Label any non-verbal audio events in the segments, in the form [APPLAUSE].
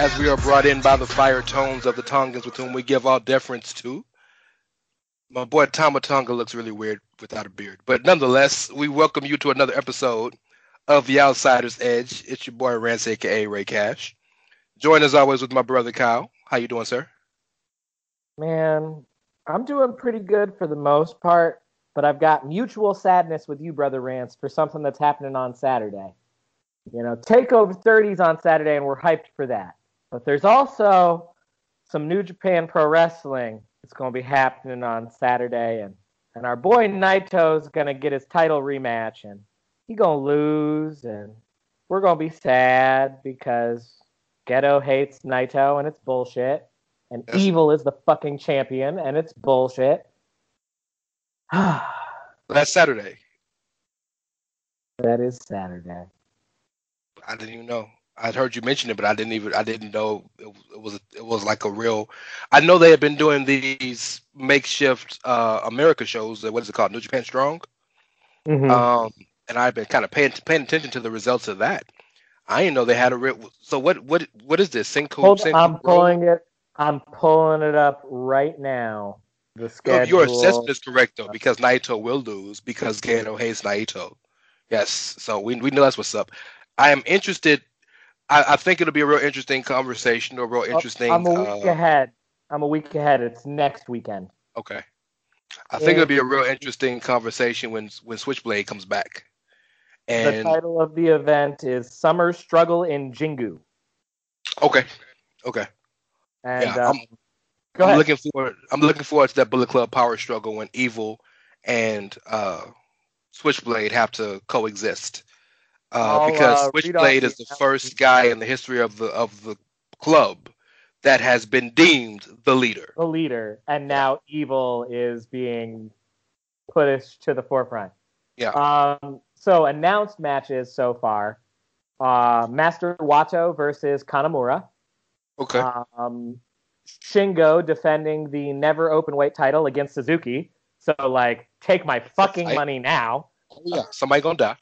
As we are brought in by the fire tones of the Tongans with whom we give all deference to. My boy Tama Tonga looks really weird without a beard. But nonetheless, we welcome you to another episode of The Outsider's Edge. It's your boy Rance, aka Ray Cash. Join as always with my brother Kyle. How you doing, sir? Man, I'm doing pretty good for the most part, but I've got mutual sadness with you, Brother Rance, for something that's happening on Saturday. You know, Takeover 30s on Saturday, and we're hyped for that. But there's also some New Japan Pro Wrestling that's going to be happening on Saturday, and, and our boy Naito's going to get his title rematch, and he going to lose, and we're going to be sad because Gedo hates Naito, and it's bullshit. And Yes. Evil is the fucking champion, and it's bullshit. that [SIGHS] Last Saturday. That is Saturday. I didn't even know. I'd heard you mention it, but I didn't even I didn't know it, it was it was like a real. I know they had been doing these makeshift uh America shows. What is it called? New Japan Strong. Mhm. Um, and I've been kind of paying paying attention to the results of that. I didn't know they had a real. So what what what is this? Senku. Hold, Senku I'm pulling it. I'm pulling it up right now. The Your- schedule. Your assessment is correct though, because Naito will lose because Gedo hates Naito. Yes, so we we know that's what's up. I am interested. I, I think it'll be a real interesting conversation, or real interesting. I'm a week uh, ahead. I'm a week ahead. It's next weekend. Okay. I think it'll be a real interesting conversation when when Switchblade comes back. And the title of the event is Summer Struggle in Jingu. okay, okay, And yeah, um, I'm, I'm looking forward. I'm looking forward to that Bullet Club power struggle when Evil and uh, Switchblade have to coexist. Uh, because uh, Switchblade is the first guy in the history of the of the club that has been deemed the leader. the leader, and now Evil is being pushed to the forefront. Yeah. Um, so announced matches so far: uh, Master Wato versus Kanamura. Okay. Um, Shingo defending the never open weight title against Suzuki. So like, take my fucking I- money now. Oh, yeah. Somebody gonna die.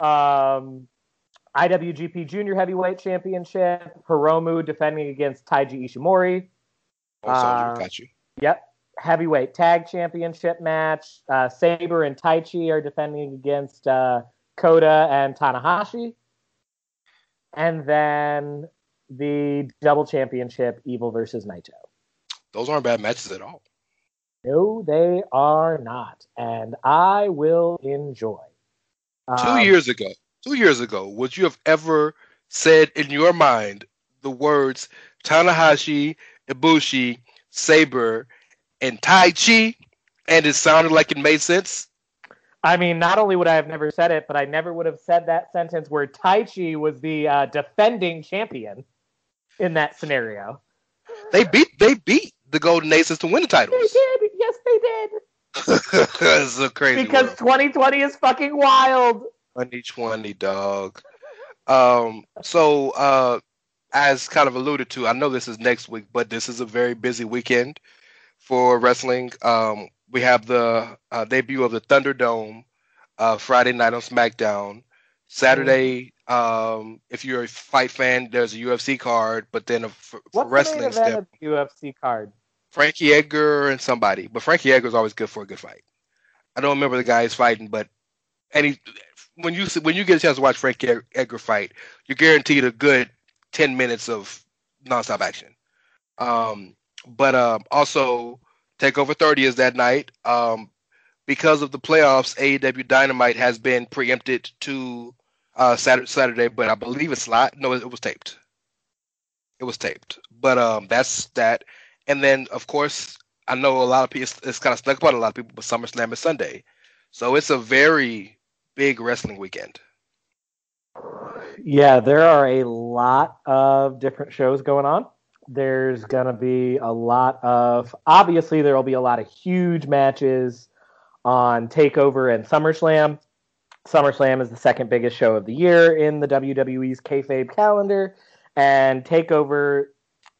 Um, IWGP Junior Heavyweight Championship. Hiromu defending against Taiji Ishimori. Oh, soldier, Uh, got you. Yep. Heavyweight tag championship match. Uh, Sabre and Taichi are defending against uh, Kota and Tanahashi. And then the double championship, Evil versus Naito. Those aren't bad matches at all. No, they are not. And I will enjoy. Two Um, years ago, two years ago, would you have ever said in your mind the words Tanahashi, Ibushi, Sabre, and Taichi, and it sounded like it made sense? I mean, not only would I have never said it, but I never would have said that sentence where Taichi was the uh, defending champion in that scenario. They beat they beat the Golden Aces to win the titles. They did. Yes, they did. [LAUGHS] it's a crazy Because world. 2020 is fucking wild. 2020, dog. Um, so uh, as kind of alluded to, I know this is next week, but this is a very busy weekend for wrestling. Um, we have the uh, debut of the Thunderdome uh, Friday night on SmackDown. Saturday, um, if you're a fight fan, there's a UFC card, but then a, for, for wrestling the main event step, of the UFC card? Frankie Edgar and somebody. But Frankie Edgar is always good for a good fight. I don't remember the guy he's fighting, but any when you when you get a chance to watch Frankie Ed- Edgar fight, you're guaranteed a good ten minutes of nonstop action. Um, but um, also Takeover 30 is that night. Um, because of the playoffs, AEW Dynamite has been preempted to uh, Saturday, Saturday, but I believe it's live. No, it, it was taped. It was taped. But um, that's that. And then, of course, I know a lot of people. It's, kind of snuck up on a lot of people, but SummerSlam is Sunday, so it's a very big wrestling weekend. Yeah, there are a lot of different shows going on. There's going to be a lot of, obviously, there will be a lot of huge matches on TakeOver and SummerSlam. SummerSlam is the second biggest show of the year in the WWE's kayfabe calendar, and TakeOver.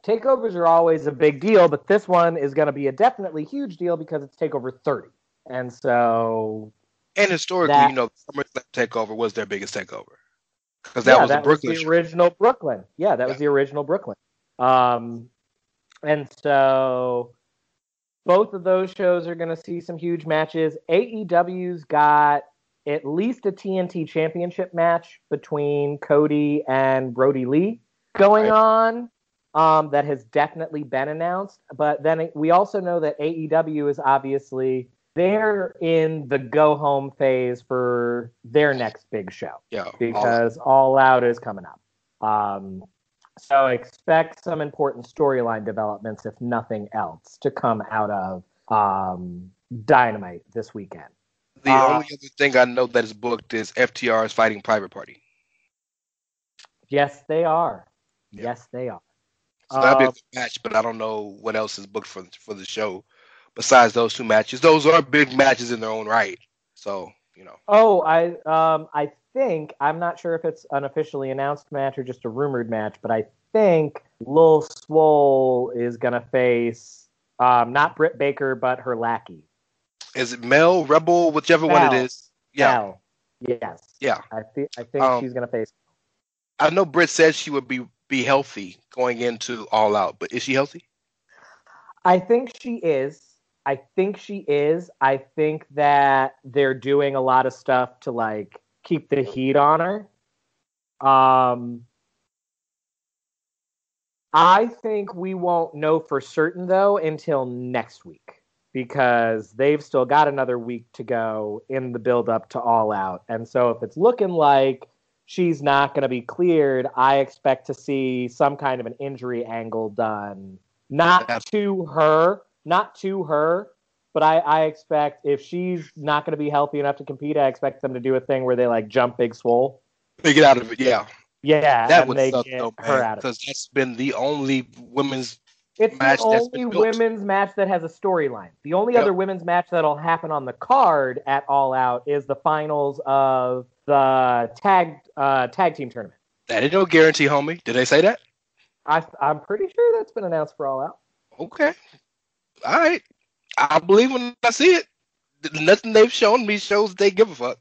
Takeovers are always a big deal, but this one is going to be a definitely huge deal because it's Takeover 30. And so And historically, That- you know, SummerSlam Takeover was their biggest takeover because that yeah, was that a Brooklyn was the show. original Brooklyn. Yeah, that was the original Brooklyn. Um, and so both of those shows are going to see some huge matches. AEW's got at least a TNT Championship match between Cody and Brodie Lee going Right. on. Um, that has definitely been announced, but then we also know that AEW is obviously they're in the go home phase for their next big show Yeah, because All Out is coming up. Um, so expect some important storyline developments, if nothing else, to come out of um, Dynamite this weekend. the uh, only other thing I know that is booked is FTR's fighting Private Party. Yes, they are. Yes, they are. So that'll be a Um, good match, but I don't know what else is booked for for the show besides those two matches. Those are big matches in their own right. So you know, Oh, I um, I think I'm not sure if it's an officially announced match or just a rumored match, but I think Lil Swole is gonna face um, not Britt Baker, but her lackey. is it Mel Rebel, whichever one it is? Mel. Yeah, Mel. Yes. yeah. I think I think Um, she's gonna face. I know Britt said she would be be healthy going into All Out, but is she healthy? I think she is. I think she is. I think that they're doing a lot of stuff to like keep the heat on her. Um I think we won't know for certain though until next week because they've still got another week to go in the build up to all out. And so if it's looking like she's not going to be cleared, I expect to see some kind of an injury angle done. Not That's- to her, not to her, but I, I expect if she's not going to be healthy enough to compete, I expect them to do a thing where they like jump Big Swole. They get out of it, yeah. Yeah, That would they suck get though, her man, out of it. because that's been the only women's. It's the only women's match that has a storyline. The only Yep. other women's match that'll happen on the card at All Out is the finals of the tag uh, tag team tournament. That ain't no guarantee, homie. Did they say that? I, I'm pretty sure that's been announced for All Out. Okay. All right. I believe when I see it. Nothing they've shown me shows they give a fuck.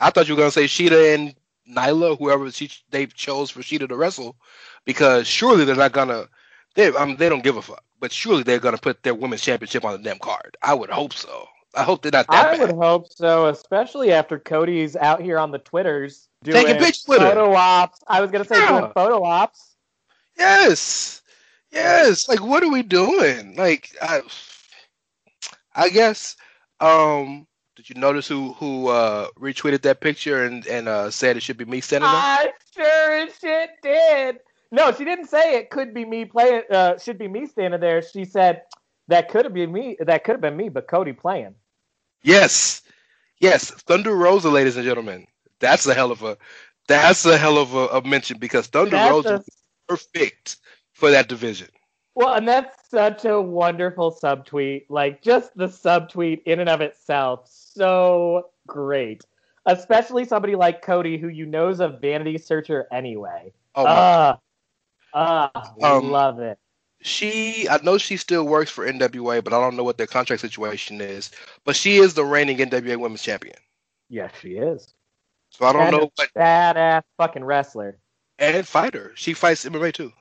I thought you were gonna say Shida and Nyla, whoever she they chose for Shida to wrestle, because surely they're not gonna They, I mean, they don't give a fuck. But surely they're gonna put their women's championship on the damn card. I would hope so. I hope they're not that I bad. would hope so, especially after Cody's out here on the Twitters doing Taking with her. photo ops. I was gonna say Yeah. doing photo ops. Yes, yes. Like, what are we doing? Like, I, I guess. Um, did you notice who who uh retweeted that picture and and uh said it should be me sending there? I sure as shit did. No, she didn't say it could be me playing. Uh, should be me standing there. She said that could have been me. That could have been me, but Cody playing. Yes, yes. Thunder Rosa, ladies and gentlemen. That's a hell of a that's a hell of a, a mention because Thunder That's Rosa a- is perfect for that division. Well, and that's such a wonderful subtweet. Like just the subtweet in and of itself, so great. Especially somebody like Cody, who you know is a vanity searcher anyway. Oh my Ah, Um, love it. she I know she still works for NWA, but I don't know what their contract situation is. But she is the reigning NWA Women's Champion. Yes, she is. So I don't And know a what badass fucking wrestler. and fighter. She fights MMA too.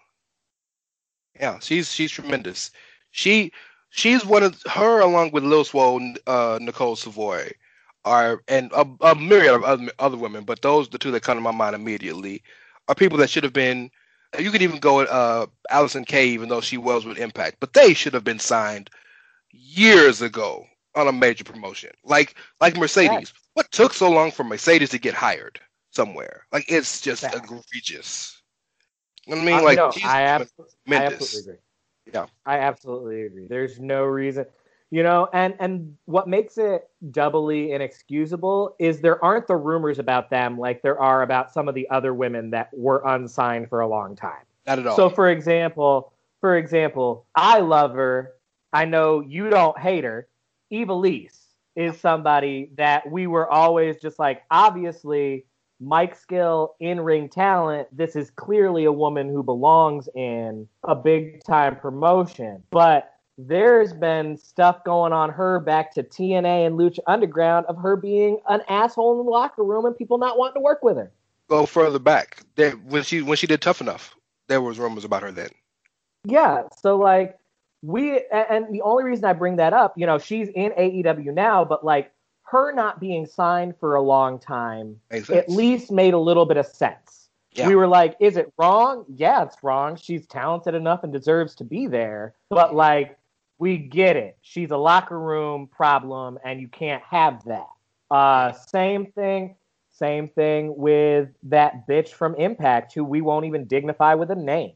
Yeah, she's she's tremendous. She she's one of her along with Lil Swole, uh, Nicole Savoy, are and a, a myriad of other, other women, but those the two that come to my mind immediately are people that should have been. You could even go with uh, Allysin Kay, even though she was with Impact, but they should have been signed years ago on a major promotion, like like Mercedes. What took so long for Mercedes to get hired somewhere? Like it's just Facts. egregious. You know what I mean? Uh, like no, I, abs- I absolutely agree. Yeah. I absolutely agree. There's no reason, you know, and and what makes it doubly inexcusable is there aren't the rumors about them like there are about some of the other women that were unsigned for a long time. Not at all. So, for example, for example, I love her. I know you don't hate her. Ivelisse is somebody that we were always just like, obviously, Mike Skill, in ring talent. This is clearly a woman who belongs in a big time promotion. But there's been stuff going on her back to TNA and Lucha Underground of her being an asshole in the locker room and people not wanting to work with her. go further back. There, when she when she did Tough Enough, there was rumors about her then. Yeah. So like we and the only reason I bring that up, you know, she's in AEW now, but like her not being signed for a long time at least made a little bit of sense. Yeah. We were like, is it wrong? Yeah, it's wrong. She's talented enough and deserves to be there. But like we get it. She's a locker room problem and you can't have that. Uh same thing same thing with that bitch from Impact who we won't even dignify with a name.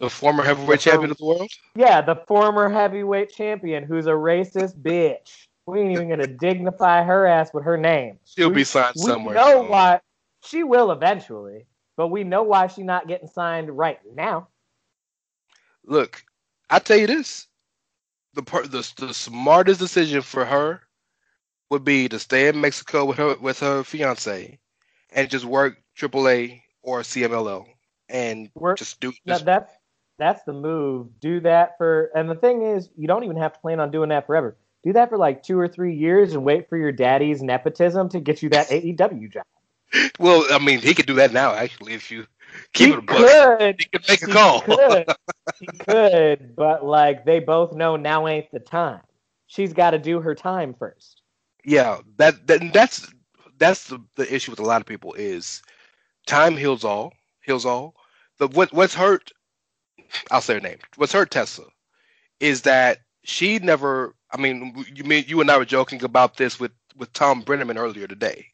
the former heavyweight champion of the world. Yeah, the former heavyweight champion who's a racist bitch. We ain't even gonna dignify her ass with her name. She'll We- be signed We somewhere. We know soon. why she will eventually, but we know why she's not getting signed right now. Look, I tell you this: the, per- the the smartest decision for her would be to stay in Mexico with her with her fiance, and just work AAA or CMLL, and Work- just do. Just, that's that's the move. Do that for, and the thing is, you don't even have to plan on doing that forever. Do that for like two or three years and wait for your daddy's nepotism to get you that AEW job. [LAUGHS] well, I mean, he could do that now. Actually, if you keep he it could. he could make a He call. could. [LAUGHS] he could, but like they both know now ain't the time. She's got to do her time first. yeah, that, that that's that's the, the issue with a lot of people is time heals all, heals all. The what what's hurt, I'll say her name. What's hurt Tessa is that she never. I mean, you mean you and I were joking about this with with Tom Brenneman earlier today.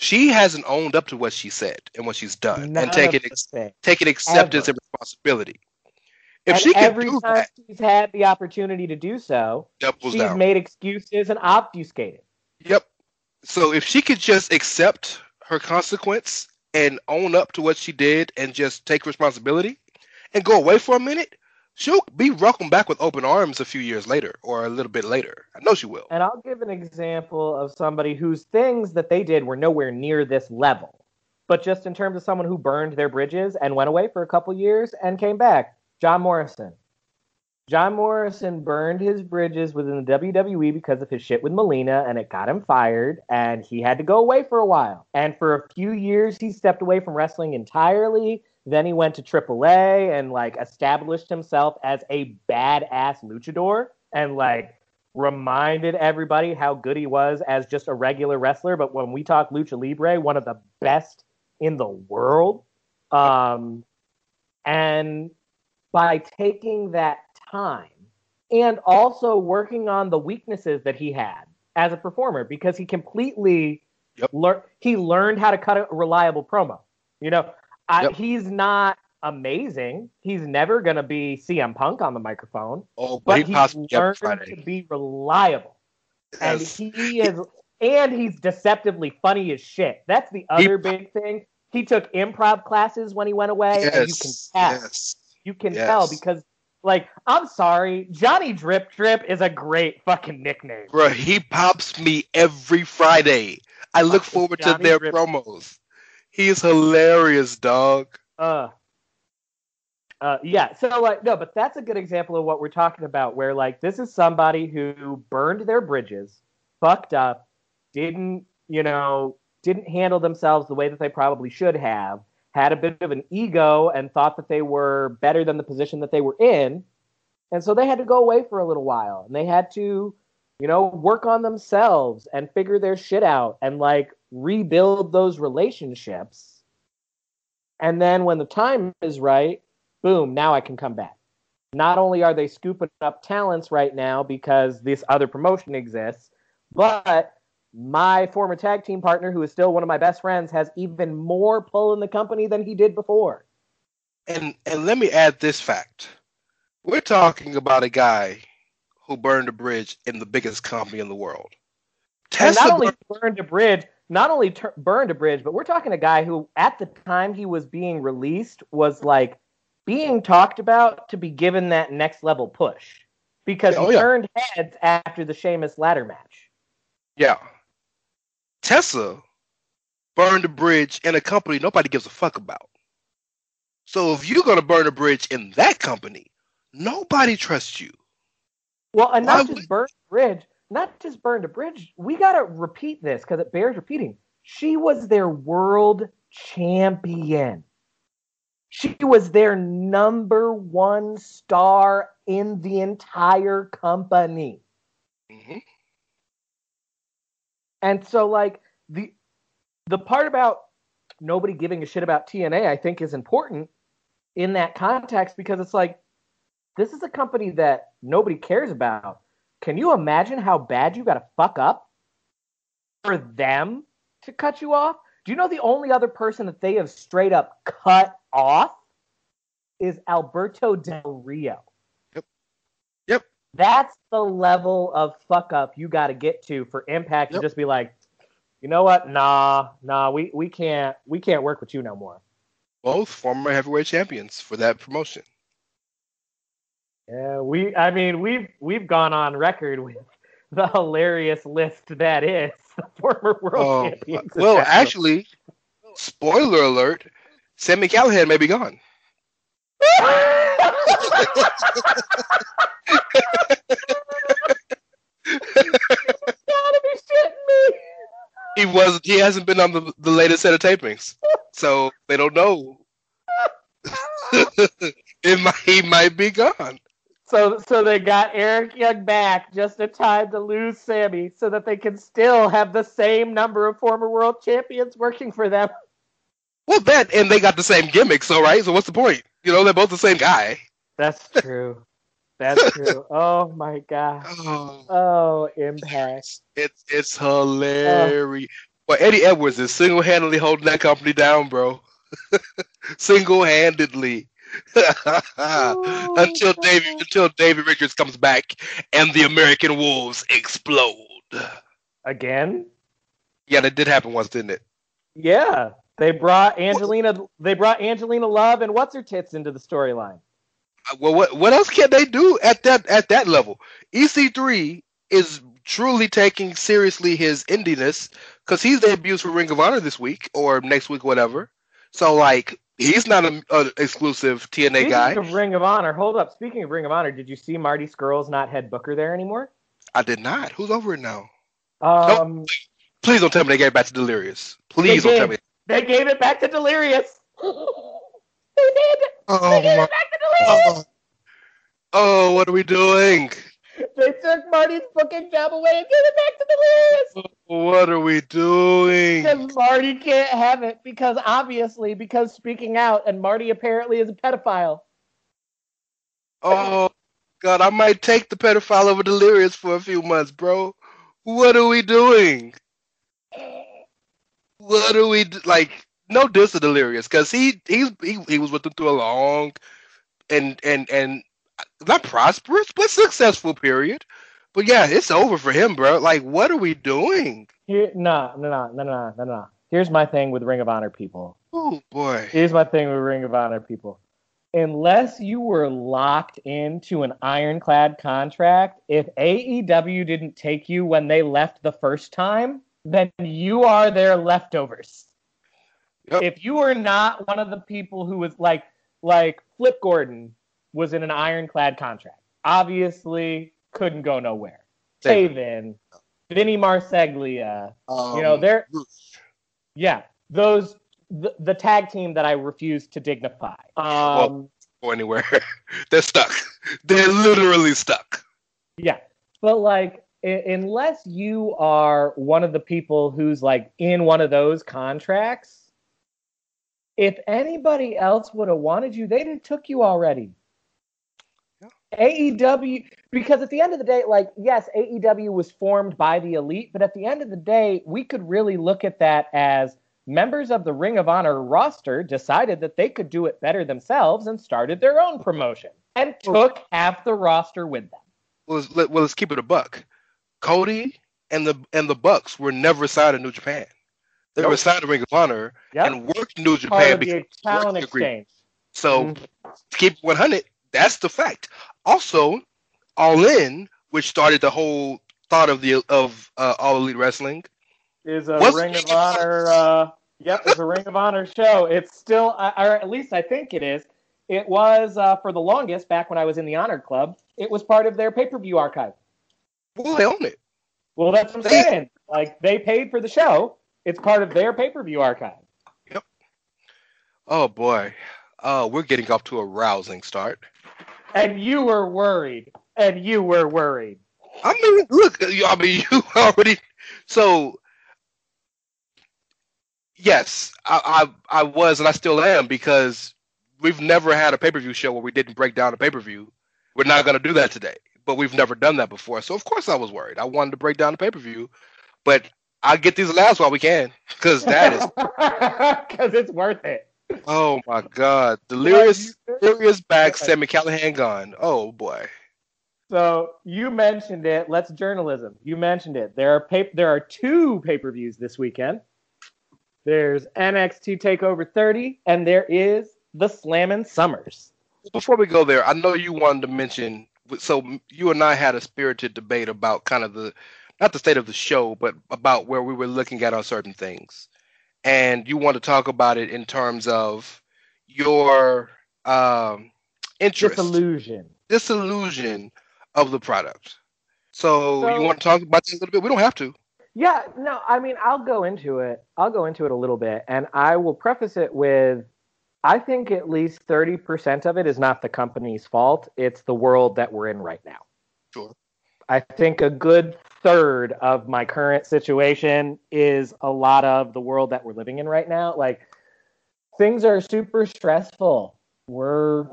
She hasn't owned up to what she said and what she's done, and taken ex- taken acceptance Ever. and responsibility. If and she can every do time that, she's had the opportunity to do so, she's down. made excuses and obfuscated. Yep. So if she could just accept her consequence and own up to what she did and just take responsibility and go away for a minute, she'll be welcomed back with open arms a few years later or a little bit later. I know she will. And I'll give an example of somebody whose things that they did were nowhere near this level. But just in terms of someone who burned their bridges and went away for a couple years and came back, John Morrison. John Morrison burned his bridges within the WWE because of his shit with Melina, and it got him fired, and he had to go away for a while. And for a few years, he stepped away from wrestling entirely Then he went to AAA and like established himself as a badass luchador and like reminded everybody how good he was as just a regular wrestler. But when we talk lucha libre, one of the best in the world. Um, and by taking that time and also working on the weaknesses that he had as a performer, because he completely Yep. lear- he learned how to cut a reliable promo. You know, I, Yep. he's not amazing. He's never going to be CM Punk on the microphone, Oh, but, but he he's learned to be reliable. And he is, and he's deceptively funny as shit. That's the other big thing. He took improv classes when he went away, and you can Yes, tell. yes. You can Yes. tell because, like, I'm sorry, Johnny Drip Drip is a great fucking nickname. Bro, he pops me every Friday. I look forward to their Drip. promos. He is hilarious, dog. Uh, uh, yeah. So like, no, but that's a good example of what we're talking about. Where like, this is somebody who burned their bridges, fucked up, didn't you know, didn't handle themselves the way that they probably should have, had a bit of an ego, and thought that they were better than the position that they were in, and so they had to go away for a little while, and they had to, you know, work on themselves and figure their shit out, and like rebuild those relationships. And then when the time is right, boom, now I can come back. Not only are they scooping up talents right now because this other promotion exists, but my former tag team partner, who is still one of my best friends, has even more pull in the company than he did before. And and let me add this fact. We're talking about a guy who burned a bridge in the biggest company in the world. And not only burned- a bridge, not only tur burned a bridge, but we're talking a guy who, at the time he was being released, was like being talked about to be given that next level push because Oh, he yeah. turned heads after the Sheamus ladder match. yeah. Tessa burned a bridge in a company nobody gives a fuck about. So if you're gonna burn a bridge in that company, nobody trusts you. Well, and Why not would- just burned a bridge, not just burned a bridge. We got to repeat this because it bears repeating. She was their world champion. She was their number one star in the entire company. hmm And so like the the part about nobody giving a shit about TNA I think is important in that context because it's like this is a company that nobody cares about. Can you imagine how bad you got to fuck up for them to cut you off? Do you know the only other person that they have straight up cut off is Alberto Del Rio? Yep. Yep. That's the level of fuck up you got to get to for Impact Yep. to just be like, you know what? Nah, nah, we, we can't we can't work with you no more. Both former heavyweight champions for that promotion. Yeah, we I mean we've we've gone on record with [LAUGHS] the hilarious list that is [LAUGHS] the former world Oh, champions. well, actually, spoiler alert: Sami Callihan may be gone. gotta be shitting me. He was. He hasn't been on the, the latest set of tapings, so they don't know. [LAUGHS] it might, he might be gone. So so they got Eric Young back just in time to lose Sammy so that they can still have the same number of former world champions working for them. Well, that and they got the same gimmick, so right. So what's the point? You know, they're both the same guy. That's [LAUGHS] true. That's true. Oh my god. Oh, Oh, impact. it's it's hilarious. Uh. But Eddie Edwards is single handedly holding that company down, bro. [LAUGHS] single handedly. [LAUGHS] until David until David Richards comes back and the American Wolves explode. Again? Yeah, that did happen once, didn't it? Yeah. They brought Angelina they brought Angelina Love and what's her tits into the storyline. Uh, Well, what what else can they do at that at that level? EC3 is truly taking seriously his indiness because he's debuts for Ring of Honor this week or next week, whatever. So like he's not an exclusive TNA guy. Speaking guy. of Ring of Honor, hold up. Speaking of Ring of Honor, did you see Marty Scurll's not head booker there anymore? I did not. Who's over it now? Um, Please don't tell me they gave it back to Delirious. Please don't tell me. they gave it back to Delirious. [LAUGHS] They did. Oh, they gave my- it back to Delirious. oh, oh, what are we doing? They took Marty's fucking job away and gave it back to the Delirious. What are we doing? Because Marty can't have it because obviously because speaking out and Marty apparently is a pedophile. Oh God, I might take the pedophile over delirious for a few months, bro. What are we doing? What are we do? like? No diss to delirious because he he's he, he was with them through a long and and and not prosperous but successful period. But yeah, it's over for him, bro. Like, what are we doing? Here, no, no, no, no, no, no, no. Here's my thing with Ring of Honor people. Oh boy. Here's my thing with Ring of Honor people. Unless you were locked into an ironclad contract, if AEW didn't take you when they left the first time, then you are their leftovers. Yep. If you are not one of the people who was like like Flip Gordon was in an ironclad contract, obviously couldn't go nowhere. Taven. Vinny Marseglia, Um, you know, they're yeah, those the, the tag team that I refuse to dignify. Um, go anywhere. [LAUGHS] They're stuck. They're literally stuck. yeah, but like I- unless you are one of the people who's like in one of those contracts, if anybody else would have wanted you, they'd have took you already. AEW, because at the end of the day, like, yes, AEW was formed by the elite, but at the end of the day, we could really look at that as members of the Ring of Honor roster decided that they could do it better themselves and started their own promotion and took half the roster with them. Well, let's, well, let's keep it a buck. Cody and the and the Bucks were never signed to New Japan. They were Nope. signed to Ring of Honor Yep. and worked in New Japan of because the talent exchange. So Mhm. keep 100, that's the fact. Also, All In, which started the whole thought of the of uh, All Elite Wrestling, is a What's Ring of Honor? Uh, yep, it's a Ring of Honor show. It's still, uh, or at least I think it is. It was uh, for the longest back when I was in the Honor Club. It was part of their pay per view archive. well, they own it. Well, that's what I'm They- saying. Like they paid for the show. It's part of their pay per view archive. Yep. Oh boy, oh, we're getting off to a rousing start. And you were worried. And you were worried. I mean, look, I mean, [LAUGHS] you already. So, yes, I, I, I was, and I still am, because we've never had a pay per view show where we didn't break down a pay per view. We're not going to do that today, but we've never done that before. So, of course, I was worried. I wanted to break down the pay per view, but I'll get these laughs while we can, because that is, [LAUGHS] because it's worth it. Oh my God, [LAUGHS] delirious, delirious back, Sami Callihan gone. Oh boy. So you mentioned it. Let's journalism. You mentioned it. There are pay- there are two pay per views this weekend. There's NXT Takeover 30, and there is the Slammin' Summers. Before we go there, I know you wanted to mention. So you and I had a spirited debate about kind of the, not the state of the show, but about where we were looking at on certain things, and you want to talk about it in terms of your um, interest, Disillusion. disillusion of the product. So, So- you want to talk about this a little bit? We don't have to. Yeah, no, I mean, I'll go into it. I'll go into it a little bit, and I will preface it with I think at least 30% of it is not the company's fault. It's the world that we're in right now. Sure. I think a good third of my current situation is a lot of the world that we're living in right now. Like, things are super stressful. We're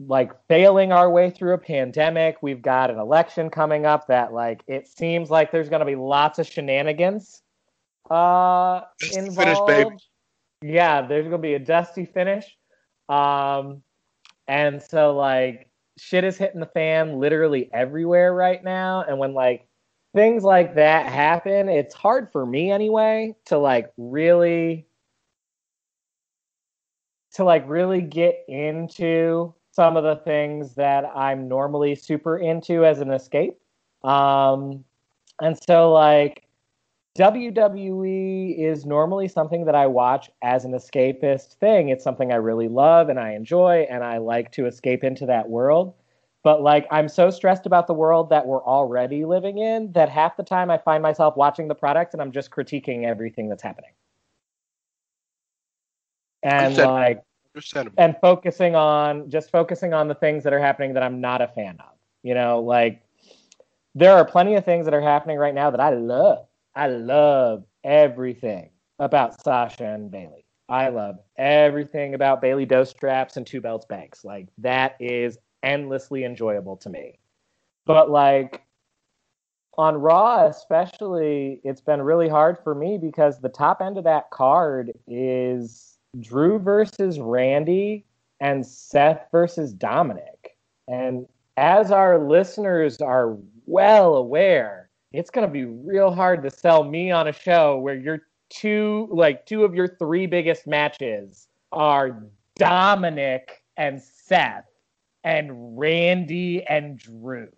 like failing our way through a pandemic. We've got an election coming up that like it seems like there's going to be lots of shenanigans uh Dusty involved. finish, baby. Yeah, there's going to be a dusty finish. Um and so like shit is hitting the fan literally everywhere right now and when like things like that happen, it's hard for me anyway to like really to like really get into some of the things that I'm normally super into as an escape. Um, and so like WWE is normally something that I watch as an escapist thing. It's something I really love and I enjoy and I like to escape into that world. But like I'm so stressed about the world that we're already living in that half the time I find myself watching the product and I'm just critiquing everything that's happening. And like and focusing on just focusing on the things that are happening that I'm not a fan of. You know, like there are plenty of things that are happening right now that I love. I love everything about Sasha and Bayley. I love everything about Bayley Dos Straps and Two Belts Banks. Like that is endlessly enjoyable to me. But like on Raw, especially, it's been really hard for me because the top end of that card is Drew versus Randy and Seth versus Dominic. And as our listeners are well aware, it's going to be real hard to sell me on a show where your two, like two of your three biggest matches are Dominic and Seth and Randy and Drew.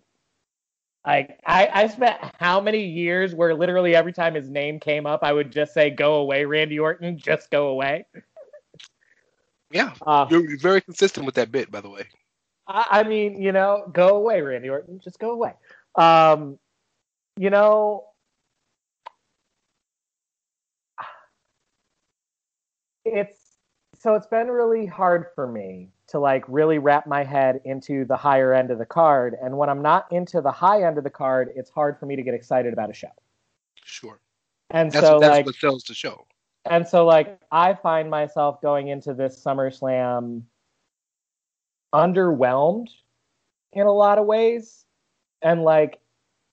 Like I, I spent how many years where literally every time his name came up, I would just say, "Go away, Randy Orton, just go away." Yeah, Uh, you're very consistent with that bit, by the way. I, I mean, you know, go away, Randy Orton, just go away. Um, you know, it's so it's been really hard for me to like really wrap my head into the higher end of the card, and when I'm not into the high end of the card, it's hard for me to get excited about a show. Sure. And That's, so, that's like, what sells the show. and so like I find myself going into this SummerSlam underwhelmed in a lot of ways. And like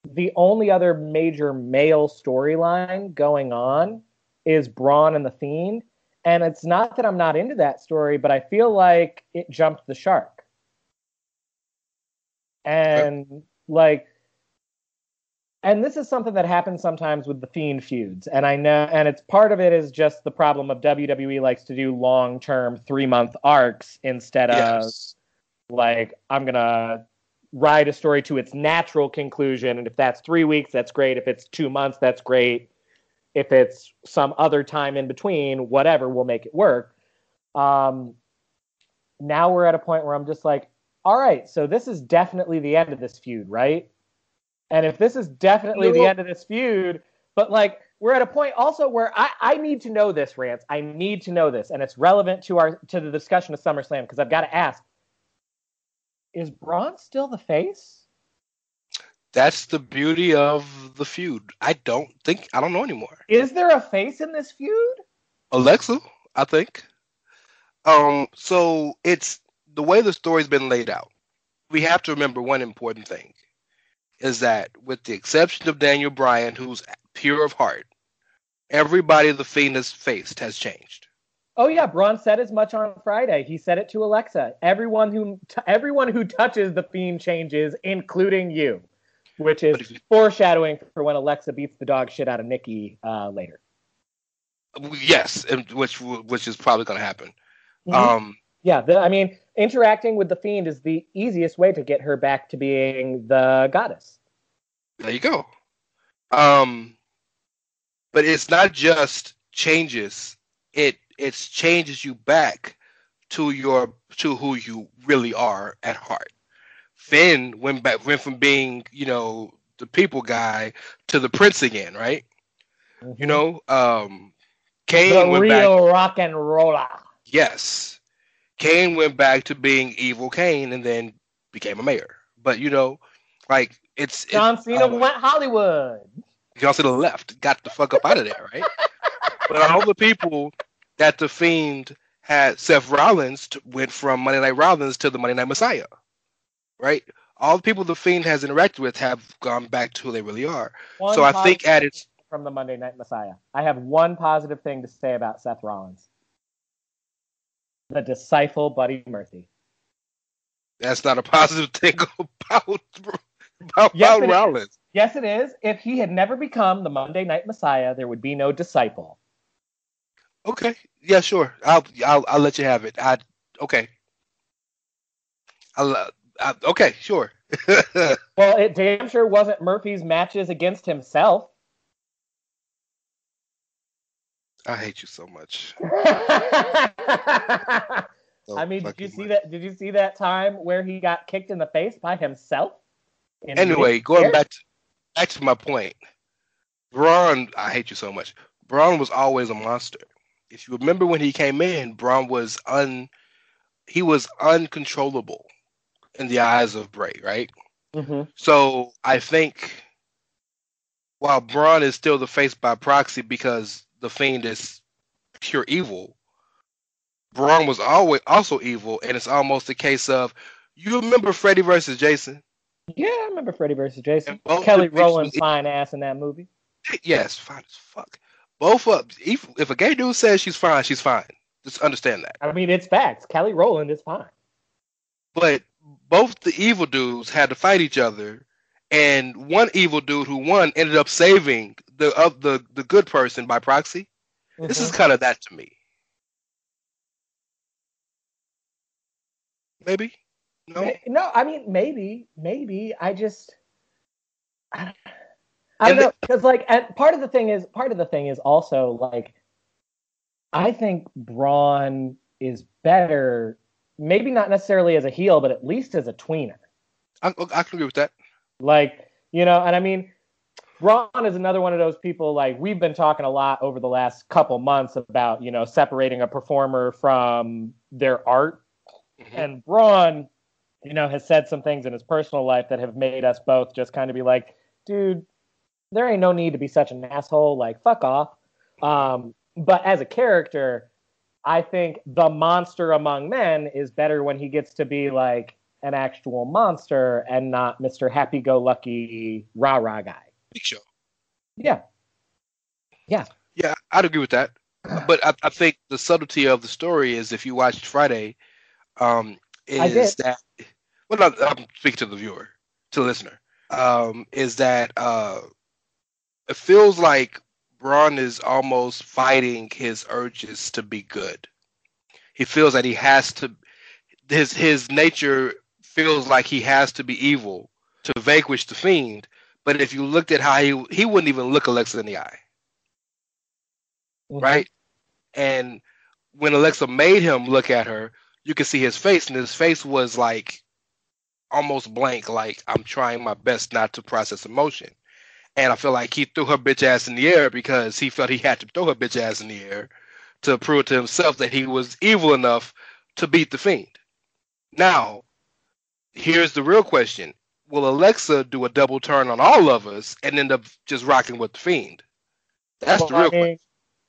the only other major male storyline going on is Braun and the Fiend. And it's not that I'm not into that story, but I feel like it jumped the shark. And like and this is something that happens sometimes with the fiend feuds. And i know and it's part of it is just the problem of wwe likes to do long term three month arcs instead of Yes. like i'm gonna ride a story to its natural conclusion. And if that's three weeks that's great. If it's two months that's great if it's some other time in between whatever we'll make it work um now we're at a point where i'm just like all right so this is definitely the end of this feud right and if this is definitely the end of this feud, but like we're at a point also where I, I need to know this, Rance. I need to know this, and it's relevant to our to the discussion of SummerSlam because I've got to ask: Is Braun still the face? That's the beauty of the feud. I don't think I don't know anymore. Is there a face in this feud? Alexa, I think. Um, so it's the way the story's been laid out. We have to remember one important thing is that with the exception of Daniel Bryan, who's pure of heart, everybody the Fiend has faced has changed. Oh yeah, Braun said as much on Friday. He said it to Alexa. Everyone who t- everyone who touches the fiend changes, including you, which is foreshadowing for when Alexa beats the dog shit out of Nikki uh, later. Yes, and which which is probably going to happen. Mhm. Um, Yeah, the, I mean, interacting with the fiend is the easiest way to get her back to being the goddess. There you go. Um, but it's not just changes. It it's changes you back to your to who you really are at heart. Finn went back went from being you know the people guy to the prince again, right? You know, um, Kane Mm-hmm. the went back. real rock and roller. Yes, Kane went back to being evil Kane and then became a mayor. But you know, like it's it- John Cena uh, went Hollywood. John Cena left, got the fuck up out of there, right? but all the people that the Fiend had, Seth Rollins t- went from Monday Night Rollins to the Monday Night Messiah, right? All the people the Fiend has interacted with have gone back to who they really are. One so I think at its from the Monday Night Messiah, I have one positive thing to say about Seth Rollins: the disciple Buddy Murphy. that's not a positive thing [LAUGHS] about about, Yes, about it is. Rollins. Yes, it is. If he had never become the Monday Night Messiah, there would be no disciple. Okay, yeah, sure. I'll I'll I'll let you have it. I okay. I'll, uh, okay, sure. [LAUGHS] Well, it damn sure wasn't Murphy's matches against himself. I hate you so much. [LAUGHS] I mean, did you see much. that? Did you see that time where he got kicked in the face by himself? Anyway, going back to back to my point, Braun, I hate you so much. Braun was always a monster. If you remember when he came in, Braun was un he was uncontrollable in the eyes of Bray, right? Mm-hmm. So I think while Braun is still the face by proxy because the Fiend is pure evil, Braun was always also evil, and it's almost a case of you remember Freddy versus Jason? Yeah, I remember Freddy versus Jason. Kelly the bitches Rowland fine ass in that movie. Yes, fine as fuck. Both of if, if a gay dude says she's fine, she's fine. Just understand that. I mean, it's facts. Kelly Rowland is fine. But both the evil dudes had to fight each other, and one evil dude who won ended up saving the of the the good person by proxy. This is Mhm. kind of that to me. Maybe no. No, I mean maybe, maybe. I just, I don't, I don't know, because like, and part of the thing is, part of the thing is also like, I think Braun is better, maybe not necessarily as a heel, but at least as a tweener. I, I can agree with that. Like, you know, and I mean, Braun is another one of those people. Like, we've been talking a lot over the last couple months about, you know, separating a performer from their art. And Braun, you know, has said some things in his personal life that have made us both just kind of be like, dude, there ain't no need to be such an asshole. Like, fuck off. Um, but as a character, I think the monster among men is better when he gets to be like an actual monster and not Mr. Happy Go Lucky rah rah guy. Big Show. Yeah. Yeah, Yeah, I'd agree with that. [CLEARS THROAT] But I, I think the subtlety of the story is if you watched Friday, um, I is that well, not, I'm speaking to the viewer, to the listener, um, is that uh, it feels like Braun is almost fighting his urges to be good. He feels that he has to his his nature feels like he has to be evil to vanquish the fiend. But if you looked at how he he wouldn't even look Alexa in the eye, mm-hmm. right? And when Alexa made him look at her, you could see his face, and his face was like almost blank, like I'm trying my best not to process emotion. And I feel like he threw her bitch ass in the air because he felt he had to throw her bitch ass in the air to prove to himself that he was evil enough to beat the fiend. Now, here's the real question. Will Alexa do a double turn on all of us and end up just rocking with the fiend? That's the real I mean,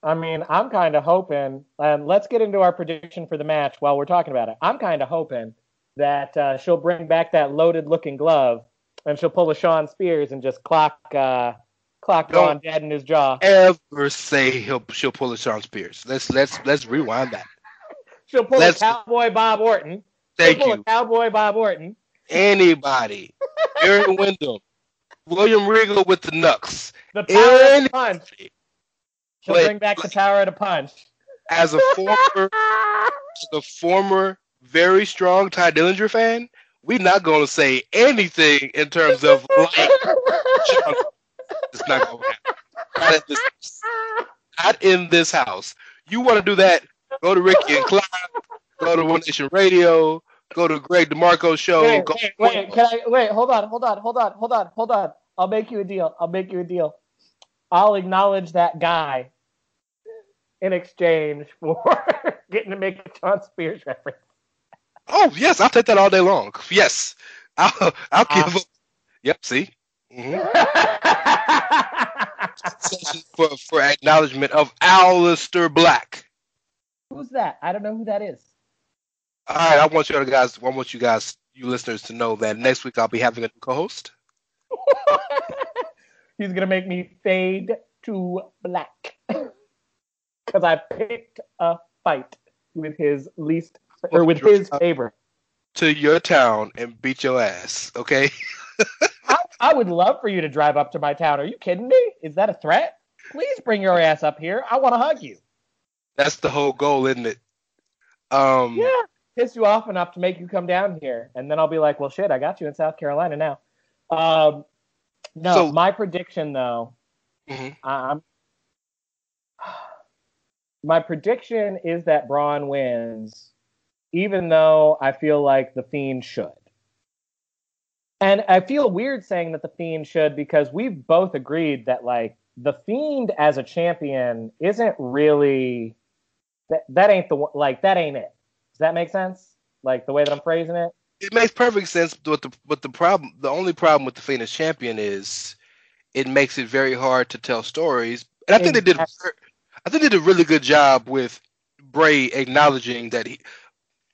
I mean, I'm kind of hoping, and let's get into our prediction for the match while we're talking about it. I'm kind of hoping that uh, she'll bring back that loaded-looking glove, and she'll pull a Shawn Spears and just clock uh, clock Don't- Braun dead in his jaw. ever say he'll she'll pull a Shawn Spears. Let's let's let's rewind that. [LAUGHS] She'll pull let's- a Cowboy Bob Orton. She'll Thank pull you. a Cowboy Bob Orton. Anybody. [LAUGHS] Aaron Wyndham. William Regal with the Nux. The power of Any- the punch. She'll bring back the power of the punch. As a former [LAUGHS] a former very strong Tye Dillinger fan, we're not gonna say anything in terms of like It's not gonna happen. Not in this house. Not in this house. You wanna do that, go to Ricky and Clive, go to One Nation Radio, go to Greg DeMarco show, wait, go wait, wait, can I wait? Hold on, hold on, hold on, hold on, hold on. I'll make you a deal. I'll make you a deal. I'll acknowledge that guy in exchange for [LAUGHS] getting to make a John Spears reference. Oh yes, I'll take that all day long. Yes, I'll I'll Ah. give. up. Yep. See. hmm [LAUGHS] for for acknowledgement of Aleister Black. Who's that? I don't know who that is. All right, I want you guys. I want you guys, you listeners, to know that next week I'll be having a new co-host. [LAUGHS] He's gonna make me fade to black [LAUGHS] because I picked a fight with his least or with his favor to your town and beat your ass. Okay. I, I would love for you to drive up to my town. Are you kidding me? Is that a threat? Please bring your ass up here. I want to hug you. That's the whole goal, isn't it? Um, Yeah. Piss you off enough to make you come down here. And then I'll be like, well, shit, I got you in South Carolina now. Um, no, So- my prediction, though, mhm. I'm, [SIGHS] my prediction is that Braun wins, even though I feel like the Fiend should. And I feel weird saying that the Fiend should because we've both agreed that like the Fiend as a champion isn't really that that ain't the one like that ain't it. Does that make sense? Like the way that I'm phrasing it. It makes perfect sense. But the but the problem, the only problem with the Fiend as champion is it makes it very hard to tell stories. And I think they did. I think they did a really good job with Bray acknowledging that he.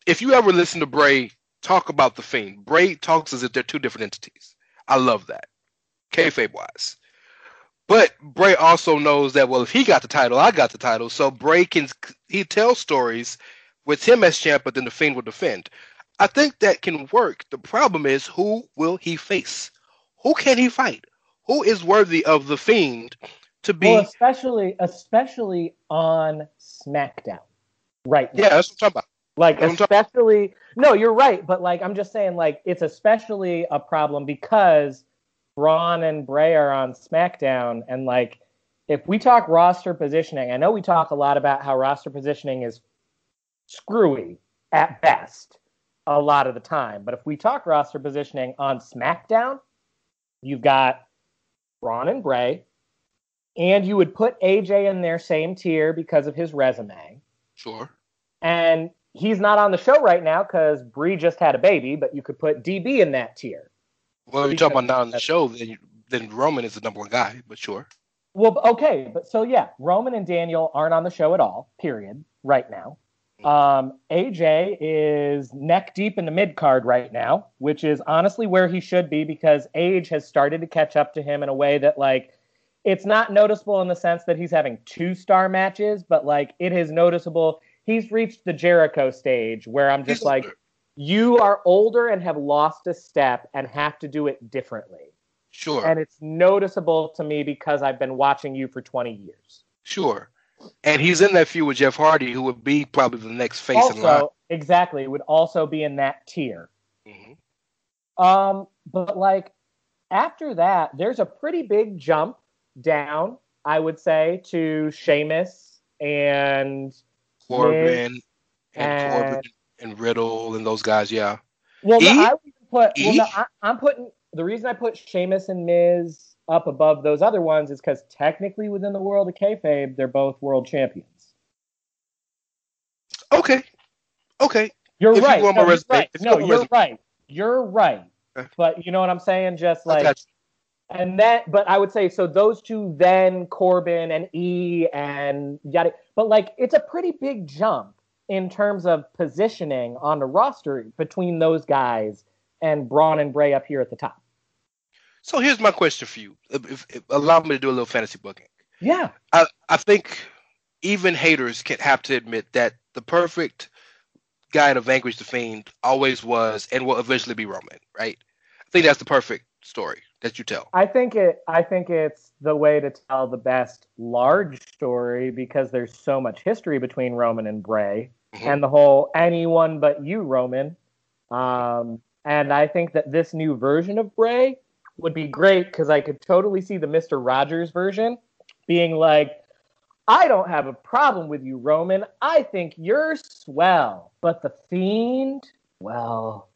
If you ever listen to Bray talk about the Fiend, Bray talks as if they're two different entities. I love that, kayfabe wise. But Bray also knows that well, if he got the title, I got the title. So Bray can he tells stories with him as champ, but then the Fiend will defend. I think that can work. The problem is who will he face? Who can he fight? Who is worthy of the Fiend to be? Well, especially especially on SmackDown, right? Now. Yeah, that's what I'm talking about. Like especially, no, you're right, but like I'm just saying, like it's especially a problem because Braun and Bray are on SmackDown, and like if we talk roster positioning, I know we talk a lot about how roster positioning is screwy at best a lot of the time, but if we talk roster positioning on SmackDown, you've got Braun and Bray, and you would put AJ in their same tier because of his resume. Sure. And he's not on the show right now because Brie just had a baby, but you could put DB in that tier. Well, if you're talking about not on the show, then then Roman is the number one guy. But sure. Well, okay, but so yeah, Roman and Daniel aren't on the show at all. Period. Right now. Um, AJ is neck deep in the mid card right now, which is honestly where he should be because age has started to catch up to him in a way that like it's not noticeable in the sense that he's having two star matches, but like it is noticeable. He's reached the Jericho stage where I'm just like, you are older and have lost a step and have to do it differently. Sure. And it's noticeable to me because I've been watching you for 20 years. Sure. And he's in that feud with Jeff Hardy, who would be probably the next face also, in line. Exactly, would also be in that tier. Mm-hmm. Um, but like after that, there's a pretty big jump down, I would say, to Sheamus and Corbin and, and- Corbin and Riddle and those guys. Yeah. Well, no, E? I would put. Well, E? no, I, I'm putting the reason I put Sheamus and Miz up above those other ones is because technically within the world of kayfabe, they're both world champions. Okay. Okay. You're If right. on no, you're right. you No, go on my you're right. You're right. But you know what I'm saying? Just I like and that but I would say so those two then Corbin and E and yada but like it's a pretty big jump in terms of positioning on the roster between those guys and Braun and Bray up here at the top. So here's my question for you. If, if, if- allow me to do a little fantasy booking. Yeah. I, I think even haters can have to admit that the perfect guy to vanquish the Fiend always was and will eventually be Roman, right? I think that's the perfect story that you tell. I think it I think it's the way to tell the best large story because there's so much history between Roman and Bray Mhm. and the whole anyone but you Roman. Um, and I think that this new version of Bray would be great because I could totally see the Mr. Rogers version being like, I don't have a problem with you, Roman. I think you're swell. But the Fiend, well,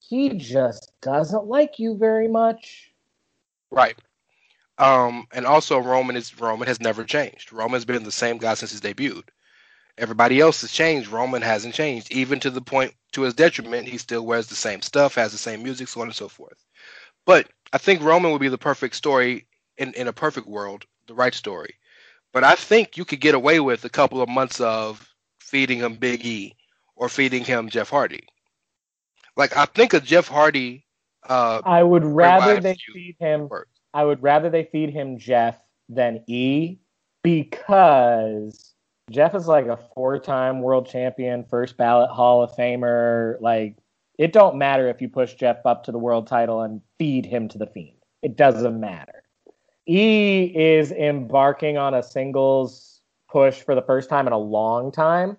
he just doesn't like you very much. Right. Um, and also Roman is Roman has never changed. Roman's been the same guy since his debuted. Everybody else has changed. Roman hasn't changed, even to the point to his detriment. He still wears the same stuff, has the same music, so on and so forth. But I think Roman would be the perfect story in, in a perfect world, the right story. But I think you could get away with a couple of months of feeding him Big E or feeding him Jeff Hardy. Like I think a Jeff Hardy uh I would rather they feed him. I would rather they feed him Jeff than E because Jeff is like a four-time world champion, first ballot Hall of Famer. Like it don't matter if you push Jeff up to the world title and feed him to the Fiend. It doesn't matter. E is embarking on a singles push for the first time in a long time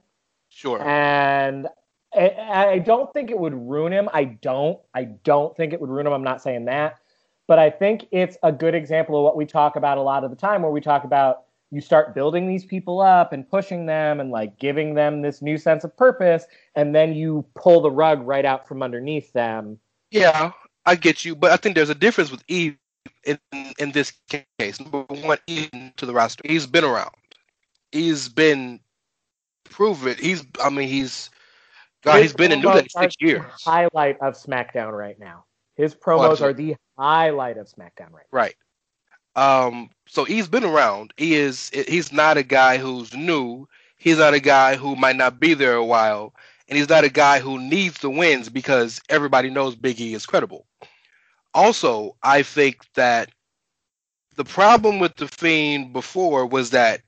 Sure. and I, I don't think it would ruin him. I don't. I don't think it would ruin him. I'm not saying that, but I think it's a good example of what we talk about a lot of the time, where we talk about you start building these people up and pushing them and like giving them this new sense of purpose, and then you pull the rug right out from underneath them. Yeah, I get you, but I think there's a difference with Eve in in this case. Number one, Eve to the roster. He's been around. He's been proven. He's. I mean, he's God, he's been in New Day six years. Highlight of SmackDown right now. His promos are the highlight of SmackDown right Now. Right. Um, so he's been around. He is he's not a guy who's new. He's not a guy who might not be there a while, and he's not a guy who needs the wins because everybody knows Big E is credible. Also, I think that the problem with the Fiend before was that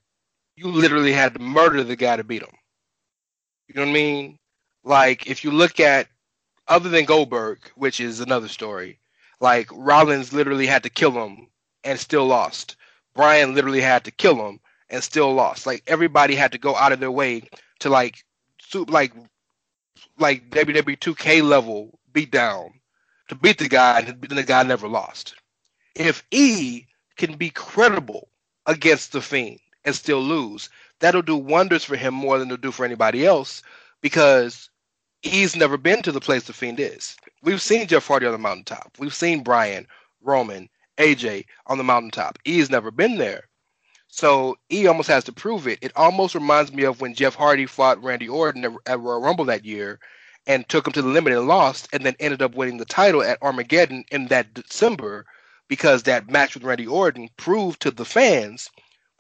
you literally had to murder the guy to beat him. You know what I mean? Like if you look at other than Goldberg, which is another story, like Rollins literally had to kill him and still lost. Bryan literally had to kill him and still lost. Like everybody had to go out of their way to like like like WWE 2K level beat down to beat the guy and the guy never lost. If E can be credible against the Fiend and still lose, that'll do wonders for him more than it'll do for anybody else because he's never been to the place the Fiend is. We've seen Jeff Hardy on the mountaintop. We've seen Bryan, Roman, AJ on the mountaintop. He's never been there. So E almost has to prove it. It almost reminds me of when Jeff Hardy fought Randy Orton at Royal Rumble that year and took him to the limit and lost, and then ended up winning the title at Armageddon in that December because that match with Randy Orton proved to the fans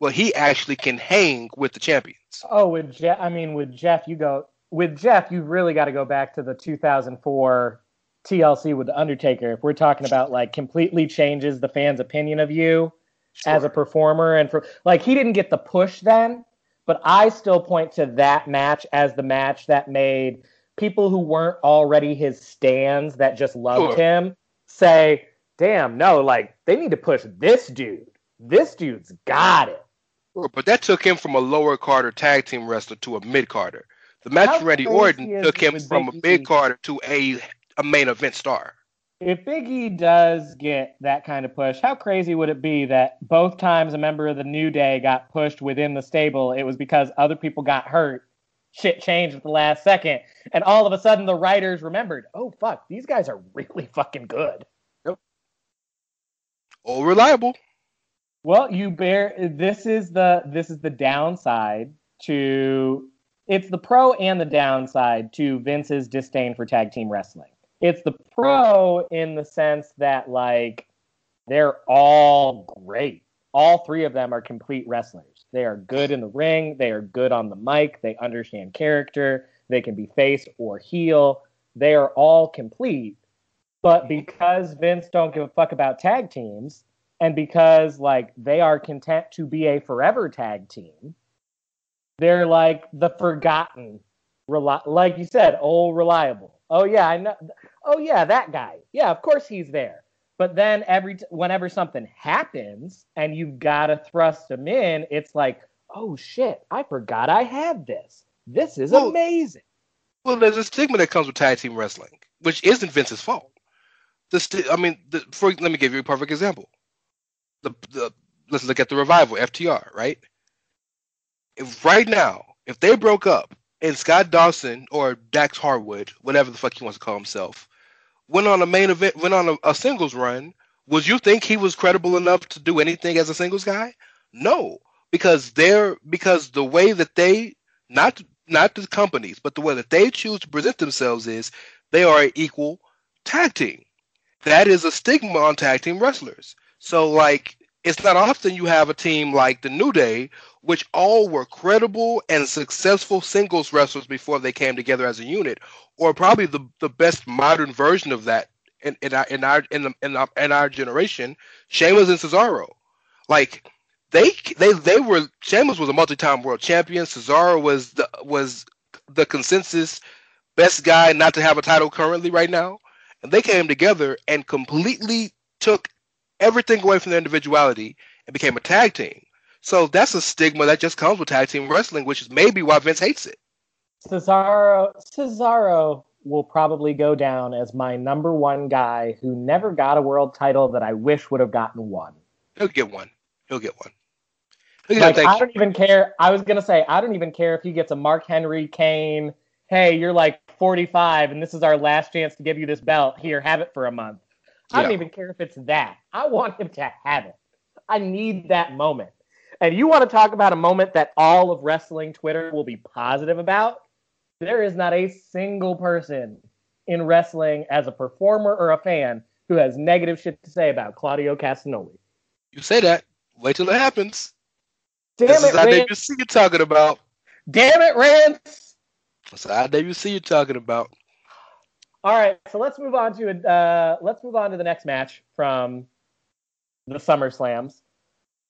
well he actually can hang with the champions. Oh, with Jeff, I mean, with Jeff, you go with Jeff. You've really got to go back to the 2004 TLC with the Undertaker. If we're talking about like completely changes the fans' opinion of you as a performer, and for like he didn't get the push then, but I still point to that match as the match that made people who weren't already his stands that just loved Sure. him say, "Damn, no, like they need to push this dude. This dude's got it." But that took him from a lower carder tag team wrestler to a mid carder. The match How with Randy Orton took him from a Big E? carder to a a main event star. If Big E does get that kind of push, how crazy would it be that both times a member of the New Day got pushed within the stable, it was because other people got hurt, shit changed at the last second, and all of a sudden the writers remembered, oh fuck, these guys are [LAUGHS] really fucking good. Oh, reliable. Well, you bear this is the this is the downside to it's the pro and the downside to Vince's disdain for tag team wrestling. It's the pro in the sense that like they're all great. All three of them are complete wrestlers. They are good in the ring, they are good on the mic, they understand character, they can be face or heel. They are all complete. But because Vince don't give a fuck about tag teams, and because like they are content to be a forever tag team they're like the forgotten reli- like you said old reliable oh yeah i know oh yeah that guy yeah of course he's there but then every t- whenever something happens and you've got to thrust them in it's like oh shit i forgot i had this this is Well- amazing Well, there's a stigma that comes with tag team wrestling, which isn't Vince's fault. The sti- I mean, the, for let me give you a perfect example. The, the let's look at the revival FTR, right? If right now, if they broke up and Scott Dawson or Dax Harwood, whatever the fuck he wants to call himself, went on a main event, went on a, a singles run, would you think he was credible enough to do anything as a singles guy? No, because they're because the way that they not not the companies, but the way that they choose to present themselves is they are equal tag team. That is a stigma on tag team wrestlers. So like it's not often you have a team like the New Day, which all were credible and successful singles wrestlers before they came together as a unit, or probably the, the best modern version of that in, in our in our in, the, in our in our generation, Sheamus and Cesaro. Like they they they were Sheamus was a multi-time world champion. Cesaro was the was the consensus best guy not to have a title currently right now, and they came together and completely took everything away from their individuality and became a tag team. So that's a stigma that just comes with tag team wrestling, which is maybe why Vince hates it. Cesaro Cesaro will probably go down as my number one guy who never got a world title that I wish would have gotten one. He'll get one. He'll get one. He'll Like, I don't even care. I was gonna say I don't even care if he gets a Mark Henry Kane. Hey, you're like 45, and this is our last chance to give you this belt. Here, have it for a month. I don't even care if it's that. I want him to have it. I need that moment. And you want to talk about a moment that all of wrestling Twitter will be positive about? there is not a single person in wrestling as a performer or a fan who has negative shit to say about Claudio Castagnoli. You say that. Wait till it happens. Damn this it, is how Rance. WC you're talking about. Damn it, Rance. That's how WC you're talking about. All right, so let's move on to uh, let's move on to the next match from the Summer Slams.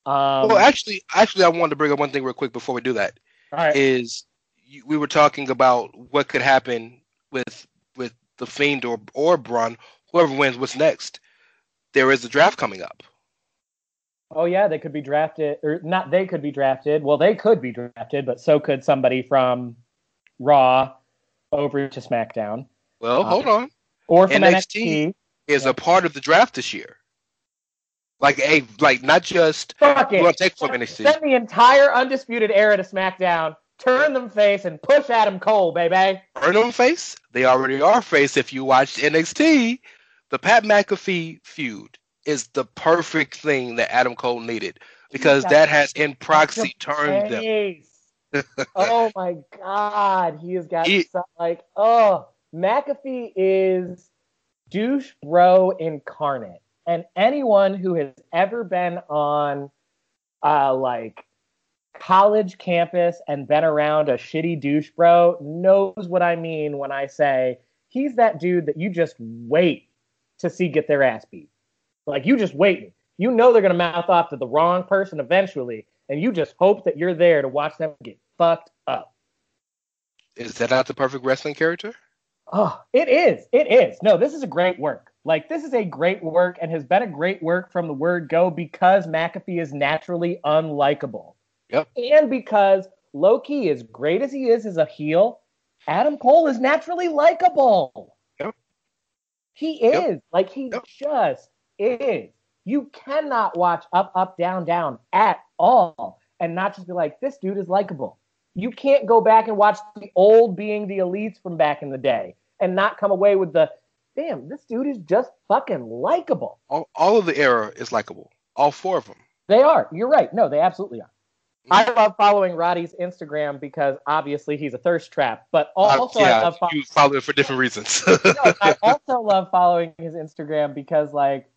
Um, well, actually, actually, I wanted to bring up one thing real quick before we do that. all right. Is you, we were talking about what could happen with with the Fiend or or Braun, whoever wins, what's next? There is a draft coming up. Oh yeah, they could be drafted, or not? They could be drafted. Well, they could be drafted, but so could somebody from Raw over to SmackDown, Well, hold on. or from NXT NXT. Is a part of the draft this year. Like a like not just Fuck it. take from NXT. Send the entire undisputed era to SmackDown. Turn them face and push Adam Cole, baby. Burn them face. They already are face. If you watched NXT, the Pat McAfee feud is the perfect thing that Adam Cole needed because that has in proxy turned them. [LAUGHS] Oh my god, he has got He- some, like oh McAfee is douche bro incarnate, and anyone who has ever been on uh like college campus and been around a shitty douche bro knows what I mean when I say he's that dude that you just wait to see get their ass beat. Like you just wait. You know they're gonna mouth off to the wrong person eventually, and you just hope that you're there to watch them get fucked up. Is that not the perfect wrestling character? Oh, it is. It is. No, this is a great work. Like this is a great work and has been a great work from the word go because McAfee is naturally unlikable. Yep. And because Loki, as great as he is as a heel, Adam Cole is naturally likable. Yep. He is. Yep. Like he Yep. just is. You cannot watch up, up, down, down at all and not just be like, this dude is likable. You can't go back and watch the old being the elites from back in the day and not come away with the damn, this dude is just fucking likable. All, all of the era is likable. All four of them. They are. You're right. No, they absolutely are. I love following Roddy's Instagram because obviously he's a thirst trap, but also Uh, I love fo- you follow it for different reasons. no, I [LAUGHS] also love following his Instagram because like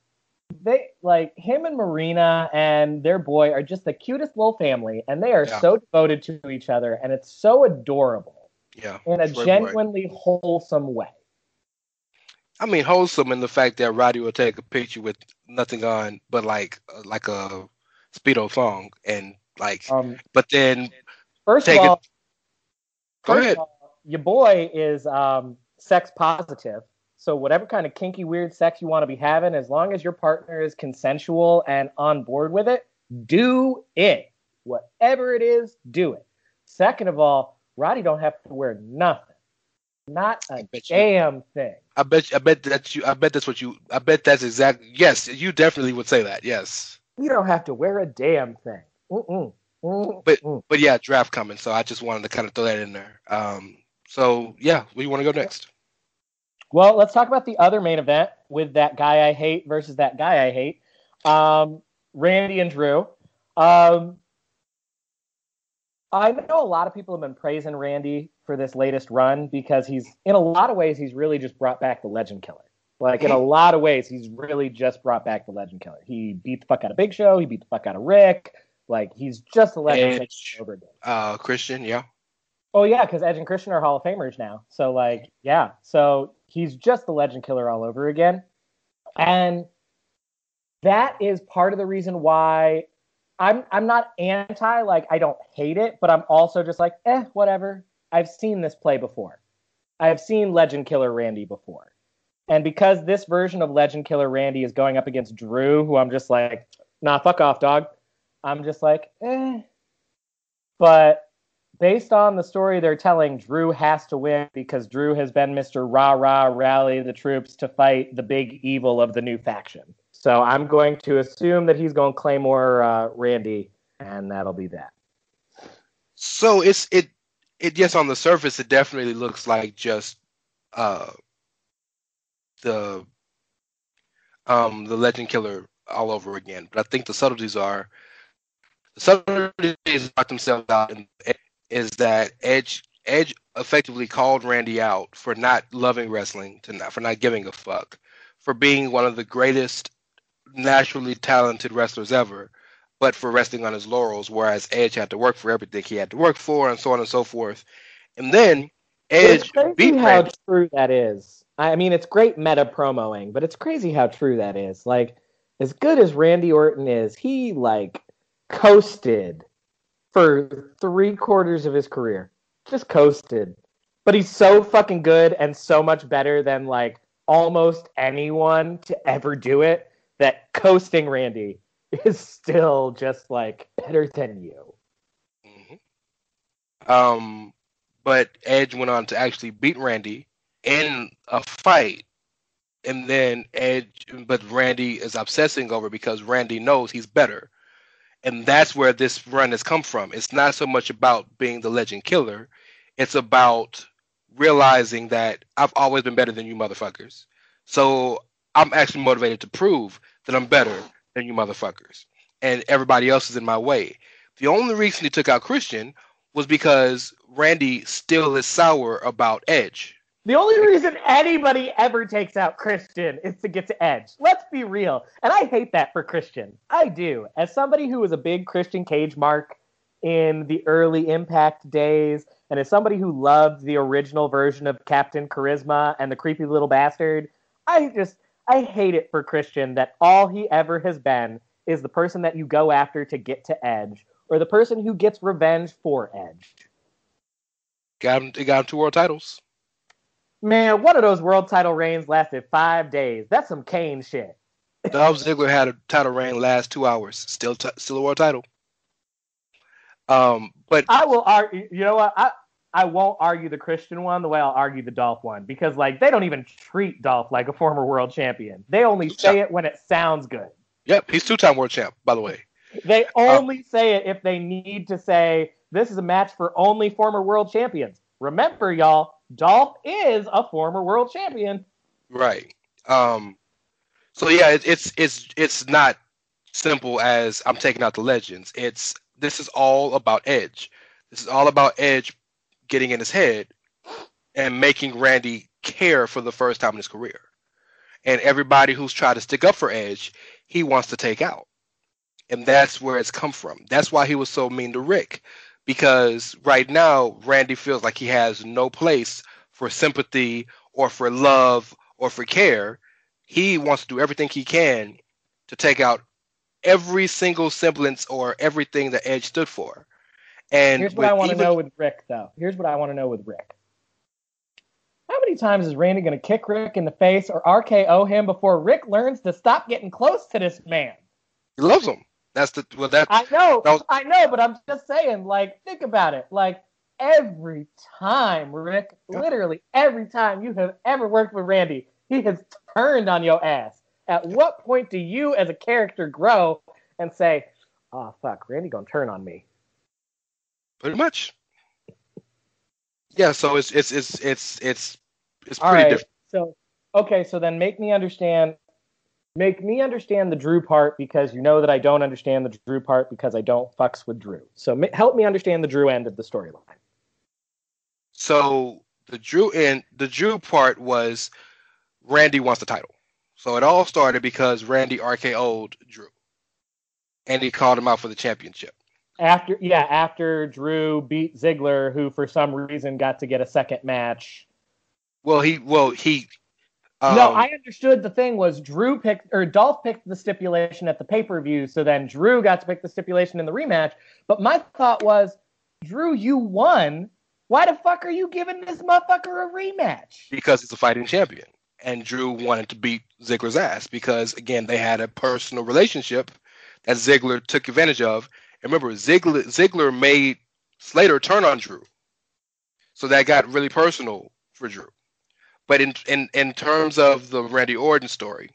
they like him and Marina and their boy are just the cutest little family and they are Yeah. so devoted to each other and it's so adorable yeah. in a genuinely wholesome way. I mean, wholesome in the fact that Roddy will take a picture with nothing on, but like uh, like a speedo thong, and like, Um but then first Take of it- all, go ahead. of all, your boy is um sex positive. So whatever kind of kinky weird sex you want to be having as long as your partner is consensual and on board with it, do it. Whatever it is, do it. Second of all, Roddy don't have to wear nothing. Not a bet you- damn thing. I bet I bet that you I bet that's what you I bet that's exactly yes you definitely would say that yes You don't have to wear a damn thing. Mm-mm. But- but yeah draft coming so I just wanted to kind of throw that in there um so yeah where you want to go next Well, let's talk about the other main event with that guy I hate versus that guy I hate. Um, Randy and Drew. Um, I know a lot of people have been praising Randy for this latest run because he's, in a lot of ways, he's really just brought back the Legend Killer. Like in a lot of ways, he's really just brought back the Legend Killer. He beat the fuck out of Big Show. He beat the fuck out of Rick. Like he's just the Legend Edge. Killer over again. uh Christian yeah Oh yeah, because Edge and Christian are Hall of Famers now. So like, yeah. So he's just the legend killer all over again. And that is part of the reason why I'm I'm not anti, like I don't hate it, but I'm also just like, eh, whatever. I've seen this play before. I've seen Legend Killer Randy before. And because this version of Legend Killer Randy is going up against Drew, who I'm just like, nah, fuck off, dog. I'm just like, eh. But based on the story they're telling, Drew has to win because Drew has been Mr. Rah Rah rally the troops to fight the big evil of the new faction. So I'm going to assume that he's going to Claymore uh, Randy, and that'll be that. so it's it it yes on the surface it definitely looks like just uh the um the legend killer all over again but I think the subtleties are the subtleties about themselves out and is that Edge Edge effectively called Randy out for not loving wrestling, to not for not giving a fuck, for being one of the greatest naturally talented wrestlers ever, but for resting on his laurels, whereas Edge had to work for everything he had to work for, and so on and so forth. And then Edge it's beat how Randy. true that is. I mean, it's great meta promoing, but it's crazy how true that is. Like, as good as Randy Orton is, he like coasted for three quarters of his career. Just coasted. But he's so fucking good and so much better than like almost anyone to ever do it that coasting Randy [LAUGHS] is still just like better than you. Um, but Edge went on to actually beat Randy in a fight. And then Edge, but Randy is obsessing over because Randy knows he's better. And that's where this run has come from. It's not so much about being the legend killer, it's about realizing that I've always been better than you motherfuckers. So I'm actually motivated to prove that I'm better than you motherfuckers. And everybody else is in my way. The only reason he took out Christian was because Randy still is sour about Edge. The only reason anybody ever takes out Christian is to get to Edge. Let's be real. And I hate that for Christian. I do. As somebody who was a big Christian Cage mark in the early Impact days, and as somebody who loved the original version of Captain Charisma and the creepy little bastard, I just I hate it for Christian that all he ever has been is the person that you go after to get to Edge, or the person who gets revenge for Edge. Got him, got him two world titles. Man, one of those world title reigns lasted five days. That's some Kane shit. Dolph Ziggler had a title reign last two hours. Still, t- still a world title. Um, but I will argue. You know what? I I won't argue the Christian one the way I'll argue the Dolph one because like they don't even treat Dolph like a former world champion. They only say it when it sounds good. yep, he's two-time world champ, by the way. They only say it if they need to say this is a match for only former world champions. Remember, y'all, Dolph is a former world champion. Right. Um. So yeah, it, it's it's it's not simple as I'm taking out the legends. It's this is all about Edge. This is all about Edge getting in his head and making Randy care for the first time in his career. And everybody who's tried to stick up for Edge, he wants to take out. And that's where it's come from. That's why he was so mean to Rick. Because right now, Randy feels like he has no place for sympathy or for love or for care. He wants to do everything he can to take out every single semblance or everything that Edge stood for. And Here's what I want to even- know with Rick, though. Here's what I want to know with Rick. How many times is Randy going to kick Rick in the face or RKO him before Rick learns to stop getting close to this man? He loves him. That's the well. That I know, that was- I know, but I'm just saying, like, think about it. Like, every time, Rick, literally every time you have ever worked with Randy, he has turned on your ass. At what point do you, as a character, grow and say, "Oh fuck, Randy gonna turn on me"? pretty much. Yeah. So it's it's it's it's it's it's All pretty right. different. So, okay, so then make me understand. Make me understand the Drew part because you know that I don't understand the Drew part because I don't fucks with Drew. So help me understand the Drew end of the storyline. So the Drew and the Drew part was Randy wants the title. So it all started because Randy RKO'd Drew, and he called him out for the championship. After yeah, after Drew beat Ziggler, who for some reason got to get a second match. Well, he well he. Um, no, I understood the thing was Drew picked or Dolph picked the stipulation at the pay per view, so then Drew got to pick the stipulation in the rematch. But my thought was, Drew, you won. Why the fuck are you giving this motherfucker a rematch? because he's a fighting champion. And Drew wanted to beat Ziggler's ass because, again, they had a personal relationship that Ziggler took advantage of. And remember, Ziggler, Ziggler made Slater turn on Drew. So that got really personal for Drew. But in in, in terms of the Randy Orton story,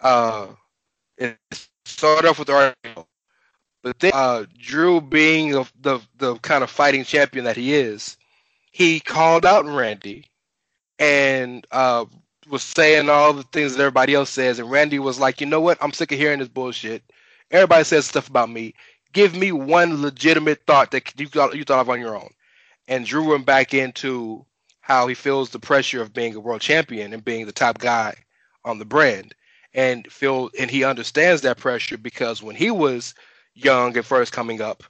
uh, it started off with RKO. But then uh, Drew being the, the the kind of fighting champion that he is, he called out Randy and uh, was saying all the things that everybody else says. And Randy was like, you know what? I'm sick of hearing this bullshit. Everybody says stuff about me. Give me one legitimate thought that you thought you thought of on your own. and Drew went back into how he feels the pressure of being a world champion and being the top guy on the brand, and feel and he understands that pressure because when he was young and first coming up,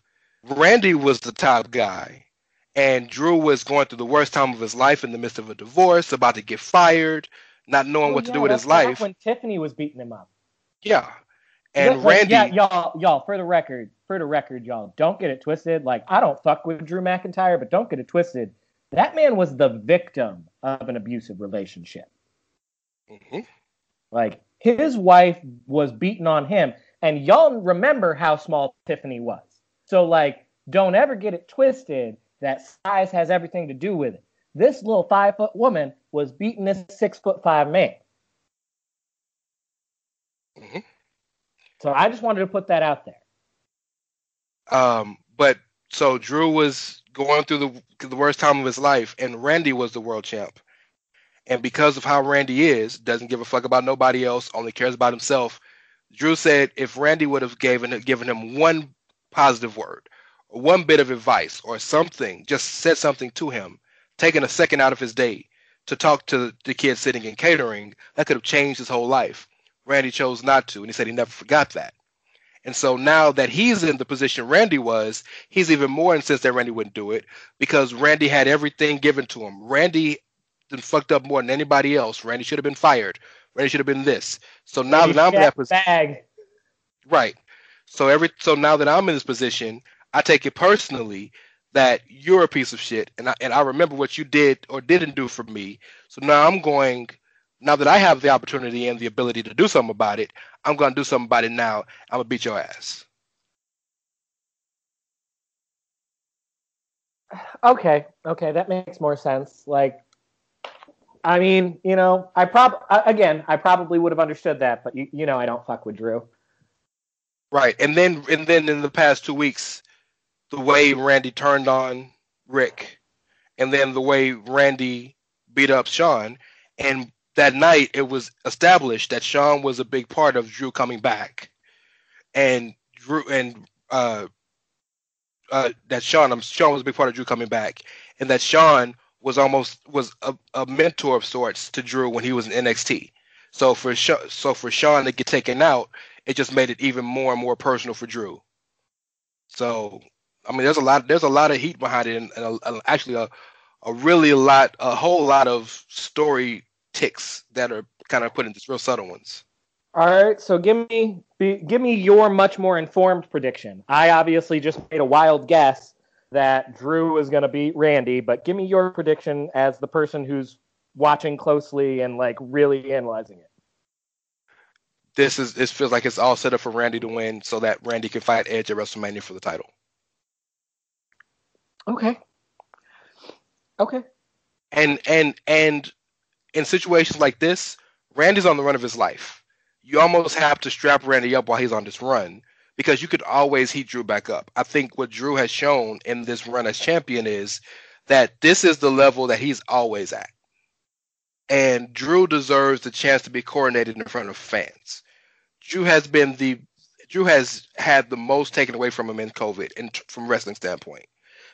Randy was the top guy, and Drew was going through the worst time of his life in the midst of a divorce, about to get fired, not knowing Oh, what to do with his life. when Tiffany was beating him up. Yeah, and Look, Randy. yeah, y'all, y'all, for the record, for the record, y'all, don't get it twisted. Like, I don't fuck with Drew McIntyre, but don't get it twisted. That man was the victim of an abusive relationship. Mhm. Like, his wife was beating on him, and y'all remember how small Tiffany was. So, like, don't ever get it twisted that size has everything to do with it. This little five foot woman was beating this six foot five man. Mhm. So I just wanted to put that out there. Um, but so Drew was going through the the worst time of his life, and Randy was the world champ. And because of how Randy is, doesn't give a fuck about nobody else, only cares about himself. Drew said if Randy would have given given him one positive word, or one bit of advice, or something, just said something to him, taken a second out of his day to talk to the kid sitting in catering, that could have changed his whole life. Randy chose not to, and he said he never forgot that. And so now that he's in the position Randy was, he's even more incensed that Randy wouldn't do it because Randy had everything given to him. Randy fucked up more than anybody else. Randy should have been fired. Randy should have been this. So now that I'm in that position, right? So every so now that I'm in this position, I take it personally that you're a piece of shit, and I and I remember what you did or didn't do for me. So now I'm going. Now that I have the opportunity and the ability to do something about it, I'm going to do something about it now. I'm gonna beat your ass. Okay, okay, that makes more sense. Like, I mean, you know, I prob again, I probably would have understood that, but you, you know, I don't fuck with Drew. Right, and then and then in the past two weeks, the way Randy turned on Rick, and then the way Randy beat up Shawn, and that night it was established that Shawn was a big part of Drew coming back, and Drew and uh, uh, that Shawn, um, Shawn was a big part of Drew coming back, and that Shawn was almost was a, a mentor of sorts to Drew when he was in NXT. So for so for Shawn to get taken out, it just made it even more and more personal for Drew. So I mean, there's a lot there's a lot of heat behind it, and, and a, a- actually a a really lot a whole lot of story ticks that are kind of put into real subtle ones. All right, so give me be, give me your much more informed prediction. I obviously just made a wild guess that Drew is going to beat Randy, but give me your prediction as the person who's watching closely and like really analyzing it. This is this feels like it's all set up for Randy to win, so that Randy can fight Edge at WrestleMania for the title. Okay. Okay. and and and in situations like this, Randy's on the run of his life. You almost have to strap Randy up while he's on this run because you could always heat Drew back up. I think what Drew has shown in this run as champion is that this is the level that he's always at. And Drew deserves the chance to be coronated in front of fans. Drew has been the Drew has had the most taken away from him in COVID in, from wrestling standpoint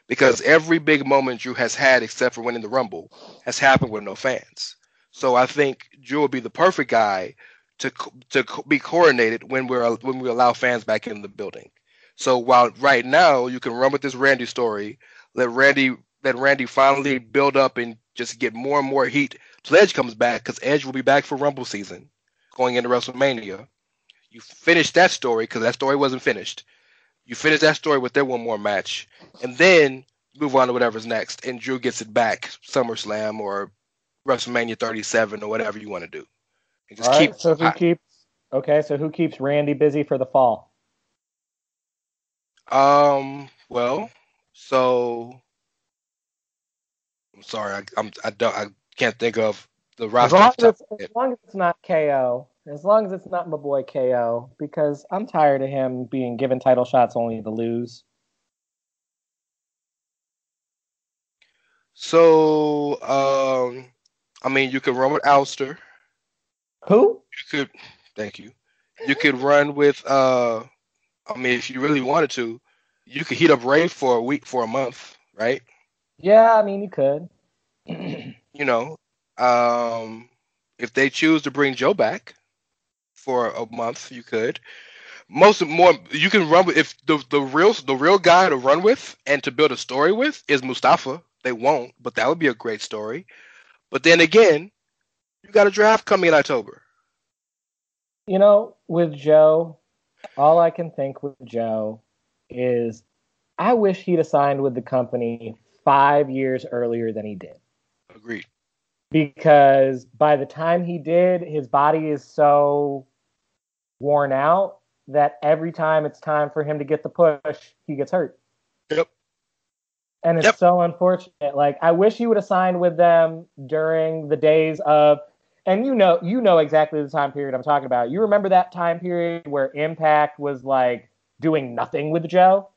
because every big moment Drew has had, except for winning the Rumble, has happened with no fans. So I think Drew will be the perfect guy to to be coordinated when we're when we allow fans back in the building. So while right now you can run with this Randy story, let Randy let Randy finally build up and just get more and more heat till Edge comes back because Edge will be back for Rumble season, going into WrestleMania. You finish that story because that story wasn't finished. You finish that story with their one more match, and then move on to whatever's next. And Drew gets it back SummerSlam or WrestleMania 37 or whatever you want to do. And just All right, keep. so who keeps Okay, so who keeps Randy busy for the fall? Um. Well, so I'm sorry. I, I'm. I don't. I can't think of the As roster. long as, it's, my as long as it's not KO, as long as it's not my boy KO, because I'm tired of him being given title shots only to lose. So, um, I mean, you could run with Aleister. Who? You could. Thank you. You could run with. Uh, I mean, if you really wanted to, you could heat up Ray for a week, for a month, right? Yeah, I mean you could. [CLEARS THROAT] You know, um, if they choose to bring Joe back for a month, you could. Most more you can run with if the the real the real guy to run with and to build a story with is Mustafa. They won't, but that would be a great story. But then again, you got a draft coming in October. You know, with Joe, all I can think with Joe is I wish he'd have signed with the company five years earlier than he did. Agreed. Because by the time he did, his body is so worn out that every time it's time for him to get the push, he gets hurt. Yep. And it's Yep. so unfortunate. Like I wish he would have signed with them during the days of and you know you know exactly the time period I'm talking about. You remember that time period where Impact was like doing nothing with Joe?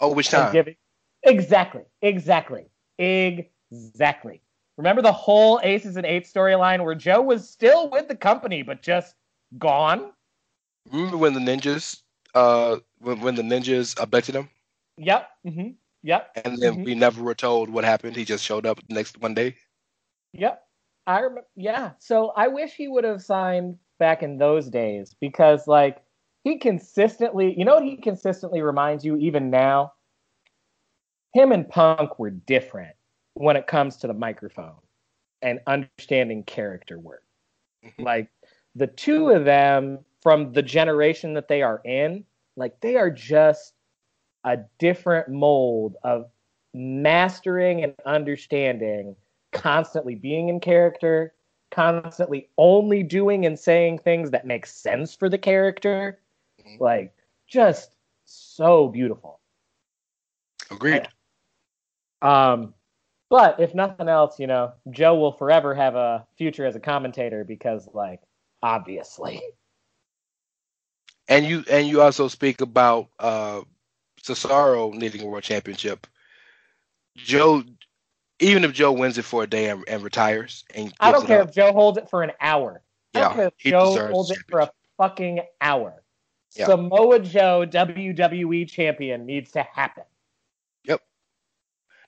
Oh, which time? giving- exactly, exactly, exactly. Remember the whole Aces and Eights storyline where Joe was still with the company but just gone? Remember when the ninjas, uh, when, when the ninjas abducted him, Yep. hmm Yep. and then Mhm. we never were told what happened. He just showed up the next Monday. Yep. I remember. Yeah. So I wish he would have signed back in those days because, like, he consistently, you know what he consistently reminds you even now? Him and Punk were different when it comes to the microphone and understanding character work. Like, the two of them from the generation that they are in, like, they are just a different mold of mastering and understanding constantly being in character, constantly only doing and saying things that make sense for the character. Like, just so beautiful. Agreed. Um, but if nothing else, you know, Joe will forever have a future as a commentator because, like, obviously. And you and you also speak about uh Cesaro needing a world championship. Joe, even if Joe wins it for a day and, and retires, and I don't care up, if Joe holds it for an hour. I Yeah, don't care if Joe holds it for a fucking hour. Yeah. Samoa Joe WWE champion needs to happen. Yep.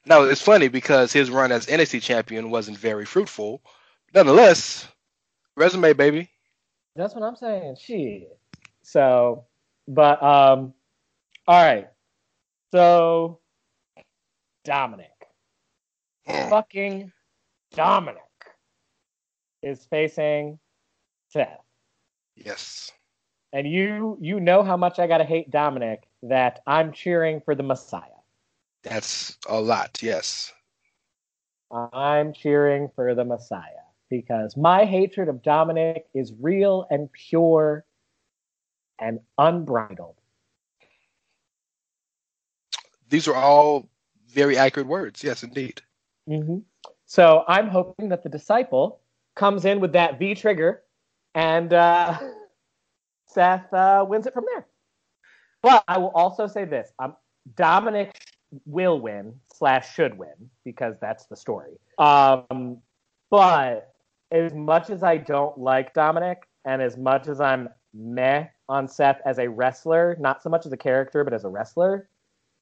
Now it's funny because his run as NXT champion wasn't very fruitful. Nonetheless, resume baby. That's what I'm saying. Shit. So, but um, all right. So, Dominic, [SIGHS] fucking Dominic, is facing Seth, Yes. and you you know how much I gotta hate Dominic that I'm cheering for the Messiah. That's a lot. Yes. I'm cheering for the Messiah because my hatred of Dominic is real and pure and unbridled. These are all very accurate words. Yes, indeed. hmm So I'm hoping that the disciple comes in with that V trigger and uh, Seth uh, wins it from there. But I will also say this: um, Dominic will win slash should win because that's the story. Um, but as much as I don't like Dominic, and as much as I'm meh on Seth as a wrestler, not so much as a character, but as a wrestler,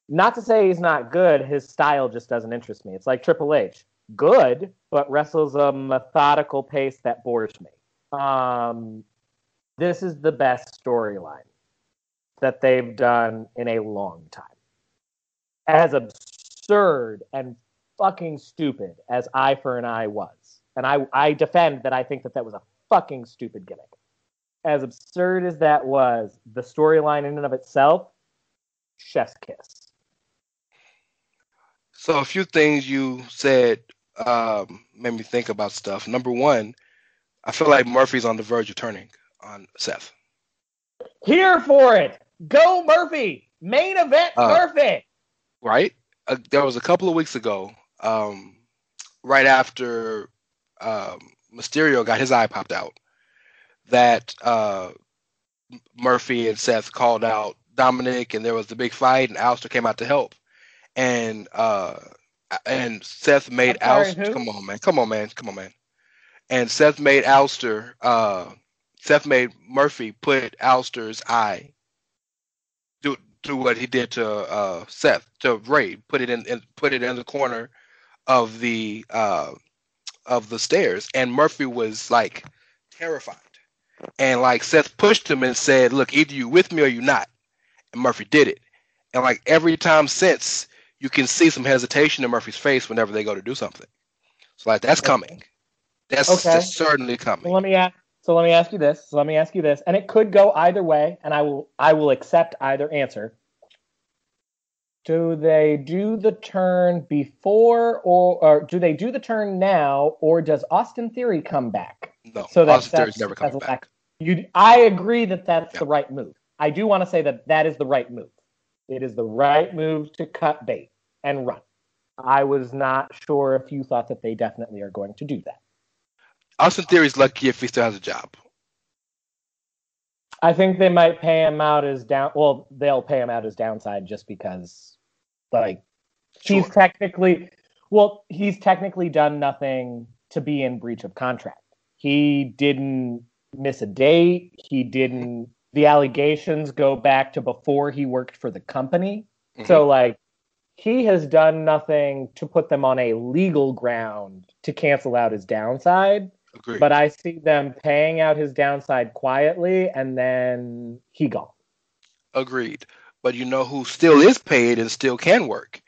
not to say he's not good, his style just doesn't interest me. It's like Triple H. Good, but wrestles a methodical pace that bores me. Um, this is the best storyline that they've done in a long time. As absurd and fucking stupid as Eye for an Eye was, and I, I defend that I think that that was a fucking stupid gimmick. As absurd as that was, the storyline in and of itself, chef's kiss. So a few things you said um, made me think about stuff. Number one, I feel like Murphy's on the verge of turning on Seth. Here for it. Go Murphy. Main event Uh, Murphy. right? Uh, there was a couple of weeks ago, um, right after um, Mysterio got his eye popped out, that uh, Murphy and Seth called out Dominic, and there was the big fight, and Aleister came out to help, and uh, and Seth made I'm sorry, Aleister. who? Come on, man! Come on, man! Come on, man! And Seth made Aleister. Uh, Seth made Murphy put Aleister's eye do do what he did to uh, Seth to Rey. Put it in, in put it in the corner of the uh, of the stairs, and Murphy was like terrified, and like Seth pushed him and said, "Look, either you with me or you not," and Murphy did it, and like every time since, you can see some hesitation in Murphy's face whenever they go to do something. So like that's coming. That's, Okay. that's certainly So coming. let me ask. So let me ask you this. So let me ask you this, and it could go either way, and I will I will accept either answer. Do they do the turn before, or, or do they do the turn now, or does Austin Theory come back? No, So that Austin Theory's never coming a back. You, I agree that that's Yeah. the right move. I do want to say that that is the right move. It is the right move to cut bait and run. I was not sure if you thought that they definitely are going to do that. Austin Theory's lucky if he still has a job. I think they might pay him out as down. Well, they'll pay him out as downside just because, like, he's technically, well, he's technically done nothing to be in breach of contract. He didn't miss a date. He didn't. The allegations go back to before he worked for the company. Mhm. So, like, he has done nothing to put them on a legal ground to cancel out his downside. Agreed. But I see them paying out his downside quietly, and then he gone. Agreed. But you know who still is paid and still can work?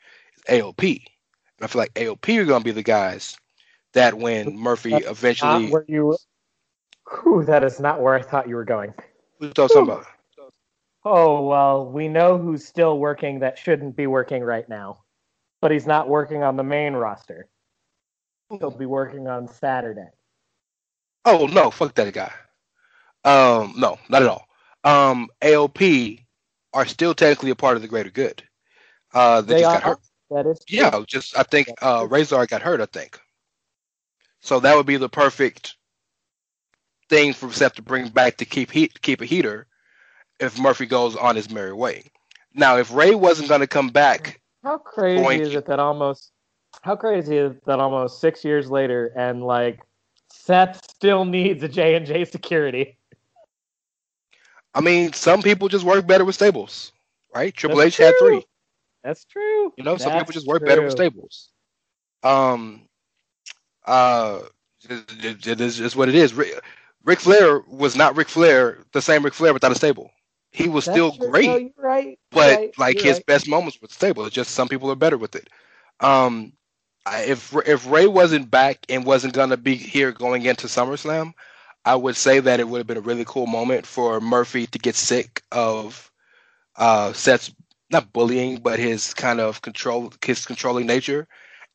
AOP. And I feel like AOP are going to be the guys that when Murphy Not eventually. where you. Whew, that is not where I thought you were going. Who you talking about? Oh well, we know who's still working that shouldn't be working right now, but he's not working on the main roster. He'll be working on Saturday. Oh no, fuck that guy. Um, no, not at all. Um, AOP are still technically a part of the greater good. Uh, they, They just are. got hurt. That is true. Yeah, just I think uh, Rezar got hurt. I think. So that would be the perfect thing for Seth to bring back to keep heat, keep a heater, if Murphy goes on his merry way. Now, if Rey wasn't going to come back, How crazy Going is it that almost how crazy is it that almost six years later and like Seth still needs a J and J security? I mean, some people just work better with stables, right? Triple That's H had three. That's true. You know, some That's people just work better with stables. Um, uh, it, it is just what it is. Ric, Flair was not Ric Flair, the same Ric Flair without a stable. He was That's still great. No, right. But right. like his right. best moments with stable. It's just some people are better with it. Um, if if Rey wasn't back and wasn't gonna be here going into SummerSlam, I would say that it would have been a really cool moment for Murphy to get sick of uh, Seth's not bullying, but his kind of control, his controlling nature,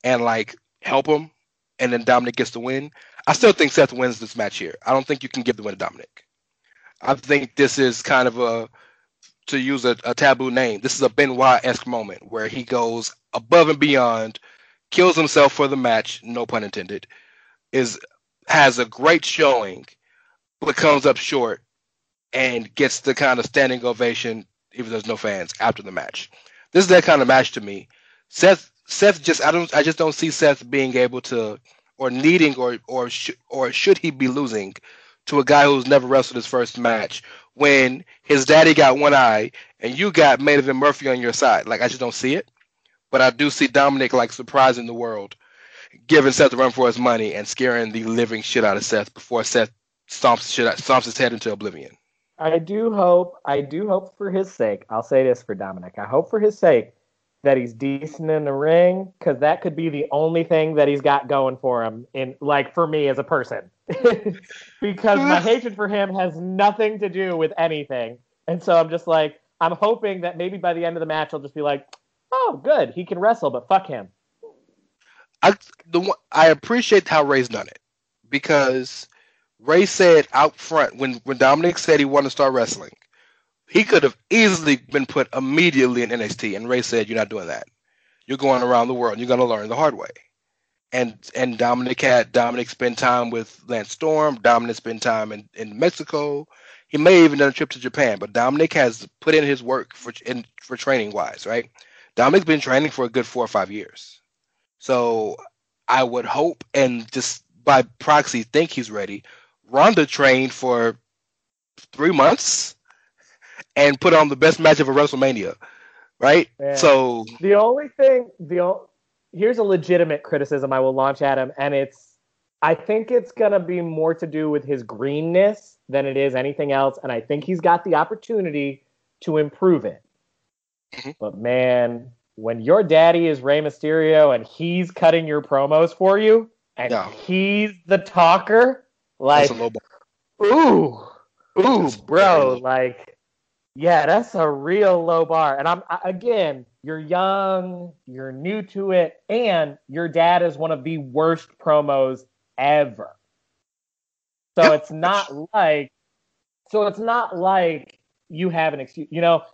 and like help him, and then Dominic gets the win. I still think Seth wins this match here. I don't think you can give the win to Dominic. I think this is kind of a to use a, a taboo name, this is a Benoit esque moment where he goes above and beyond, kills himself for the match, no pun intended, is has a great showing, but comes up short and gets the kind of standing ovation, even though there's no fans after the match. This is that kind of match to me. Seth Seth just I don't I just don't see Seth being able to or needing or or sh- or should he be losing to a guy who's never wrestled his first match when his daddy got one eye and you got Maven Murphy on your side. Like I just don't see it. But I do see Dominic like surprising the world, giving Seth a run for his money and scaring the living shit out of Seth before Seth stomps shit out, stomps his head into oblivion. I do hope, I do hope for his sake. I'll say this for Dominic. I hope for his sake that he's decent in the ring because that could be the only thing that he's got going for him in like for me as a person. [LAUGHS] because my [LAUGHS] hatred for him has nothing to do with anything. And so I'm just like, I'm hoping that maybe by the end of the match I'll just be like, oh, good, he can wrestle, but fuck him. I the one, I appreciate how Rey's done it because Rey said out front when when Dominic said he wanted to start wrestling, he could have easily been put immediately in NXT, and Rey said, "You're not doing that. You're going around the world. You're going to learn the hard way." And and Dominic had Dominic spent time with Lance Storm. Dominic spent time in, in Mexico. He may have even done a trip to Japan, but Dominic has put in his work for in, for training wise, right? Dominic's been training for a good four or five years. So I would hope and just by proxy think he's ready. Ronda trained for three months and put on the best match of a WrestleMania, right? Yeah. So The only thing, the o- here's a legitimate criticism I will launch at him, and it's I think it's gonna be more to do with his greenness than it is anything else, and I think he's got the opportunity to improve it. Mhm. But man, when your daddy is Rey Mysterio and he's cutting your promos for you, and he's the talker, like That's a low. Ooh, ooh, bro, like, yeah, that's a real low bar. And I'm again, you're young, you're new to it, and your dad is one of the worst promos ever. So Yeah. it's not like, so it's not like you have an excuse. You know,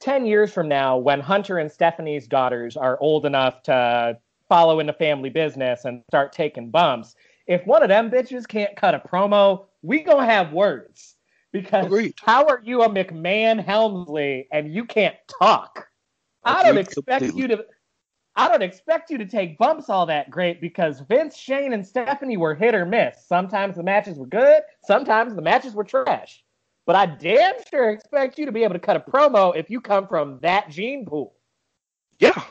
ten years from now, when Hunter and Stephanie's daughters are old enough to follow in the family business and start taking bumps, if one of them bitches can't cut a promo, we gonna have words. Because Agreed. how are you a McMahon Helmsley and you can't talk? I don't expect completely. you to. I don't expect you to take bumps all that great because Vince, Shane, and Stephanie were hit or miss. Sometimes the matches were good, sometimes the matches were trash. But I damn sure expect you to be able to cut a promo if you come from that gene pool Yeah.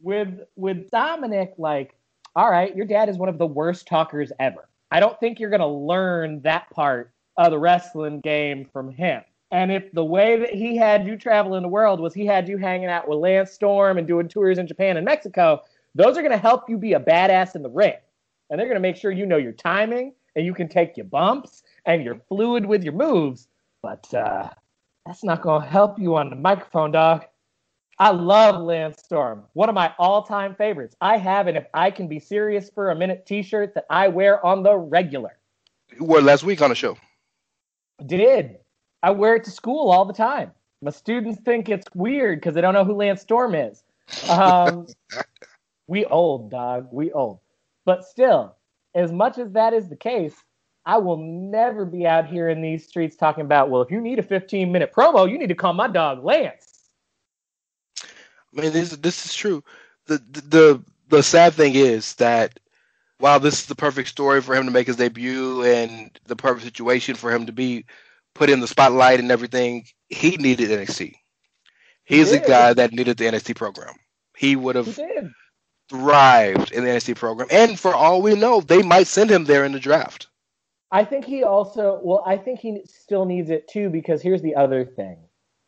with with Dominic, like, all right, your dad is one of the worst talkers ever. I don't think you're gonna learn that part the wrestling game from him. And if the way that he had you traveling the world was he had you hanging out with Lance Storm and doing tours in Japan and Mexico, those are gonna help you be a badass in the ring. And they're gonna make sure you know your timing and you can take your bumps and you're fluid with your moves. But uh, that's not gonna help you on the microphone, dog. I love Lance Storm. One of my all-time favorites. I have an "If I Can Be Serious for a Minute" T-shirt that I wear on the regular. You wore last week on the show. Did I wear it to school all the time? My students think it's weird because they don't know who Lance Storm is. Um, [LAUGHS] we old dog, we old. But still, as much as that is the case, I will never be out here in these streets talking about, well, if you need a 15 minute promo, you need to call my dog Lance. I mean, this this is true. The, the the the sad thing is that while this is the perfect story for him to make his debut and the perfect situation for him to be put in the spotlight and everything, he needed NXT. He's the did. guy that needed the NXT program. He would have thrived in the NXT program, and for all we know, they might send him there in the draft. I think he also, well, I think he still needs it too because here's the other thing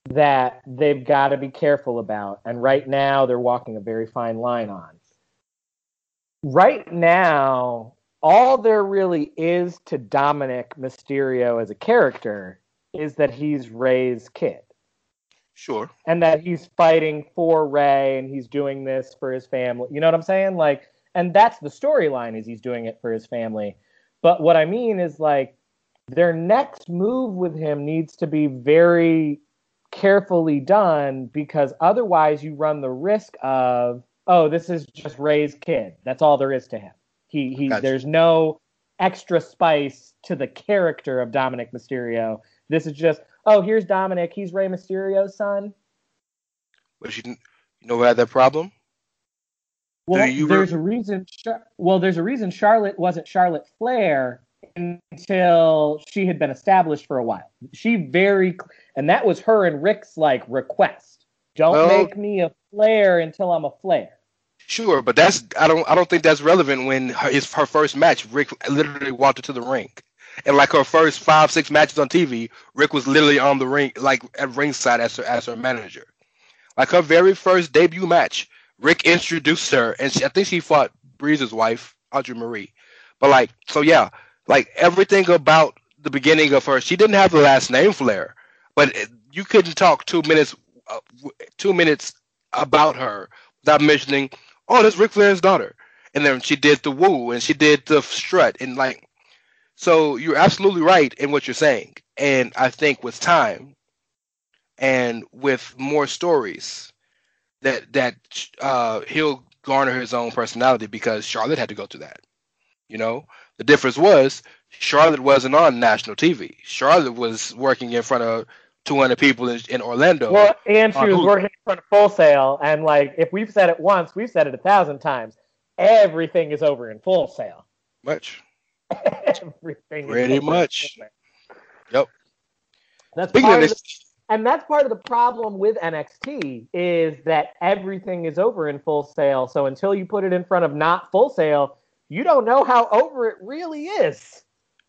that they've got to be careful about. And right now, they're walking a very fine line on. Right now, all there really is to Dominic Mysterio as a character is that he's Rey's kid Sure. and that he's fighting for Rey and he's doing this for his family. You know what I'm saying? Like, and that's the storyline is he's doing it for his family. But what I mean is like their next move with him needs to be very carefully done because otherwise you run the risk of oh this is just Rey's kid. That's all there is to him. He he Gotcha. there's no extra spice to the character of Dominic Mysterio. This is just oh here's Dominic, he's Rey Mysterio's son. But you, you know who had that problem? Well, you there's re- a reason. Well, there's a reason Charlotte wasn't Charlotte Flair until she had been established for a while. She very, and that was her and Ric's like request. Don't Well- make me a Flair until I'm a Flair. Sure, but that's I don't I don't think that's relevant when her, his her first match, Ric literally walked into the ring, and like her first five six matches on TV, Ric was literally on the ring like at ringside as her as her manager. Like her very first debut match, Ric introduced her, and she, I think she fought Breeze's wife, Audrey Marie. But like so yeah, like everything about the beginning of her, she didn't have the last name Flair, but you couldn't talk two minutes uh, two minutes about her without mentioning oh, that's Ric Flair's daughter. And then she did the woo and she did the strut and like so you're absolutely right in what you're saying. And I think with time and with more stories that that uh he'll garner his own personality because Charlotte had to go through that. You know? The difference was Charlotte wasn't on national TV. Charlotte was working in front of 200 people in, in Orlando. Well, and she on was Hulu. working in front of Full Sail, and like if we've said it once, we've said it a thousand times. Everything is over in Full Sail. much. [LAUGHS] Everything. Pretty over much. Yep. That's Speaking part of of this, and that's part of the problem with NXT is that everything is over in Full Sail. So until you put it in front of not Full Sail, you don't know how over it really is.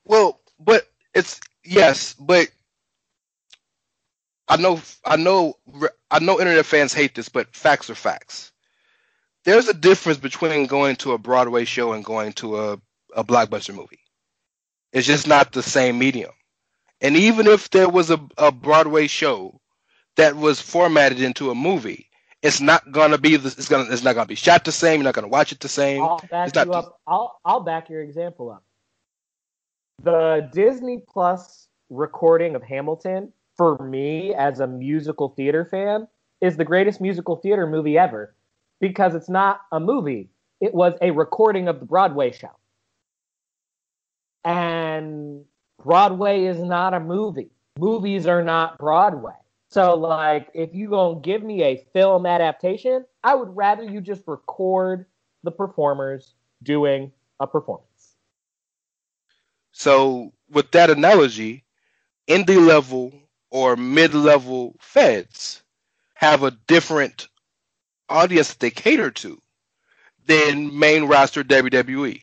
Well, but it's yes, but I know, I know, I know. Internet fans hate this, but facts are facts. There's a difference between going to a Broadway show and going to a, a blockbuster movie. It's just not the same medium. And even if there was a, a Broadway show that was formatted into a movie, it's not gonna be the, it's gonna it's not gonna be shot the same. You're not gonna watch it the same. I'll back you up. I'll I'll back your example up. The Disney Plus recording of Hamilton, for me as a musical theater fan, is the greatest musical theater movie ever because it's not a movie. It was a recording of the Broadway show. And Broadway is not a movie. Movies are not Broadway. So, like, if you gonna give me a film adaptation, I would rather you just record the performers doing a performance. So with that analogy, indie level or mid level feds have a different audience that they cater to than main roster WWE.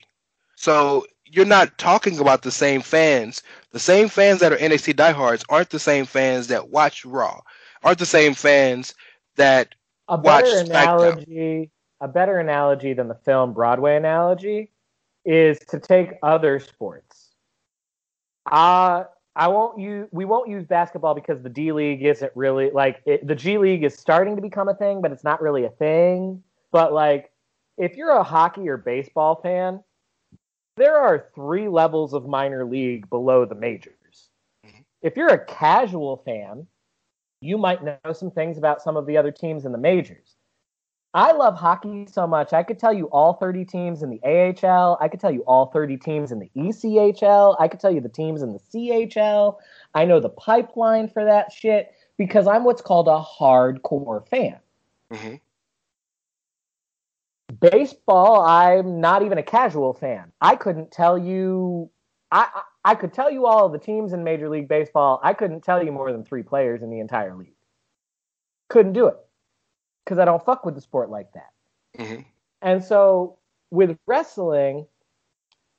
So you're not talking about the same fans. The same fans that are NXT diehards aren't the same fans that watch Raw. Aren't the same fans that A watch better analogy, a better analogy than the film Broadway analogy, is to take other sports. Uh I won't use we won't use basketball because the D League isn't really like it, the G League is starting to become a thing, but it's not really a thing. But like, if you're a hockey or baseball fan, there are three levels of minor league below the majors. Mm-hmm. If you're a casual fan, you might know some things about some of the other teams in the majors. I love hockey so much. I could tell you all 30 teams in the AHL. I could tell you all 30 teams in the ECHL. I could tell you the teams in the CHL. I know the pipeline for that shit because I'm what's called a hardcore fan. Mhm. Baseball, I'm not even a casual fan. I couldn't tell you. I I I could tell you all of the teams in Major League Baseball. I couldn't tell you more than three players in the entire league. Couldn't do it because I don't fuck with the sport like that. Mhm. And so with wrestling,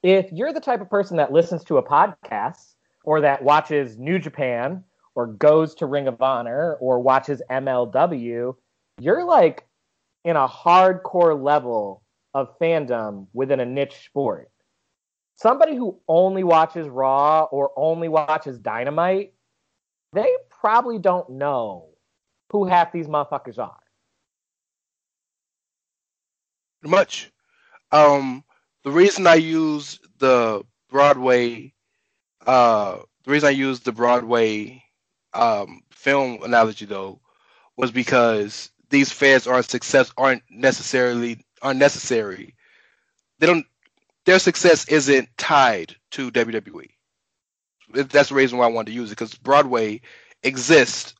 if you're the type of person that listens to a podcast or that watches New Japan or goes to Ring of Honor or watches MLW, you're like in a hardcore level of fandom within a niche sport. Somebody who only watches Raw or only watches Dynamite, they probably don't know who half these motherfuckers are. Much. Um, the reason I use the Broadway, uh, the reason I use the Broadway um, film analogy though, was because these fans aren't success aren't necessarily aren't necessary. They don't. Their success isn't tied to WWE. That's the reason why I wanted to use it because Broadway exists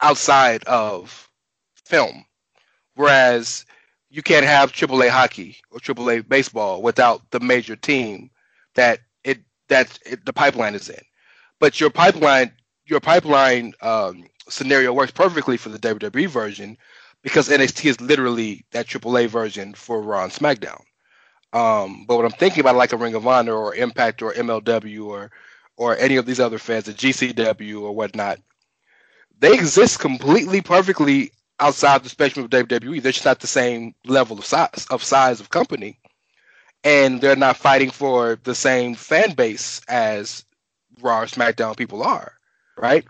outside of film, whereas you can't have AAA hockey or AAA baseball without the major team that it that it, the pipeline is in. But your pipeline your pipeline um, scenario works perfectly for the WWE version because NXT is literally that AAA version for Raw and SmackDown. Um, but what I'm thinking about like a Ring of Honor or Impact or MLW or or any of these other fans, the GCW or whatnot, they exist completely perfectly outside the spectrum of WWE. They're just not the same level of size of size of company, and they're not fighting for the same fan base as Raw or SmackDown people are, right?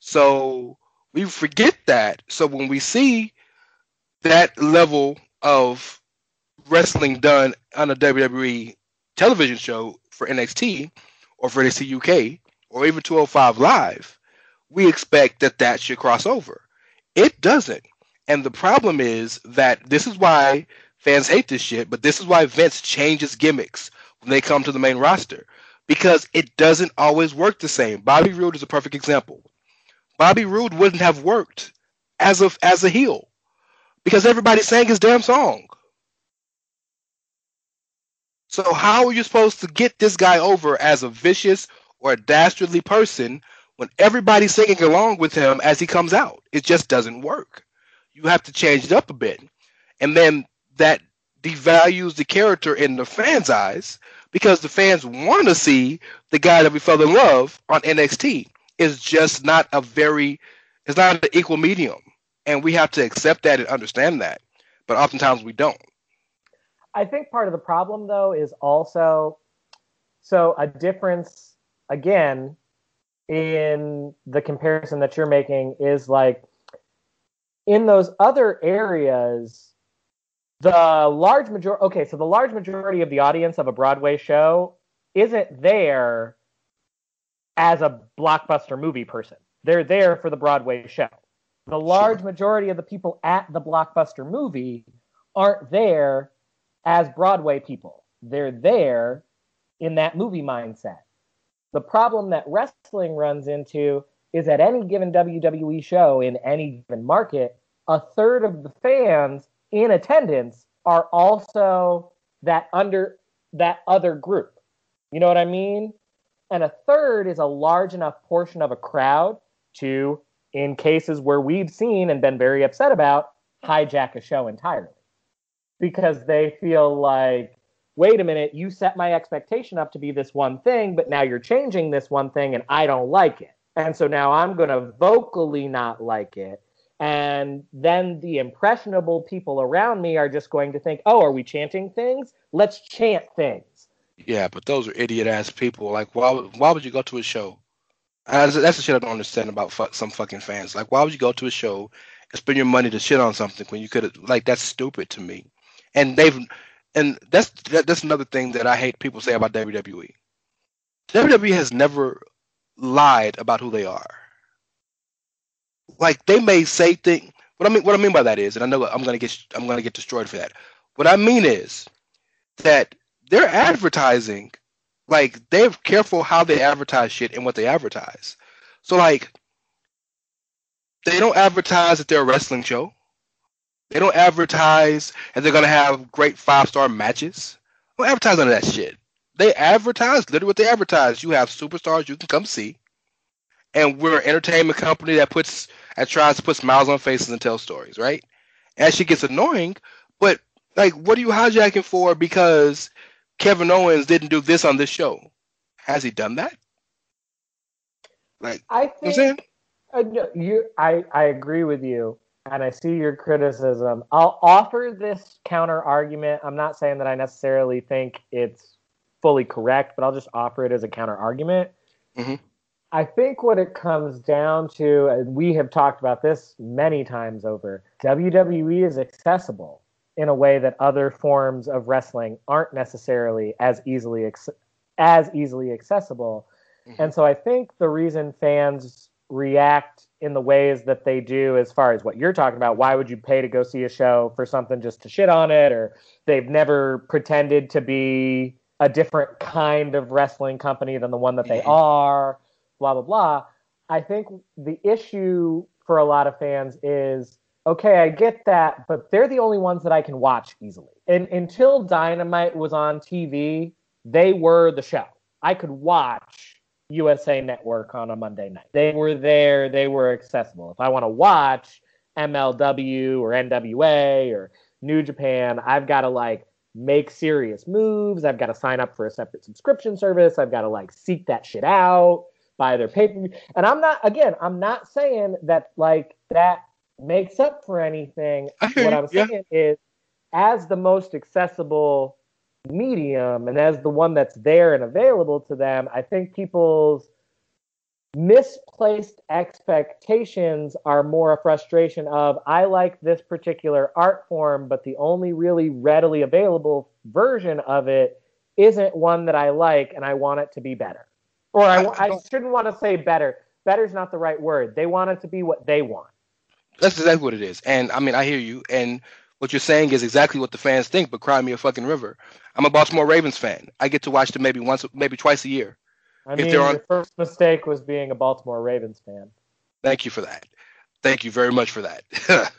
So we forget that. So when we see that level of wrestling done on a WWE television show for NXT or for NXT UK or even 205 Live, we expect that that should cross over. It doesn't. And the problem is that this is why fans hate this shit, but this is why Vince changes gimmicks when they come to the main roster because it doesn't always work the same. Bobby Roode is a perfect example. Bobby Roode wouldn't have worked as a as a heel because everybody sang his damn song. So how are you supposed to get this guy over as a vicious or a dastardly person when everybody's singing along with him as he comes out. It just doesn't work. You have to change it up a bit. And then that devalues the character in the fans' eyes because the fans want to see the guy that we fell in love on NXT. It's just not a very, it's not an equal medium. And we have to accept that and understand that. But oftentimes we don't. I think part of the problem, though, is also so a difference, again, in the comparison that you're making is like in those other areas, the large majority, okay, so the large majority of the audience of a Broadway show isn't there as a blockbuster movie person. They're there for the Broadway show. The large majority of the people at the blockbuster movie aren't there as Broadway people. They're there in that movie mindset. The problem that wrestling runs into is at any given WWE show in any given market, a third of the fans in attendance are also that under that other group. You know what I mean? And a third is a large enough portion of a crowd to, in cases where we've seen and been very upset about, hijack a show entirely. Because they feel like, wait a minute, you set my expectation up to be this one thing, but now you're changing this one thing and I don't like it. And so now I'm going to vocally not like it and then the impressionable people around me are just going to think, oh, are we chanting things? Let's chant things. Yeah, but those are idiot ass people. Like, why, why would you go to a show? that's the shit I don't understand about some fucking fans. Like, why would you go to a show and spend your money to shit on something when you could have, like that's stupid to me. And they've and that's that, that's another thing that I hate people say about WWE. WWE has never lied about who they are like they may say things. What I mean, what I mean by that is, and I know I'm gonna get I'm gonna get destroyed for that. What I mean is that they're advertising, like they're careful how they advertise shit and what they advertise. So like, they don't advertise that they're a wrestling show. They don't advertise and they're gonna have great five star matches. They don't advertise none of that shit. They advertise literally what they advertise. You have superstars you can come see, and we're an entertainment company that puts and tries to put smiles on faces and tell stories, right? And she gets annoying, but like, what are you hijacking for? Because Kevin Owens didn't do this on this show. Has he done that? Like, I think uh, you. I I agree with you, and I see your criticism. I'll offer this counter argument. I'm not saying that I necessarily think it's fully correct, but I'll just offer it as a counter argument. Mm-hmm. I think what it comes down to, and we have talked about this many times over, WWE is accessible in a way that other forms of wrestling aren't necessarily as easily as easily accessible. Mm-hmm. And so I think the reason fans react in the ways that they do as far as what you're talking about, why would you pay to go see a show for something just to shit on it or they've never pretended to be a different kind of wrestling company than the one that they mm-hmm. are blah blah blah. I think the issue for a lot of fans is okay, I get that, but they're the only ones that I can watch easily. And until Dynamite was on TV, they were the show. I could watch USA Network on a Monday night. They were there, they were accessible. If I want to watch MLW or NWA or New Japan, I've got to like make serious moves. I've got to sign up for a separate subscription service. I've got to like seek that shit out buy their pay per view. And I'm not, again, I'm not saying that like that makes up for anything. What I'm yeah. saying is, as the most accessible medium and as the one that's there and available to them, I think people's misplaced expectations are more a frustration of I like this particular art form, but the only really readily available version of it isn't one that I like and I want it to be better. Or I, I, I shouldn't want to say better. Better is not the right word. They want it to be what they want. That's exactly what it is. And I mean, I hear you. And what you're saying is exactly what the fans think, but cry me a fucking river. I'm a Baltimore Ravens fan. I get to watch them maybe once, maybe twice a year. I mean, your first mistake was being a Baltimore Ravens fan. Thank you for that. Thank you very much for that. [LAUGHS]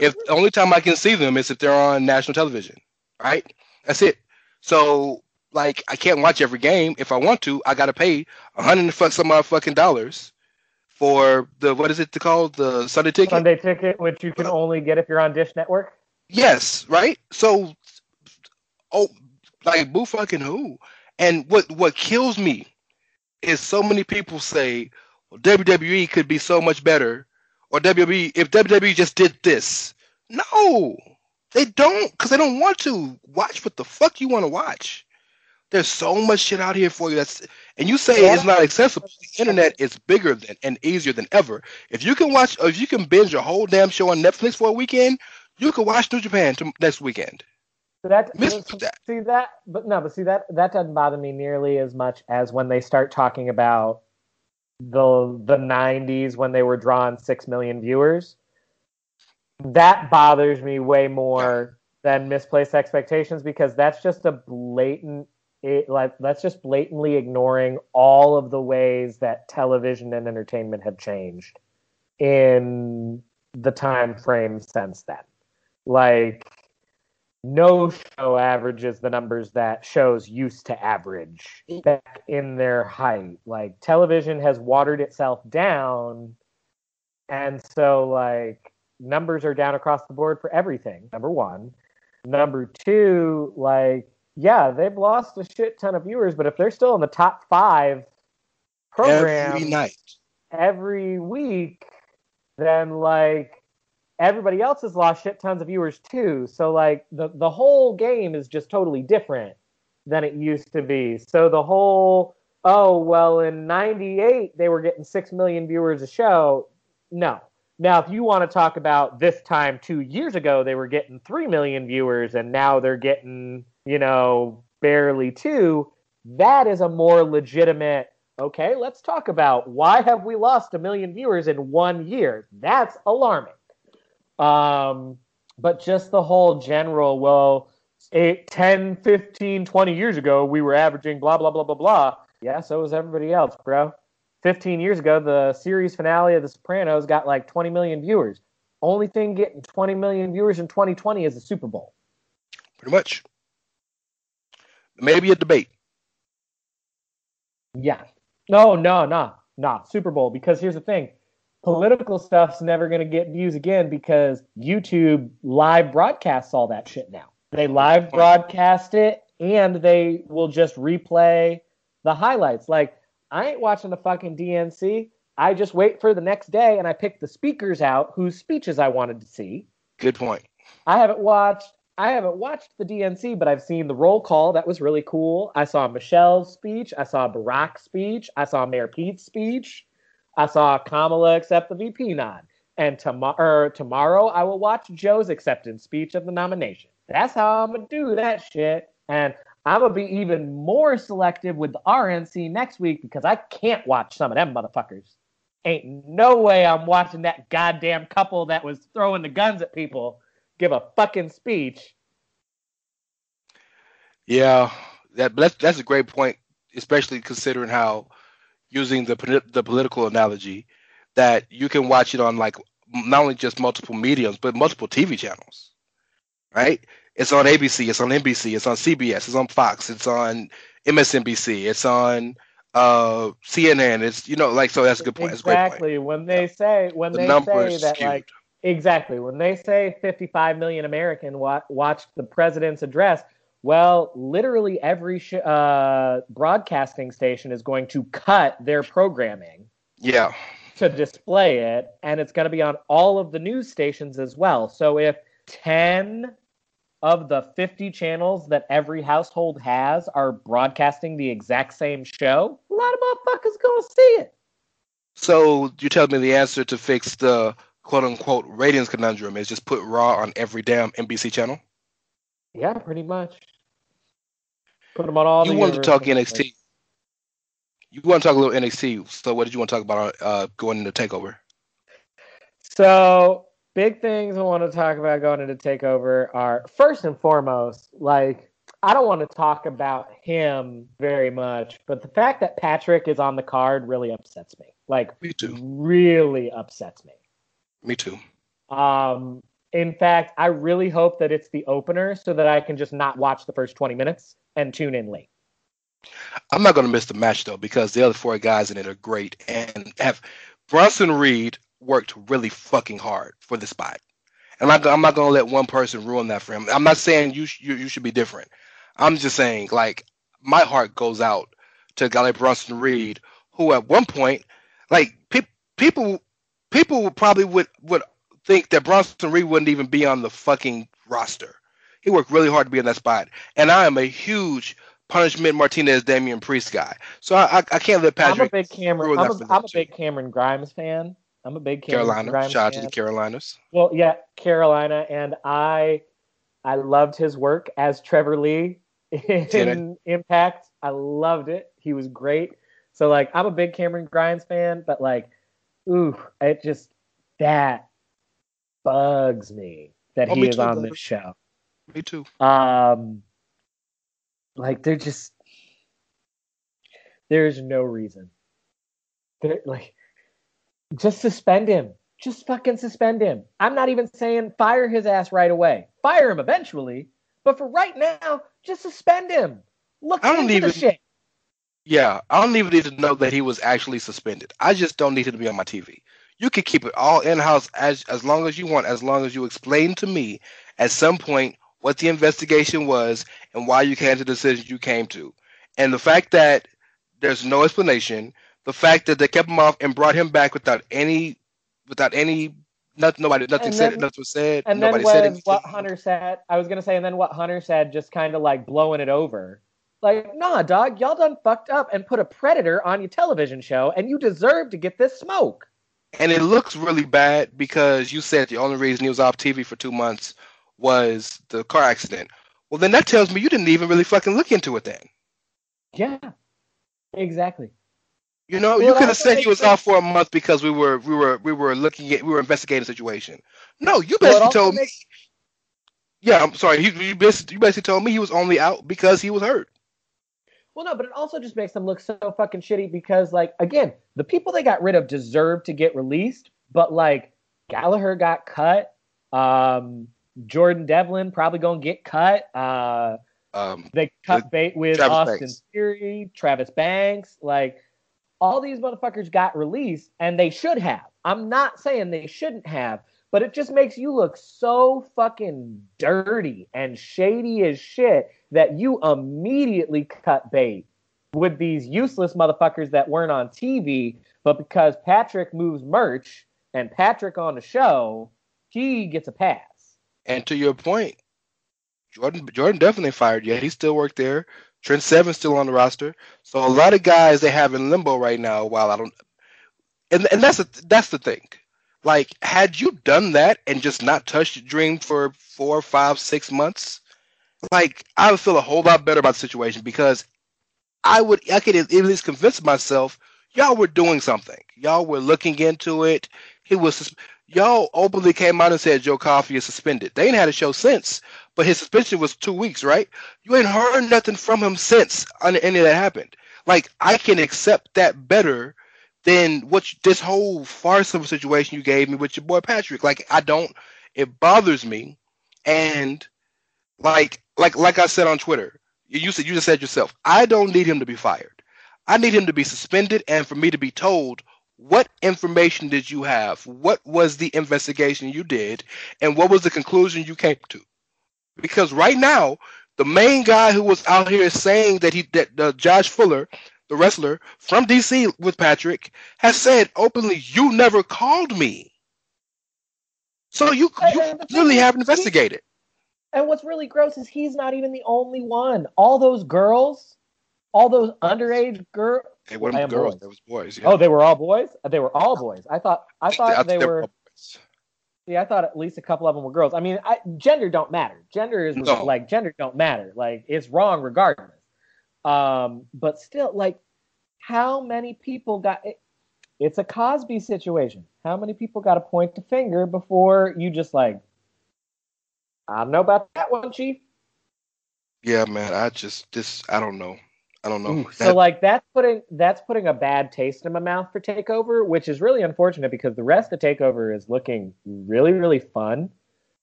if the only time I can see them is if they're on national television, right? That's it. So like I can't watch every game. If I want to, I gotta pay a hundred and fuck some odd fucking dollars for the what is it called the Sunday ticket? Sunday ticket, which you can only get if you're on Dish Network. Yes, right. So, oh, like boo fucking who? And what what kills me is so many people say well, WWE could be so much better, or WWE if WWE just did this. No, they don't, because they don't want to. Watch what the fuck you want to watch. There's so much shit out here for you that's and you say Yeah. it's not accessible. The internet is bigger than and easier than ever. If you can watch if you can binge a whole damn show on Netflix for a weekend, you can watch New Japan to, next weekend. So that, Miss that. see that, but no, but see that that doesn't bother me nearly as much as when they start talking about the the '90s when they were drawing six million viewers. That bothers me way more than misplaced expectations because that's just a blatant. It, like that's just blatantly ignoring all of the ways that television and entertainment have changed in the time frame since then. Like no show averages the numbers that shows used to average back in their height. Like television has watered itself down, and so like numbers are down across the board for everything. Number one, number two, like yeah, they've lost a shit ton of viewers, but if they're still in the top five programs Every night. every week, then like everybody else has lost shit tons of viewers too. So like the the whole game is just totally different than it used to be. So the whole oh well in 98 they were getting 6 million viewers a show. No. Now if you want to talk about this time 2 years ago they were getting 3 million viewers and now they're getting, you know, barely 2, that is a more legitimate okay, let's talk about why have we lost a million viewers in one year? That's alarming. Um, but just the whole general, well, eight, 10, 15, 20 years ago, we were averaging blah, blah, blah, blah, blah. Yeah, so was everybody else, bro. 15 years ago, the series finale of The Sopranos got like 20 million viewers. Only thing getting 20 million viewers in 2020 is the Super Bowl. Pretty much. Maybe a debate. Yeah. No, no, no, no. Super Bowl. Because here's the thing political stuff's never going to get views again because YouTube live broadcasts all that shit now. They live broadcast it and they will just replay the highlights. Like, I ain't watching the fucking DNC. I just wait for the next day and I pick the speakers out whose speeches I wanted to see. Good point. I haven't watched I haven't watched the DNC, but I've seen the roll call. That was really cool. I saw Michelle's speech. I saw Barack's speech. I saw Mayor Pete's speech. I saw Kamala accept the VP nod. And tomorrow, er, tomorrow, I will watch Joe's acceptance speech of the nomination. That's how I'm gonna do that shit. And I'm gonna be even more selective with the RNC next week because I can't watch some of them motherfuckers. Ain't no way I'm watching that goddamn couple that was throwing the guns at people give a fucking speech. Yeah, that that's that's a great point, especially considering how using the the political analogy that you can watch it on like not only just multiple mediums but multiple TV channels, right? It's on ABC, it's on NBC, it's on CBS, it's on Fox, it's on MSNBC, it's on uh CNN. It's you know like so that's a good point. Great point. Exactly. When they say when The they say that skewed. like exactly when they say 55 million American wa- watched the president's address. Well, literally every sh- uh, broadcasting station is going to cut their programming Yeah, to display it, and it's going to be on all of the news stations as well. So if 10 of the 50 channels that every household has are broadcasting the exact same show, a lot of motherfuckers going to see it. So you tell me the answer to fix the quote unquote ratings conundrum is just put Raw on every damn NBC channel? Yeah, pretty much. Put them on all the. you wanted to talk NXT. You want to talk a little NXT. So what did you want to talk about uh, going into Takeover? So, big things I want to talk about going into Takeover are first and foremost, like, I don't want to talk about him very much, but the fact that Patrick is on the card really upsets me. Like, Me too. really upsets me. Me too. Um, in fact, I really hope that it's the opener so that I can just not watch the first 20 minutes and tune in late. I'm not going to miss the match though because the other four guys in it are great and have Bronson Reed worked really fucking hard for the spot. And I'm not, not gonna let one person ruin that for him. I'm not saying you you, you should be different. I'm just saying like my heart goes out to a guy like Bronson Reed, who at one point, like pe- people people probably would would think that Bronson Reed wouldn't even be on the fucking roster. He worked really hard to be in that spot, and I am a huge Punishment Martinez Damian Priest guy. So I I, I can't let Patrick. I'm a big Cameron. I'm a, I'm a big Cameron Grimes fan. I'm a big Cameron Carolina. Grimes Shout out to the Carolinas. Well, yeah, Carolina, and I, I loved his work as Trevor Lee in Impact. I loved it. He was great. So like, I'm a big Cameron Grimes fan, but like, ooh, it just that bugs me that Oh, he me is too, on brother. this show. Me too. Um, like they're just there's no reason. They're, like, just suspend him. Just fucking suspend him. I'm not even saying fire his ass right away. Fire him eventually, but for right now, just suspend him. Look I don't into even- the shit. Yeah, I don't even need to know that he was actually suspended. I just don't need him to be on my TV. You can keep it all in house as as long as you want, as long as you explain to me at some point what the investigation was and why you came to the decision you came to. And the fact that there's no explanation, the fact that they kept him off and brought him back without any without any nothing nobody nothing And said then- nothing was said, And nobody then said what Hunter said. I was gonna say, and then what Hunter said, just kind of like blowing it over. Like, nah, dog, y'all done fucked up and put a predator on your television show, and you deserve to get this smoke. And it looks really bad because you said the only reason he was off TV for two months was the car accident. Well, then that tells me you didn't even really fucking look into it then. Yeah, exactly. You know, Well, you could have said he was sense- off for a month because we were we were we were looking at we were investigating the situation. No, you Well, basically also told me. Yeah, I'm sorry. He, you basically you basically told me he was only out because he was hurt. Well, no, but it also just makes them look so fucking shitty because, like, again, the people they got rid of deserve to get released, but like Gallagher got cut. Um, Jordan Devlin probably gonna get cut. Uh, Um, they cut bait with Travis Austin Banks. Theory, Travis Banks, like all these motherfuckers got released and they should have. I'm not saying they shouldn't have, but it just makes you look so fucking dirty and shady as shit that you immediately cut bait with these useless motherfuckers that weren't on TV, but because Patrick moves merch and Patrick on the show, he gets a pass. and to your point, Jordan Jordan definitely fired yet. He still worked there. Trent Seven's still on the roster. So a lot of guys they have in limbo right now. While I don't, and and that's the that's the thing. Like, had you done that and just not touched Dream for four, five, six months, like I would feel a whole lot better about the situation because I would I could at least convince myself y'all were doing something. Y'all were looking into it. He was y'all openly came out and said Joe Coffey is suspended. They ain't had a show since, but his suspension was two weeks, right? You ain't heard nothing from him since on any of that happened. Like I can accept that better than what you- this whole farce of a situation you gave me with your boy Patrick. Like I don't, it bothers me, and like like like I said on Twitter, you you said you just said yourself, I don't need him to be fired. I need him to be suspended and for me to be told what information did you have? What was the investigation you did? And what was the conclusion you came to? Because right now, the main guy who was out here saying that he that uh, Josh Fuller, the wrestler from DC with Patrick, has said openly, "You never called me." So you you thing clearly haven't investigated. And what's really gross is he's not even the only one. All those girls, all those underage girls. They weren't girls; boys. they was boys. Yeah. Oh, they were all boys. They were all boys. I thought. I thought they they were. See, I thought at least a couple of them were girls. I mean, I, gender don't matter. Gender is No. like gender don't matter. Like it's wrong regardless. Um, but still, like, how many people got? It, it's a Cosby situation. How many people got to point the finger before you just like? I don't know about that one, Chief. Yeah, man. I just this I don't know. I don't know. Ooh, That- so like that's putting that's putting a bad taste in my mouth for Takeover, which is really unfortunate because the rest of Takeover is looking really really fun.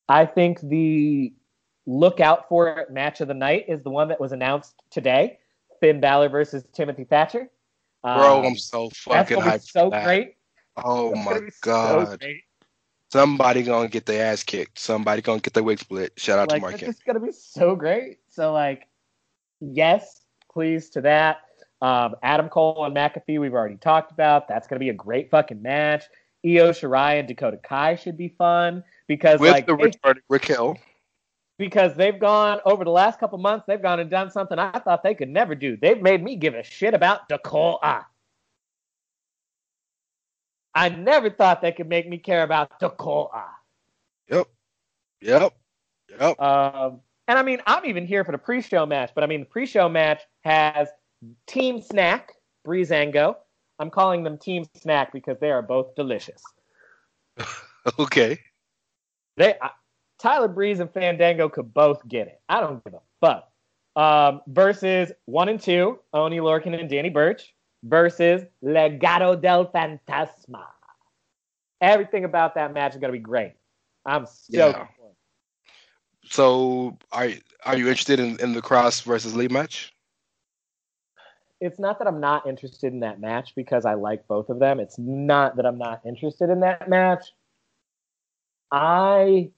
I think the look out for it match of the night is the one that was announced today: Finn Balor versus Timothy Thatcher. Bro, Um, I'm so that's fucking hyped. so that. great. Oh my so god. great. Somebody gonna get their ass kicked. Somebody gonna get their wig split. Shout out like to Mark it's gonna be so great. So like, yes, please to that. Um, Adam Cole and McAfee, we've already talked about. That's gonna be a great fucking match. Io Shirai and Dakota Kai should be fun because With like the retarded Raquel. because they've gone over the last couple months, they've gone and done something I thought they could never do. They've made me give a shit about Dakota. I never thought they could make me care about Dakota. Yep. Yep. Yep. Um, and I mean, I'm even here for the pre-show match, but I mean, the pre-show match has Team Snack, Breezango. I'm calling them Team Snack because they are both delicious. [LAUGHS] Okay. They, I, Tyler Breeze and Fandango could both get it. I don't give a fuck. Um, versus one and two, Oni Lorcan and Danny Burch versus Legado del Fantasma. Everything about that match is gonna be great. I'm so Yeah. So are are you interested in, in the Kross versus Lee match? it's not that I'm not interested in that match because I like both of them. It's not that I'm not interested in that match. I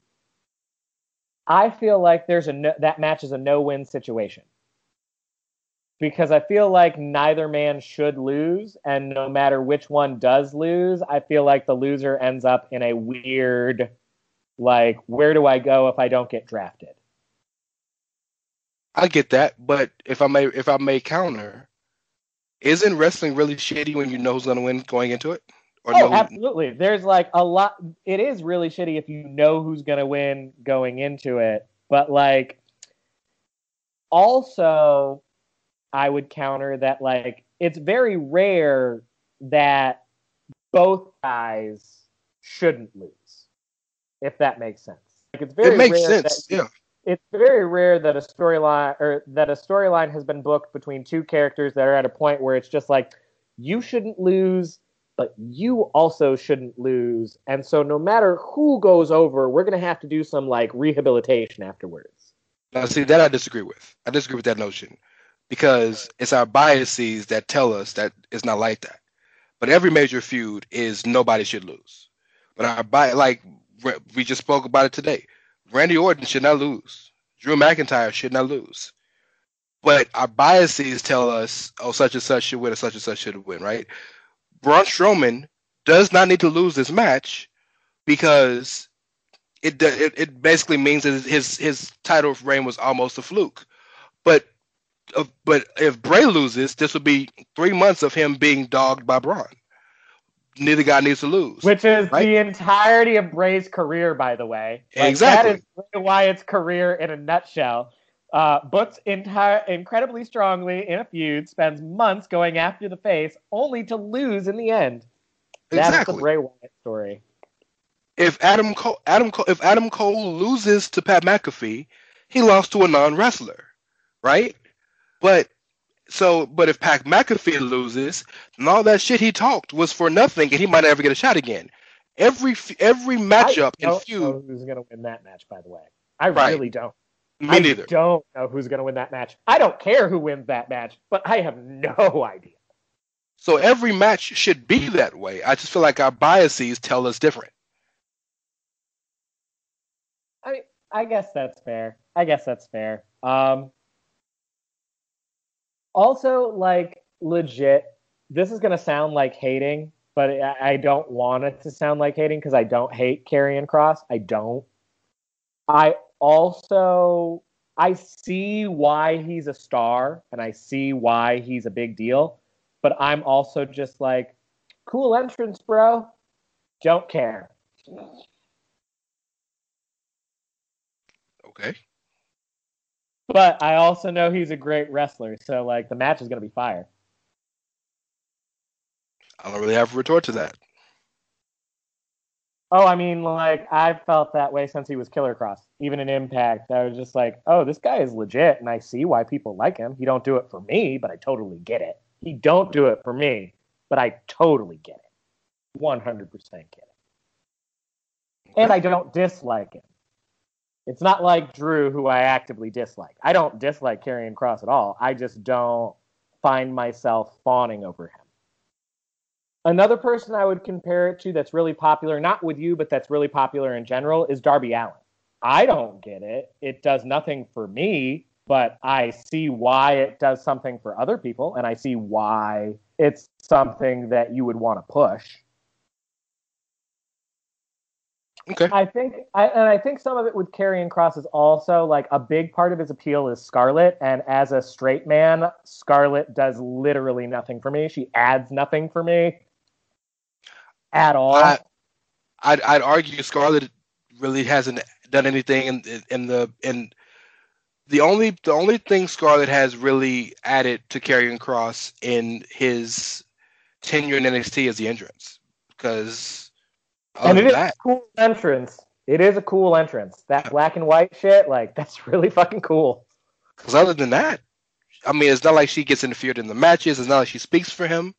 I feel like there's a no, that match is a no-win situation. Because I feel like neither man should lose and no matter which one does lose, I feel like the loser ends up in a weird like where do I go if I don't get drafted? I get that, but if I may if I may counter, isn't wrestling really shitty when you know who's gonna win going into it? Or Oh, who- absolutely. There's like a lot. It is really shitty if you know who's going to win going into it. But like, also, I would counter that like it's very rare that both guys shouldn't lose, if that makes sense. Like it's very it makes rare sense. that- yeah. it's very rare that a storyline or that a storyline has been booked between two characters that are at a point where it's just like you shouldn't lose but you also shouldn't lose and so no matter who goes over we're going to have to do some like rehabilitation afterwards Now, see that I disagree with. I disagree with that notion because it's our biases that tell us that it's not like that. But every major feud is nobody should lose. But our bi- like we just spoke about it today. Randy Orton should not lose. Drew McIntyre should not lose. But our biases tell us, oh, such and such should win, or such and such should win, right? Braun Strowman does not need to lose this match because it it, it basically means that his his title reign was almost a fluke. But but if Bray loses, this would be three months of him being dogged by Braun. Neither guy needs to lose. which is Right. the entirety of Bray's career by the way Like, Exactly. that is Bray Wyatt's career in a nutshell uh, books entire incredibly strongly in a feud spends months going after the face only to lose in the end that's Exactly. the Bray Wyatt story if Adam Cole, Adam Cole, if Adam Cole loses to Pat McAfee, he lost to a non-wrestler, right? But so, but if Pat McAfee loses, then all that shit he talked was for nothing, and he might never get a shot again. Every every matchup I don't feud, know who's going to win that match, by the way. I Right. really don't. me I neither. don't know who's going to win that match. I don't care who wins that match, but I have no [LAUGHS] idea. So every match should be that way. I just feel like our biases tell us different. I mean, I guess that's fair. I guess that's fair. Um, also, like, legit, this is going to sound like hating, but I, don't want it to sound like hating because I don't hate Karrion Kross. I don't. I also I see why he's a star and I see why he's a big deal, but I'm also just like, cool entrance, bro. Don't care. Okay. But I also know he's a great wrestler, so like the match is gonna be fire. I don't really have a retort to that. Oh, I mean, like I've felt that way since he was Killer Kross. Even in Impact, I was just like, oh, this guy is legit, and I see why people like him. He don't do it for me, but I totally get it. He don't do it for me, but I totally get it. One hundred percent get it. And I don't dislike him. It's not like Drew, who I actively dislike. I don't dislike Karrion Kross at all. I just don't find myself fawning over him. Another person I would compare it to that's really popular, not with you, but that's really popular in general, is Darby Allin. I don't get it. It does nothing for me, but I see why it does something for other people, and I see why it's something that you would want to push. Okay. I think, I, and I think some of it with Karrion Kross is also like a big part of his appeal is Scarlett, and as a straight man, Scarlett does literally nothing for me. She adds nothing for me at all. I, I'd, I'd argue Scarlett really hasn't done anything in in the in the only the only thing Scarlett has really added to Karrion Kross in his tenure in NXT is the entrance because and it is that, a cool entrance. It is a cool entrance. That black and white shit, like [LAUGHS] that's really fucking cool. Because other than that, I mean, it's not like she gets interfered in the matches. It's not like she speaks for him.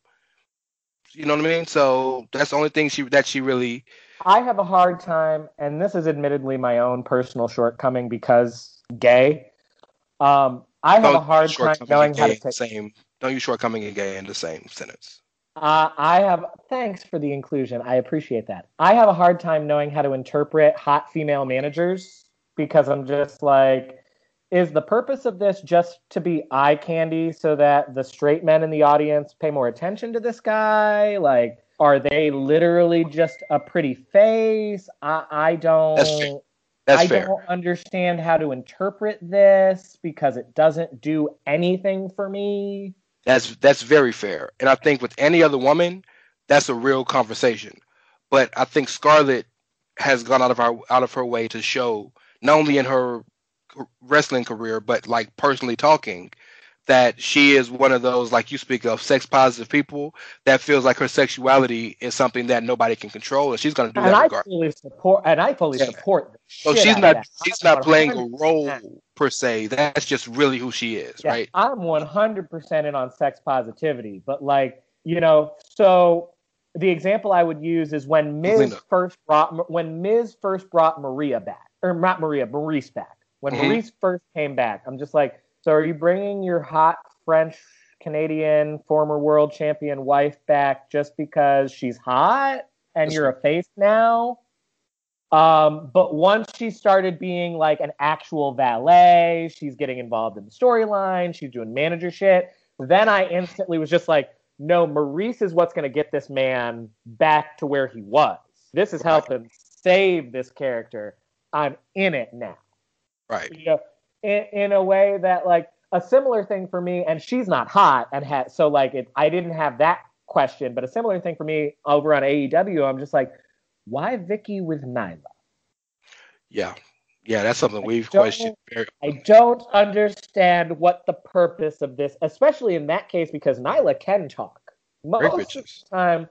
You know what I mean? So that's the only thing she that she really. I have a hard time, and this is admittedly my own personal shortcoming because gay. Um, I have a hard time knowing how to take. The same. Don't use shortcoming and gay in the same sentence. Uh, I have thanks for the inclusion. I appreciate that. I have a hard time knowing how to interpret hot female managers because I'm just like, is the purpose of this just to be eye candy so that the straight men in the audience pay more attention to this guy? Like, are they literally just a pretty face? I, I don't. That's fair. That's I fair. don't understand how to interpret this because it doesn't do anything for me. That's that's very fair. And I think with any other woman, that's a real conversation. But I think Scarlett has gone out of our out of her way to show not only in her wrestling career, but like personally talking, that she is one of those like you speak of sex positive people that feels like her sexuality is something that nobody can control, and she's going to do and that I regardless. fully support, and I fully Yeah. support. So she's not she's not playing a 100% role per se. That's just really who she is, Yeah, right? I'm 100% in on sex positivity, but like, you know, so the example I would use is when Miz Linda. first brought when Miz first brought Maria back, or not Maria, Maryse back. When Mhm. Maryse first came back, I'm just like, so are you bringing your hot French Canadian former world champion wife back just because she's hot and you're a face now? Um, but once she started being like an actual valet, she's getting involved in the storyline, she's doing manager shit. Then I instantly was just like, no, Maryse is what's going to get this man back to where he was. This is helping save this character. I'm in it now. Right. You know, in, in a way that like a similar thing for me, and she's not hot, and had so like it, I didn't have that question, but a similar thing for me over on AEW. I'm just like, why Vickie with Nyla? Yeah. Yeah, that's something we've questioned very I don't understand what the purpose of this, especially in that case, because Nyla can talk. Most of the time,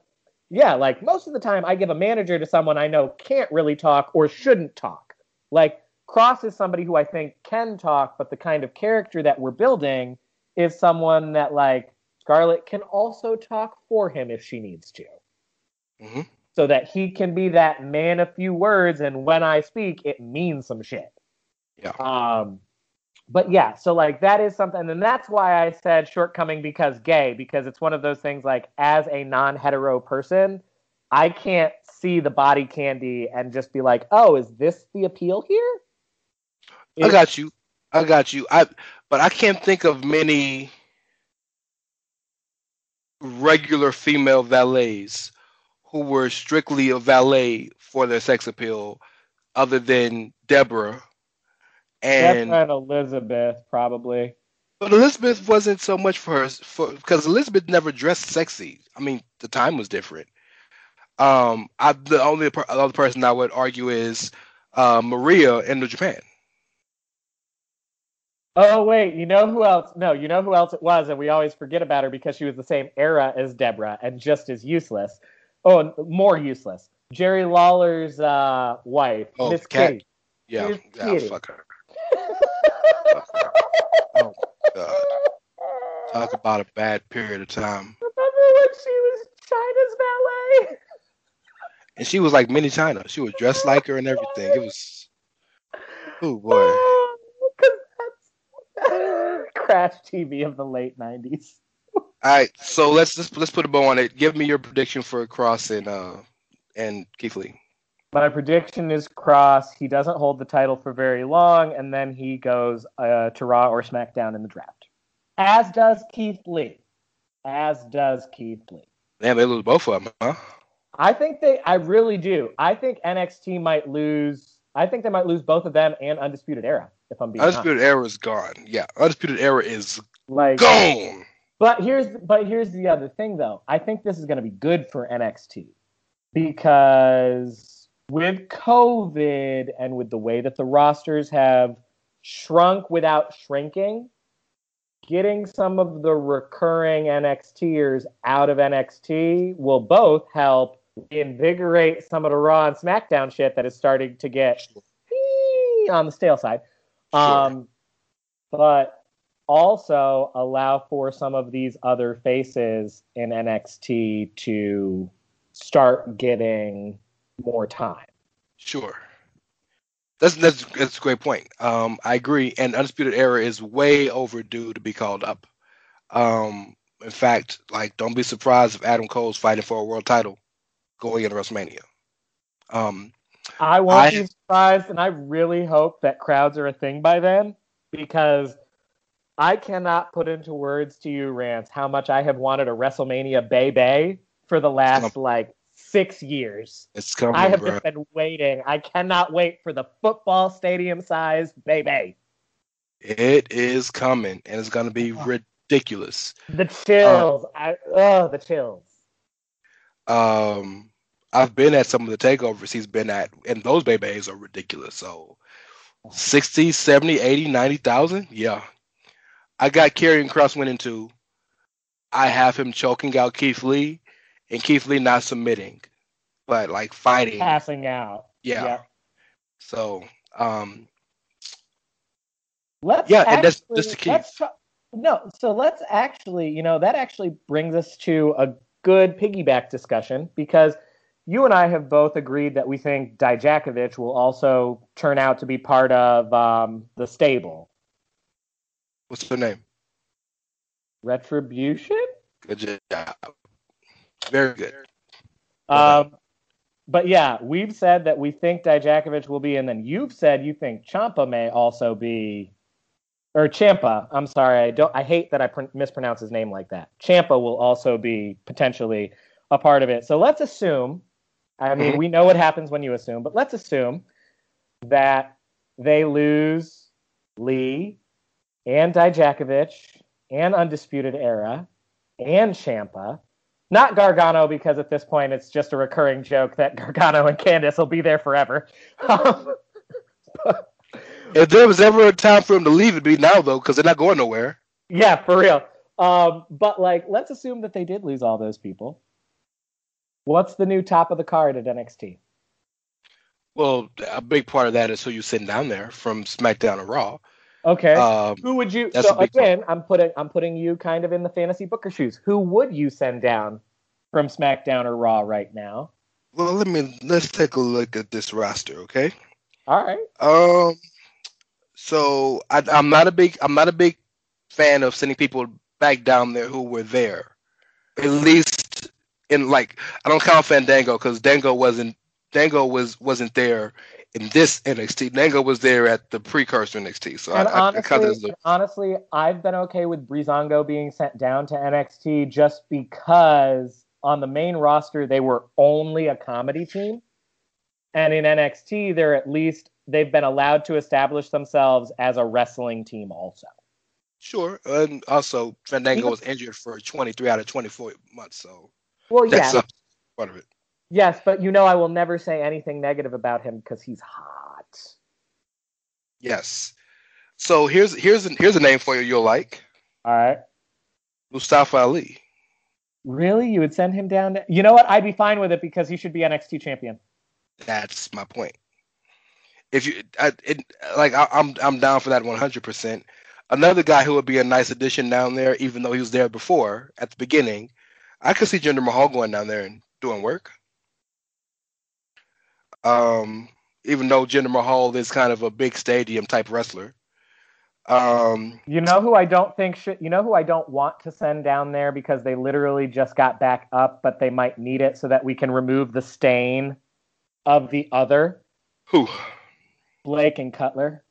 yeah, like most of the time, I give a manager to someone I know can't really talk or shouldn't talk. Like Kross is somebody who I think can talk, but the kind of character that we're building is someone that like Scarlett can also talk for him if she needs to Mhm. So that he can be that man of few words and when I speak it means some shit. Yeah. Um but yeah, so like that is something and that's why I said shortcoming because gay because it's one of those things like as a non-hetero person, I can't see the body candy and just be like, "Oh, is this the appeal here?" I got you. I got you. I but I can't think of many regular female valets who were strictly a valet for their sex appeal other than Debra and Debra and Elizabeth probably. but Elizabeth wasn't so much for her for because Elizabeth never dressed sexy. I mean, the time was different. Um, I the only per, other person I would argue is uh, Maria in New Japan. Oh wait, you know who else? No, you know who else it was, and we always forget about her because she was the same era as Debra and just as useless. Oh, more useless. Jerry Lawler's uh, wife, Oh, Miss. Kitty. Yeah, yeah, Kitty. fuck her. Oh God. Talk about a bad period of time. Remember when she was Chyna's valet? And she was like mini China. She was dressed like her and everything. It was [LAUGHS] oh boy. [LAUGHS] Crash TV of the late '90s. All right, so let's just let's put a bow on it. Give me your prediction for Kross and uh and Keith Lee. My prediction is Kross. He doesn't hold the title for very long, and then he goes uh, to Raw or SmackDown in the draft. As does Keith Lee. As does Keith Lee. Damn, they lose both of them, huh? I think they. I really do. I think NXT might lose. I think they might lose both of them and Undisputed Era. If I'm being Undisputed Era is gone. Yeah, Undisputed Era is like gone. But here's but here's the other thing though. I think this is going to be good for NXT because with COVID and with the way that the rosters have shrunk without shrinking, getting some of the recurring NXTers out of NXT will both help invigorate some of the Raw and SmackDown shit that is starting to get on the stale side. Sure. Um, but also allow for some of these other faces in NXT to start getting more time. Sure. That's that's that's a great point. Um, I agree, and Undisputed Era is way overdue to be called up. Um, in fact, like, don't be surprised if Adam Cole's fighting for a world title going into WrestleMania. Um, I won't I, be surprised, and I really hope that crowds are a thing by then because I cannot put into words to you, Rance, how much I have wanted a WrestleMania Bay Bay for the last like six years. It's coming. I have bro. just been waiting. I cannot wait for the football stadium size baby. It is coming, and it's going to be ridiculous. The chills. Um, I, oh, the chills. Um, I've been at some of the takeovers he's been at, and those babies are ridiculous. So 60, 70, 80, 90,000? Yeah. I got Karrion Kross winning two. I have him choking out Keith Lee and Keith Lee not submitting, but like fighting, passing out. Yeah. yeah. So, um, let's yeah, actually, and that's just the key. no, so let's actually, you know, that actually brings us to a good piggyback discussion because you and I have both agreed that we think Dijakovic will also turn out to be part of um, the stable. What's her name? Retribution. Good job. Very good. Um, but yeah, we've said that we think Dijakovic will be, and then you've said you think Champa may also be, or Champa. I'm sorry, I don't. I hate that I pr- mispronounce his name like that. Champa will also be potentially a part of it. So let's assume. I mean, mm-hmm. we know what happens when you assume, but let's assume that they lose Lee and Dijakovic and Undisputed Era and Champa not Gargano, because at this point it's just a recurring joke that [LAUGHS] Gargano and Candice will be there forever. if there was ever a time for him to leave, it'd be now, though, because they're not going nowhere. Yeah, for real. Um, but like, let's assume that they did lose all those people. What's the new top of the card at NXT? Well, a big part of that is who you send down there from SmackDown or Raw. Okay. Um, Who would you? So again, part. I'm putting I'm putting you kind of in the fantasy booker shoes. Who would you send down from SmackDown or Raw right now? Well, let me let's take a look at this roster, okay? All right. Um. So I, I'm not a big I'm not a big fan of sending people back down there who were there. At least in like I don't count Fandango because Dango wasn't Dango was wasn't there in this NXT. Dango was there at the precursor NXT. So and I, honestly, I honestly, I've been okay with Breezango being sent down to NXT just because on the main roster they were only a comedy team, and in NXT they're at least they've been allowed to establish themselves as a wrestling team also. Sure, and also Fandango was injured for 23 out of 24 months, so well, yeah, part of it. Yes, but you know I will never say anything negative about him because he's hot. Yes. So here's here's here's a name for you you'll like. All right. Mustafa Ali. Really? You would send him down? To... You know what? I'd be fine with it because he should be an NXT champion. That's my point. If you, I, it, like, I, I'm I'm down for that 100. percent Another guy who would be a nice addition down there, even though he was there before at the beginning, I could see Jinder Mahal going down there and doing work. Um, even though Jinder Mahal is kind of a big stadium type wrestler. Um, You know who I don't think should. You know who I don't want to send down there because they literally just got back up, but they might need it so that we can remove the stain of the other who? Blake and Cutler.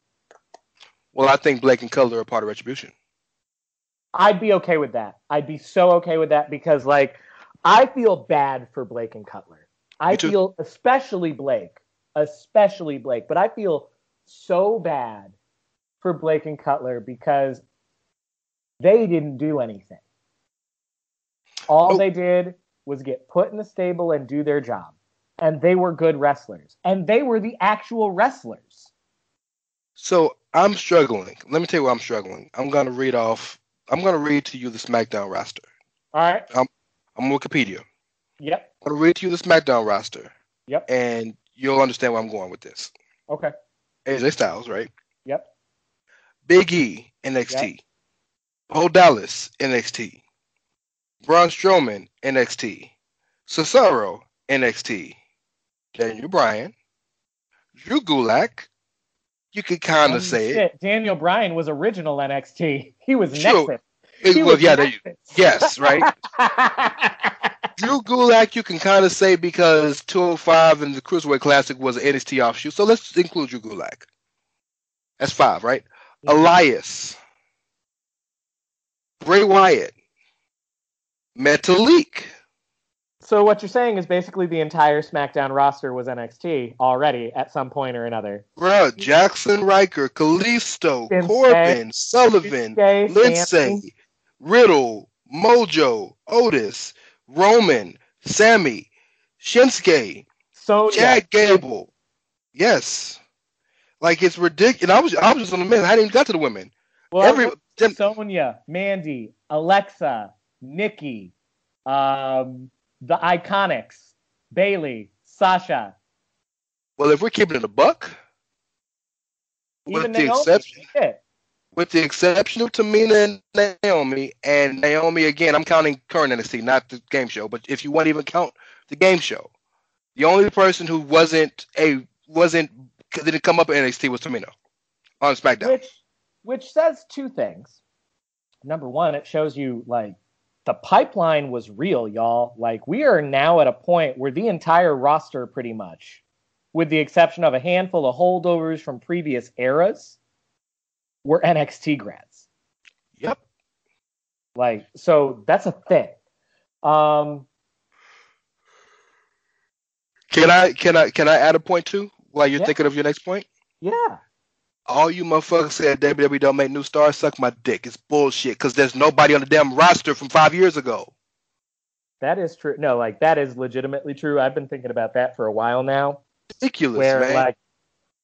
Well, I think Blake and Cutler are part of Retribution. I'd be okay with that. I'd be so okay with that because, like, I feel bad for Blake and Cutler. I too. feel, especially Blake, especially Blake, but I feel so bad for Blake and Cutler because they didn't do anything. All Oh. they did was get put in the stable and do their job. And they were good wrestlers. And they were the actual wrestlers. So I'm struggling. Let me tell you why I'm struggling. I'm gonna read off. I'm gonna read to you the SmackDown roster. All right. I'm on Wikipedia. Yep. I'm gonna read to you the SmackDown roster. Yep. And you'll understand where I'm going with this. Okay. AJ Styles, right? Yep. Big E, NXT. Bo Dallas, NXT. Braun Strowman, NXT. Cesaro, NXT. Daniel Bryan. Drew Gulak. You could kind of say it. Daniel Bryan was original NXT. [LAUGHS] He was Sure. Nexus. It He was, was yeah, Nexus. yes, right. [LAUGHS] Drew Gulak, you can kind of say because 205 and the Cruiserweight Classic was an NXT offshoot. So let's include Drew Gulak. That's five, right? Elias, Bray Wyatt, Metalik. So what you're saying is basically the entire SmackDown roster was NXT already at some point or another. Bruh, Jaxson Ryker, Kalisto, Corbin, Sullivan, Shinsuke, Lindsay, Riddle, Mojo, Otis, Roman, Sami, Shinsuke, So Chad Gable. Yes. Like it's ridiculous. I was I was just on the men. I hadn't even got to the women. well, Every them, Sonya, Mandy, Alexa, Nikki, um, the Iconics, Bayley, Sasha, well, if we're keeping it a buck, even with the exception. With the exception of Tamina and Naomi, and Naomi again, I'm counting current NXT, not the game show. But if you want to even count the game show, the only person who wasn't a wasn't didn't come up in NXT was Tamina on SmackDown. which which says two things. Number one, it shows you like the pipeline was real, y'all. Like we are now at a point where the entire roster, pretty much, with the exception of a handful of holdovers from previous eras, were NXT grads. Yep. Like so, that's a thing. Um, Can I can I can I add a point too while you're Yeah. thinking of your next point? yeah, All you motherfuckers said WWE don't make new stars, suck my dick. It's bullshit because there's nobody on the damn roster from five years ago. that is true. No, like that is legitimately true. I've been thinking about that for a while now. Ridiculous, where man. like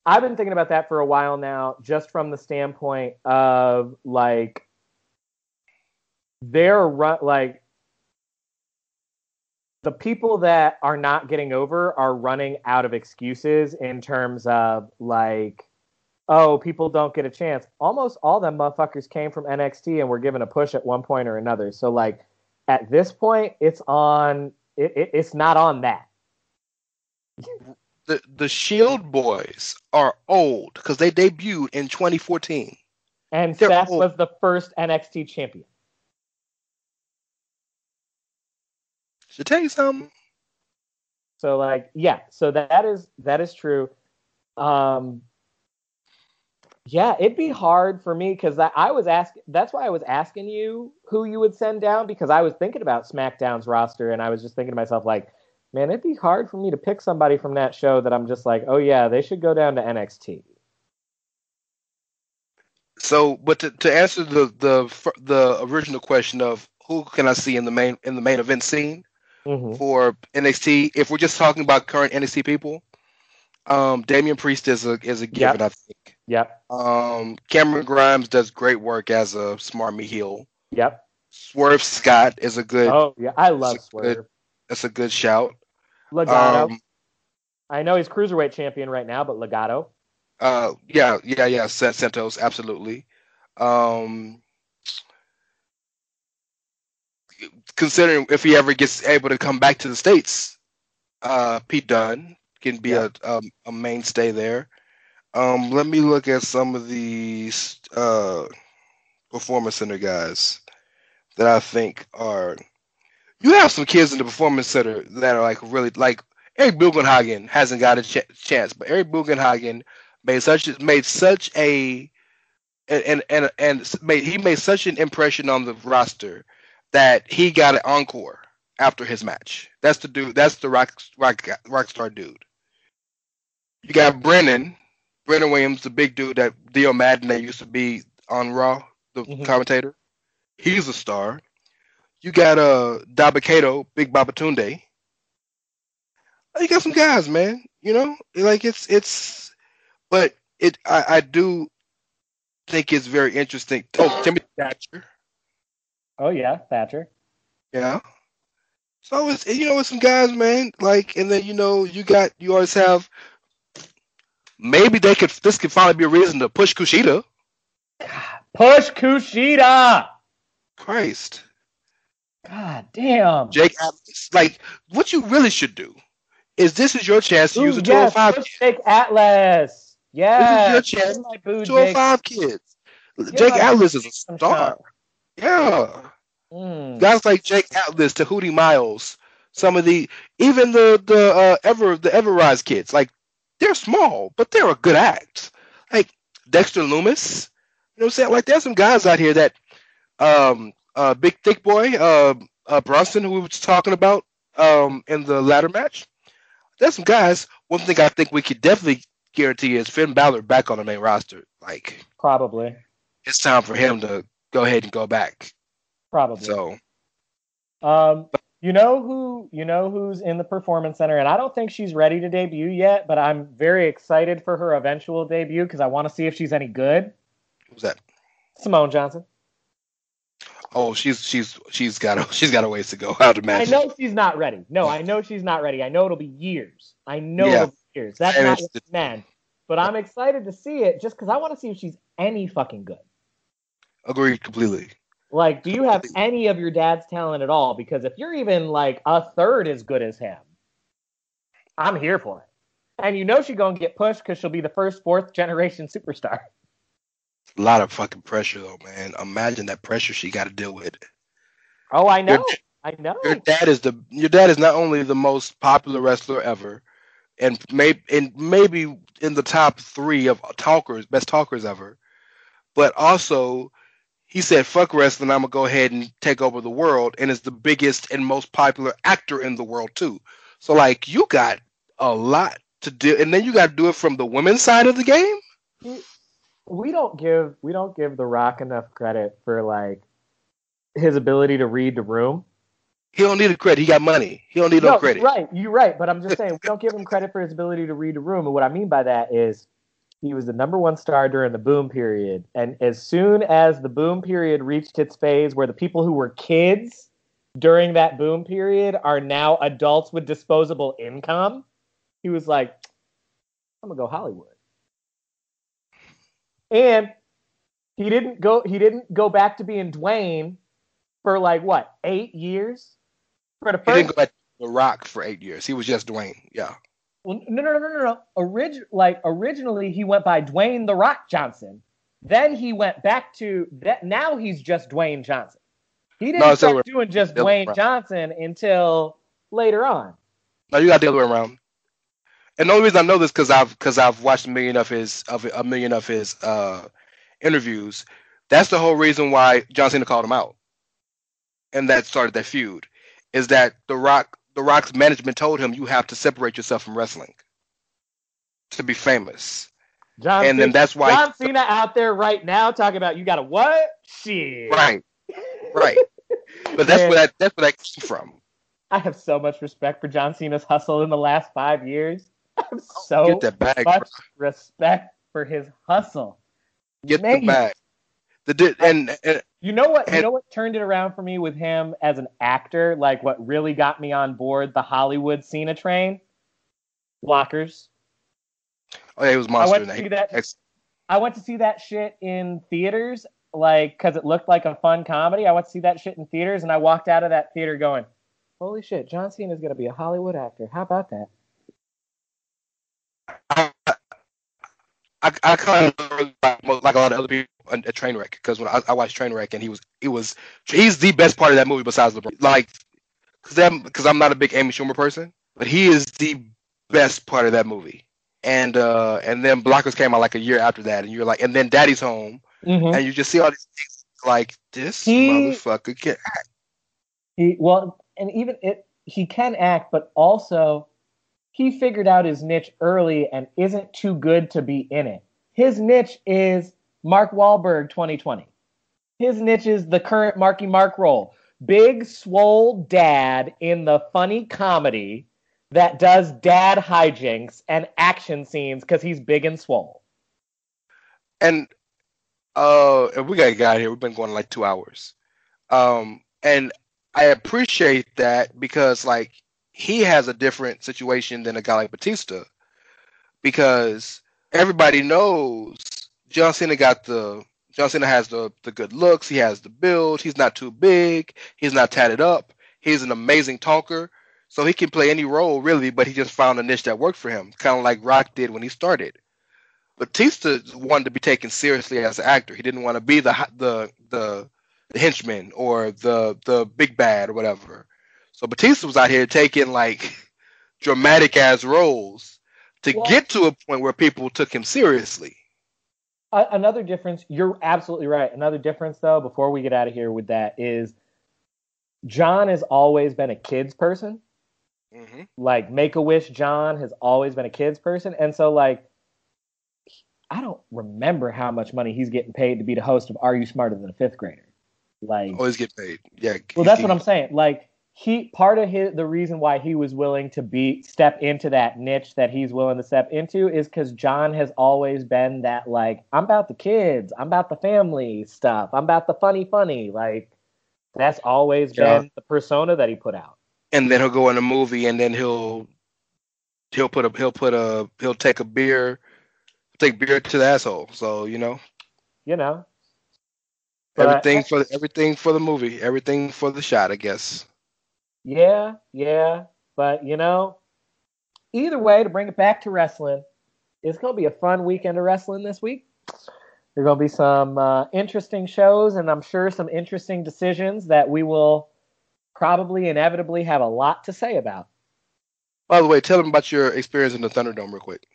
I've been thinking about that for a while now, just from the standpoint of like they're run like the people that are not getting over are running out of excuses in terms of like oh people don't get a chance. Almost all them motherfuckers came from nxt and were given a push at one point or another. So like at this point it's on it, it, it's not on that the the Shield boys are old because they debuted in 2014. And They're Seth old. was the first NXT champion. Should tell you something. So like, yeah, so that is that is true. Um yeah, it'd be hard for me because I, I was asking. That's why I was asking you who you would send down because I was thinking about SmackDown's roster and I was just thinking to myself like, man, it'd be hard for me to pick somebody from that show that I'm just like, oh yeah, they should go down to NXT. So, but to, to answer the the the original question of who can I see in the main in the main event scene Mhm. for NXT, if we're just talking about current NXT people, um, Damian Priest is a is a given, I think. Yep, Um, Cameron Grimes does great work as a smarmy heel. yep. Swerve Scott is a good. Oh yeah, I love a good- Swerve. That's a good shout. Legado. Um, I know he's cruiserweight champion right now, but Legado. Uh, yeah, yeah, yeah. Sa- Santos, absolutely. Um, considering if he ever gets able to come back to the states, uh, Pete Dunne can be a, a a mainstay there. Um, let me look at some of these uh, performance center guys that I think are. You have some kids in the performance center that are like really like Eric Bugenhagen hasn't got a ch- chance, but Eric Bugenhagen made such made such a and and and, made, he made such an impression on the roster that he got an encore after his match. That's the dude. That's the rock rock rock star dude. You got Brennan, Brennan Williams, the big dude that Dio Madden that used to be on Raw, the Mhm. commentator. He's a star. You got uh Dabba-Kato, Big Babatunde. You got some guys, man. You know, like it's it's, but it I, I do think it's very interesting. Oh, Timmy Thatcher. Oh yeah, Thatcher. Yeah. So it's you know it's some guys, man. Like, and then you know you got you always have. Maybe they could. This could finally be a reason to push Kushida. [SIGHS] Push Kushida. Christ, God damn. Jake Atlas. Like, what you really should do is this is your chance to Ooh, use a yes, 205 push Jake Atlas. Yeah. This is your chance. My boo, Jake. 205 kids. Jake Atlas is a star. Yeah. Mm. Guys like Jake Atlas, Tehuti Miles, some of the even the the uh, ever the Ever-Rise kids, like they're small, but they're a good act. Like Dexter Lumis, you know what I'm saying? Like there's some guys out here that um uh Big Thick Boy, uh, uh Bronson who we were talking about um in the ladder match. There's some guys. One thing I think we could definitely guarantee is Finn Balor back on the main roster. Like Probably. it's time for him to go ahead and go back. Probably. So Um, you know who you know who's in the performance center, and I don't think she's ready to debut yet, but I'm very excited for her eventual debut because I want to see if she's any good. who's that? Simone Johnson. Oh, she's she's she's got a [LAUGHS] she's got a ways to go. I know she's not ready. No, I know she's not ready. I know it'll be years. I know Yeah. it'll be years. That's And not I meant. But I'm excited to see it just because I want to see if she's any fucking good. Agreed completely. Like, do you have any of your dad's talent at all? Because if you're even like a third as good as him, I'm here for it. And you know she's gonna get pushed because she'll be the first fourth generation [LAUGHS] superstar. A lot of fucking pressure though, man. Imagine that pressure she got to deal with. Oh, I know. Your- I know. Your dad is the your dad is not only the most popular wrestler ever, and maybe and maybe in the top three of talkers, best talkers ever, but also he said, "Fuck wrestling, I'm gonna go ahead and take over the world," and is the biggest and most popular actor in the world too. So like you got a lot to do, and then you got to do it from the women's side of the game. We don't give we don't give the Rock enough credit for like his ability to read the room. He don't need a credit. He got money. He don't need no, credit. Right, you're right. But I'm just [LAUGHS] saying we don't give him credit for his ability to read the room. And what I mean by that is he was the number one star during the boom period. And as soon as the boom period reached its phase where the people who were kids during that boom period are now adults with disposable income, he was like, I'm gonna go Hollywood. And he didn't go he didn't go back to being Dwayne for like what, eight years? For the He didn't go back to The Rock for eight years. He was just Dwayne. Yeah. well, no, no, no, no, no, no. Orig- like originally, he went by Dwayne the Rock Johnson. Then he went back to that. Now he's just Dwayne Johnson. He didn't No, start doing just the other way Dwayne around. Johnson until later on. No, you got the other way around. And the only reason I know this because I've because I've watched a million of his of a million of his uh, interviews. That's the whole reason why John Cena called him out, and that started that feud. Is that the Rock the Rock's management told him you have to separate yourself from wrestling to be famous, John and then that's why John Cena out there right now talking about you got a what? Shit. right, right. [LAUGHS] But that's Man, where that that's where that came from. I have so much respect for John Cena's hustle in the last five years. I have so bag, bro. much respect for his hustle. Get Man, the bag. The di- and, and You know what? You know what turned it around for me with him as an actor? Like what really got me on board the Hollywood Cena train? Blockers. oh yeah, he was I monster. went to see that. I went to see that shit in theaters, like because it looked like a fun comedy. I went to see that shit in theaters, and I walked out of that theater going, "Holy shit, John Cena is gonna be a Hollywood actor. How about that?" I, I, I kind of like, like a lot of other people a, train wreck because when I, I watched Trainwreck and he was he was he's the best part of that movie besides LeBron. Like because because I'm not a big Amy Schumer person, but he is the best part of that movie. And uh and then Blockers came out like a year after that, and you're like, and then Daddy's Home, Mhm. and you just see all these things like this He- motherfucker can act. He well, and even it he can act, but also he figured out his niche early and isn't too good to be in it. His niche is Mark Wahlberg 2020. His niche is the current Marky Mark role. Big swole dad in the funny comedy that does dad hijinks and action scenes because he's big and swole. and uh we got a guy here we've been going like two hours um and i appreciate that because like he has a different situation than a guy like batista because everybody knows john cena got the john cena has the the good looks he has the build he's not too big he's not tatted up he's an amazing talker so he can play any role really but he just found a niche that worked for him kind of like rock did when he started Batista wanted to be taken seriously as an actor. He didn't want to be the the the, henchman or the the big bad or whatever. So Batista was out here taking like [LAUGHS] dramatic ass roles to Well- get to a point where people took him seriously. Another difference, you're absolutely right. Another difference, though, before we get out of here with that, is John has always been a kids person. hmm Like Make a Wish John has always been a kids person, and so like I don't remember how much money he's getting paid to be the host of Are You Smarter Than a Fifth Grader? Like, Always get paid. Yeah. well, that's what I'm saying. Like he part of his the reason why he was willing to be step into that niche that he's willing to step into is because John has always been that like I'm about the kids, I'm about the family stuff, I'm about the funny funny. Like that's always Yeah. been the persona that he put out. And then he'll go in a movie and then he'll he'll put a he'll put a he'll take a beer take beer to the asshole. So you know You know. But- everything for everything for the movie, everything for the shot, I guess. Yeah, yeah. But you know, either way, to bring it back to wrestling, it's gonna be a fun weekend of wrestling this week. There are gonna be some uh, interesting shows, and I'm sure some interesting decisions that we will probably inevitably have a lot to say about. By the way, tell them about your experience in the Thunderdome real quick.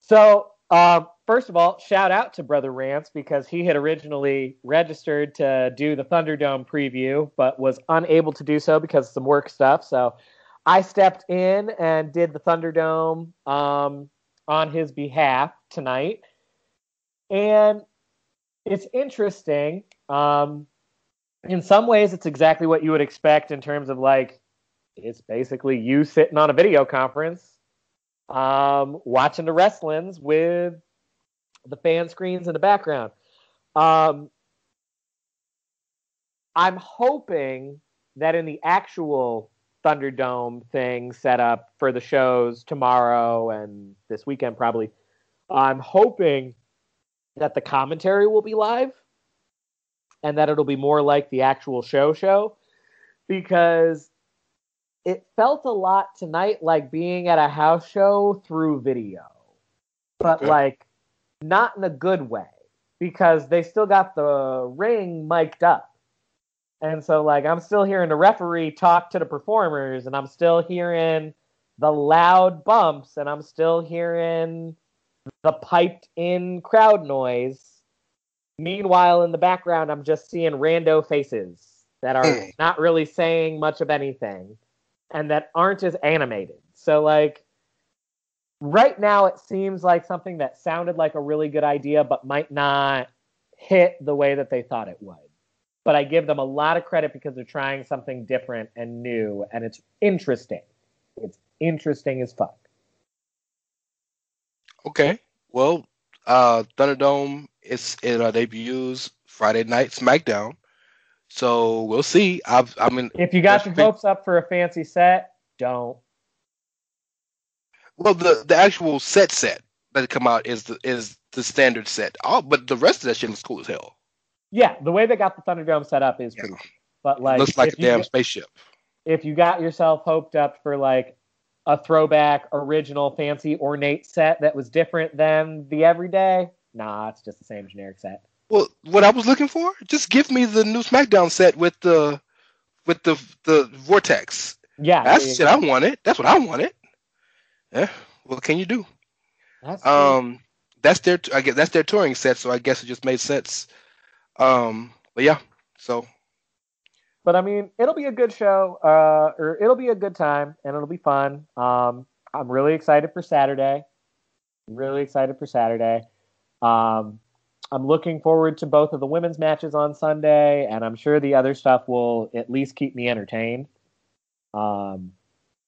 So, uh, first of all, shout out to Brother Rance because he had originally registered to do the Thunderdome preview, but was unable to do so because of some work stuff. So, I stepped in and did the Thunderdome um, on his behalf tonight, and it's interesting. Um, in some ways, it's exactly what you would expect in terms of like it's basically you sitting on a video conference um, watching the wrestlings with the fan screens in the background. Um, I'm hoping that in the actual Thunderdome thing set up for the shows tomorrow and this weekend, probably, I'm hoping that the commentary will be live and that it'll be more like the actual show show because it felt a lot tonight like being at a house show through video, but Okay. like not in a good way because they still got the ring mic'd up. And so, like, I'm still hearing the referee talk to the performers, and I'm still hearing the loud bumps, and I'm still hearing the piped in crowd noise. Meanwhile, in the background, I'm just seeing rando faces that are not really saying much of anything and that aren't as animated. So, like, right now, it seems like something that sounded like a really good idea, but might not hit the way that they thought it would. But I give them a lot of credit because they're trying something different and new, and it's interesting. It's interesting as fuck. Okay. Well, uh, Thunderdome is it uh, debuts Friday night SmackDown. So we'll see. I've, I mean, If you got your hopes up for a fancy set, don't. Well, the the actual set set that come out is the is the standard set. All, but the rest of that shit looks cool as hell. Yeah, the way they got the Thunderdome set up is pretty cool. But like, looks like a damn get- spaceship. if you got yourself hoped up for like a throwback, original, fancy, ornate set that was different than the everyday. Nah, it's just the same generic set. Well, what I was looking for, just give me the new SmackDown set with the with the the vortex. Yeah, That's yeah, shit I wanted. That's what I wanted. Yeah. What can you do? That's. Um, that's their I guess that's their touring set, so I guess it just made sense. Um, but yeah, so But I mean, it'll be a good show, uh, or it'll be a good time, and it'll be fun. Um, I'm really excited for Saturday. Really excited for Saturday. Um, I'm looking forward to both of the women's matches on Sunday, and I'm sure the other stuff will at least keep me entertained. Um,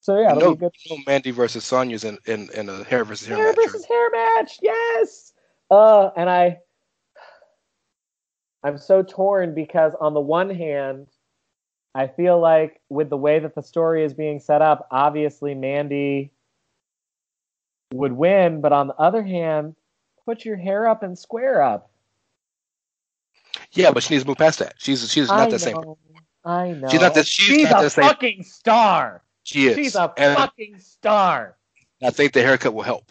so yeah, no, be good no Mandy versus Sonya's in, in, in a hair versus hair, hair match. versus hair match. Yes. Uh, and I, I'm so torn because on the one hand, I feel like with the way that the story is being set up, obviously Mandy would win, but on the other hand, put your hair up and square up. Yeah, but she needs to move past that. She's she's not I the same. I know. She's not the- she's not a the same- fucking star. She is. She's a and fucking star. I think the haircut will help.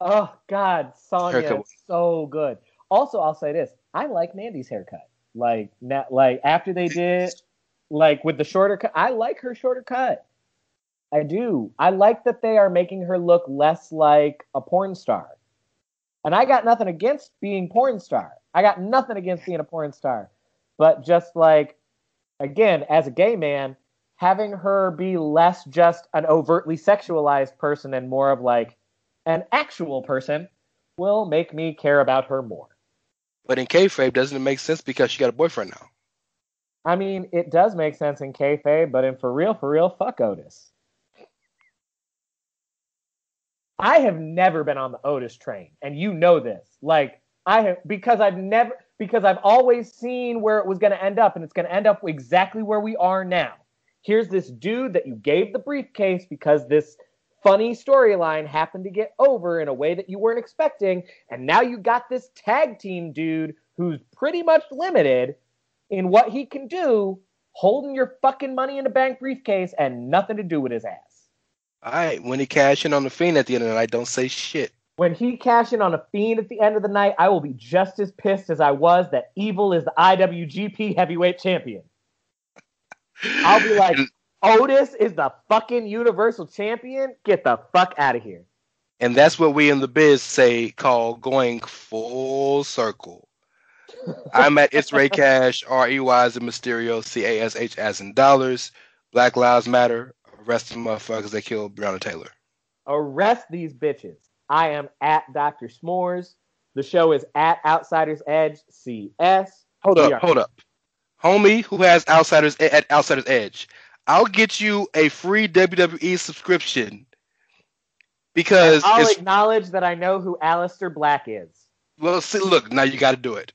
Oh God, Sonya is so good. Also, I'll say this: I like Mandy's haircut. Like, na- like after they did, like with the shorter cut, I like her shorter cut. I do. I like that they are making her look less like a porn star. And I got nothing against being porn star. I got nothing against being a porn star. But just like, again, as a gay man, having her be less just an overtly sexualized person and more of like an actual person will make me care about her more. But in kayfabe, doesn't it make sense because she got a boyfriend now? I mean, it does make sense in kayfabe, but in for real, for real, fuck Otis. I have never been on the Otis train, and you know this. Like I have because I've never because I've always seen where it was going to end up, and it's going to end up exactly where we are now. Here's this dude that you gave the briefcase because this funny storyline happened to get over in a way that you weren't expecting, and now you got this tag team dude who's pretty much limited in what he can do, holding your fucking money in a bank briefcase and nothing to do with his ass. All right, when he cash in on the fiend at the end of the night, don't say shit. When he cash in on a fiend at the end of the night, I will be just as pissed as I was that Evil is the IWGP Heavyweight Champion. I'll be like, Otis is the fucking Universal Champion. Get the fuck out of here. And that's what we in the biz say call going full circle. I'm at It's Rey Cash, R E Y as in Mysterio, C A S H as in dollars. Black Lives Matter. Arrest the motherfuckers that killed Breonna Taylor. Arrest these bitches. I am at Dr. S'mores. The show is at Outsiders Edge CS. Hold We up, are- hold up. Homie who has Outsiders at Outsiders Edge, I'll get you a free WWE subscription because I'll it's acknowledge that I know who Aleister Black is. well. See, look, now you got to do it.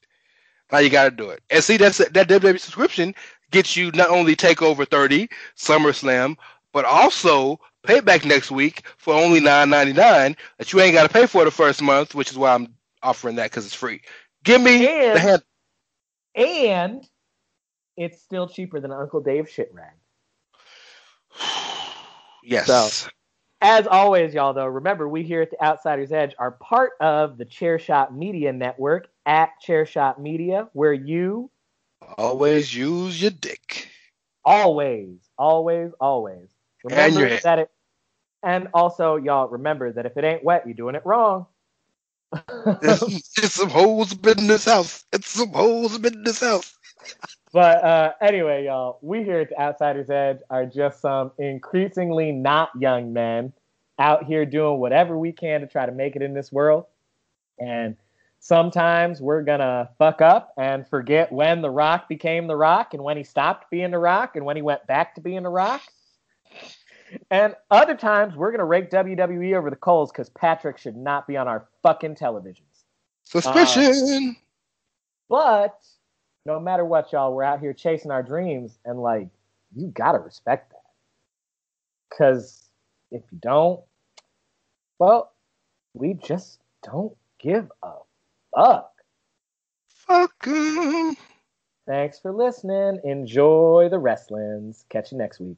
Now you got to do it. And see, that's that WWE subscription gets you not only Takeover 30, SummerSlam, but also Payback next week for only nine ninety nine. That you ain't got to pay for the first month, which is why I'm offering that because it's free. Give me the hand. And it's still cheaper than Uncle Dave's shit rag. [SIGHS] Yes. So- As always, y'all, though, remember we here at the Outsiders Edge are part of the Chairshot Media Network at Chairshot Media, where you Always use your dick. always, always, always remember your that it. And also, y'all remember that if it ain't wet, you're doing it wrong. It's, [LAUGHS] it's some hoes in this house. It's some hoes in this house. But uh, anyway, y'all, we here at the Outsiders Edge are just some increasingly not young men out here doing whatever we can to try to make it in this world. And sometimes we're going to fuck up and forget when The Rock became The Rock and when he stopped being The Rock and when he went back to being The Rock. And other times we're going to rake WWE over the coals because Patrick should not be on our fucking televisions. Suspicion. But no matter what, y'all, we're out here chasing our dreams, and like, you gotta respect that. Because if you don't, well, we just don't give a fuck. Fuck 'em. Thanks for listening. Enjoy the wrestlings. Catch you next week.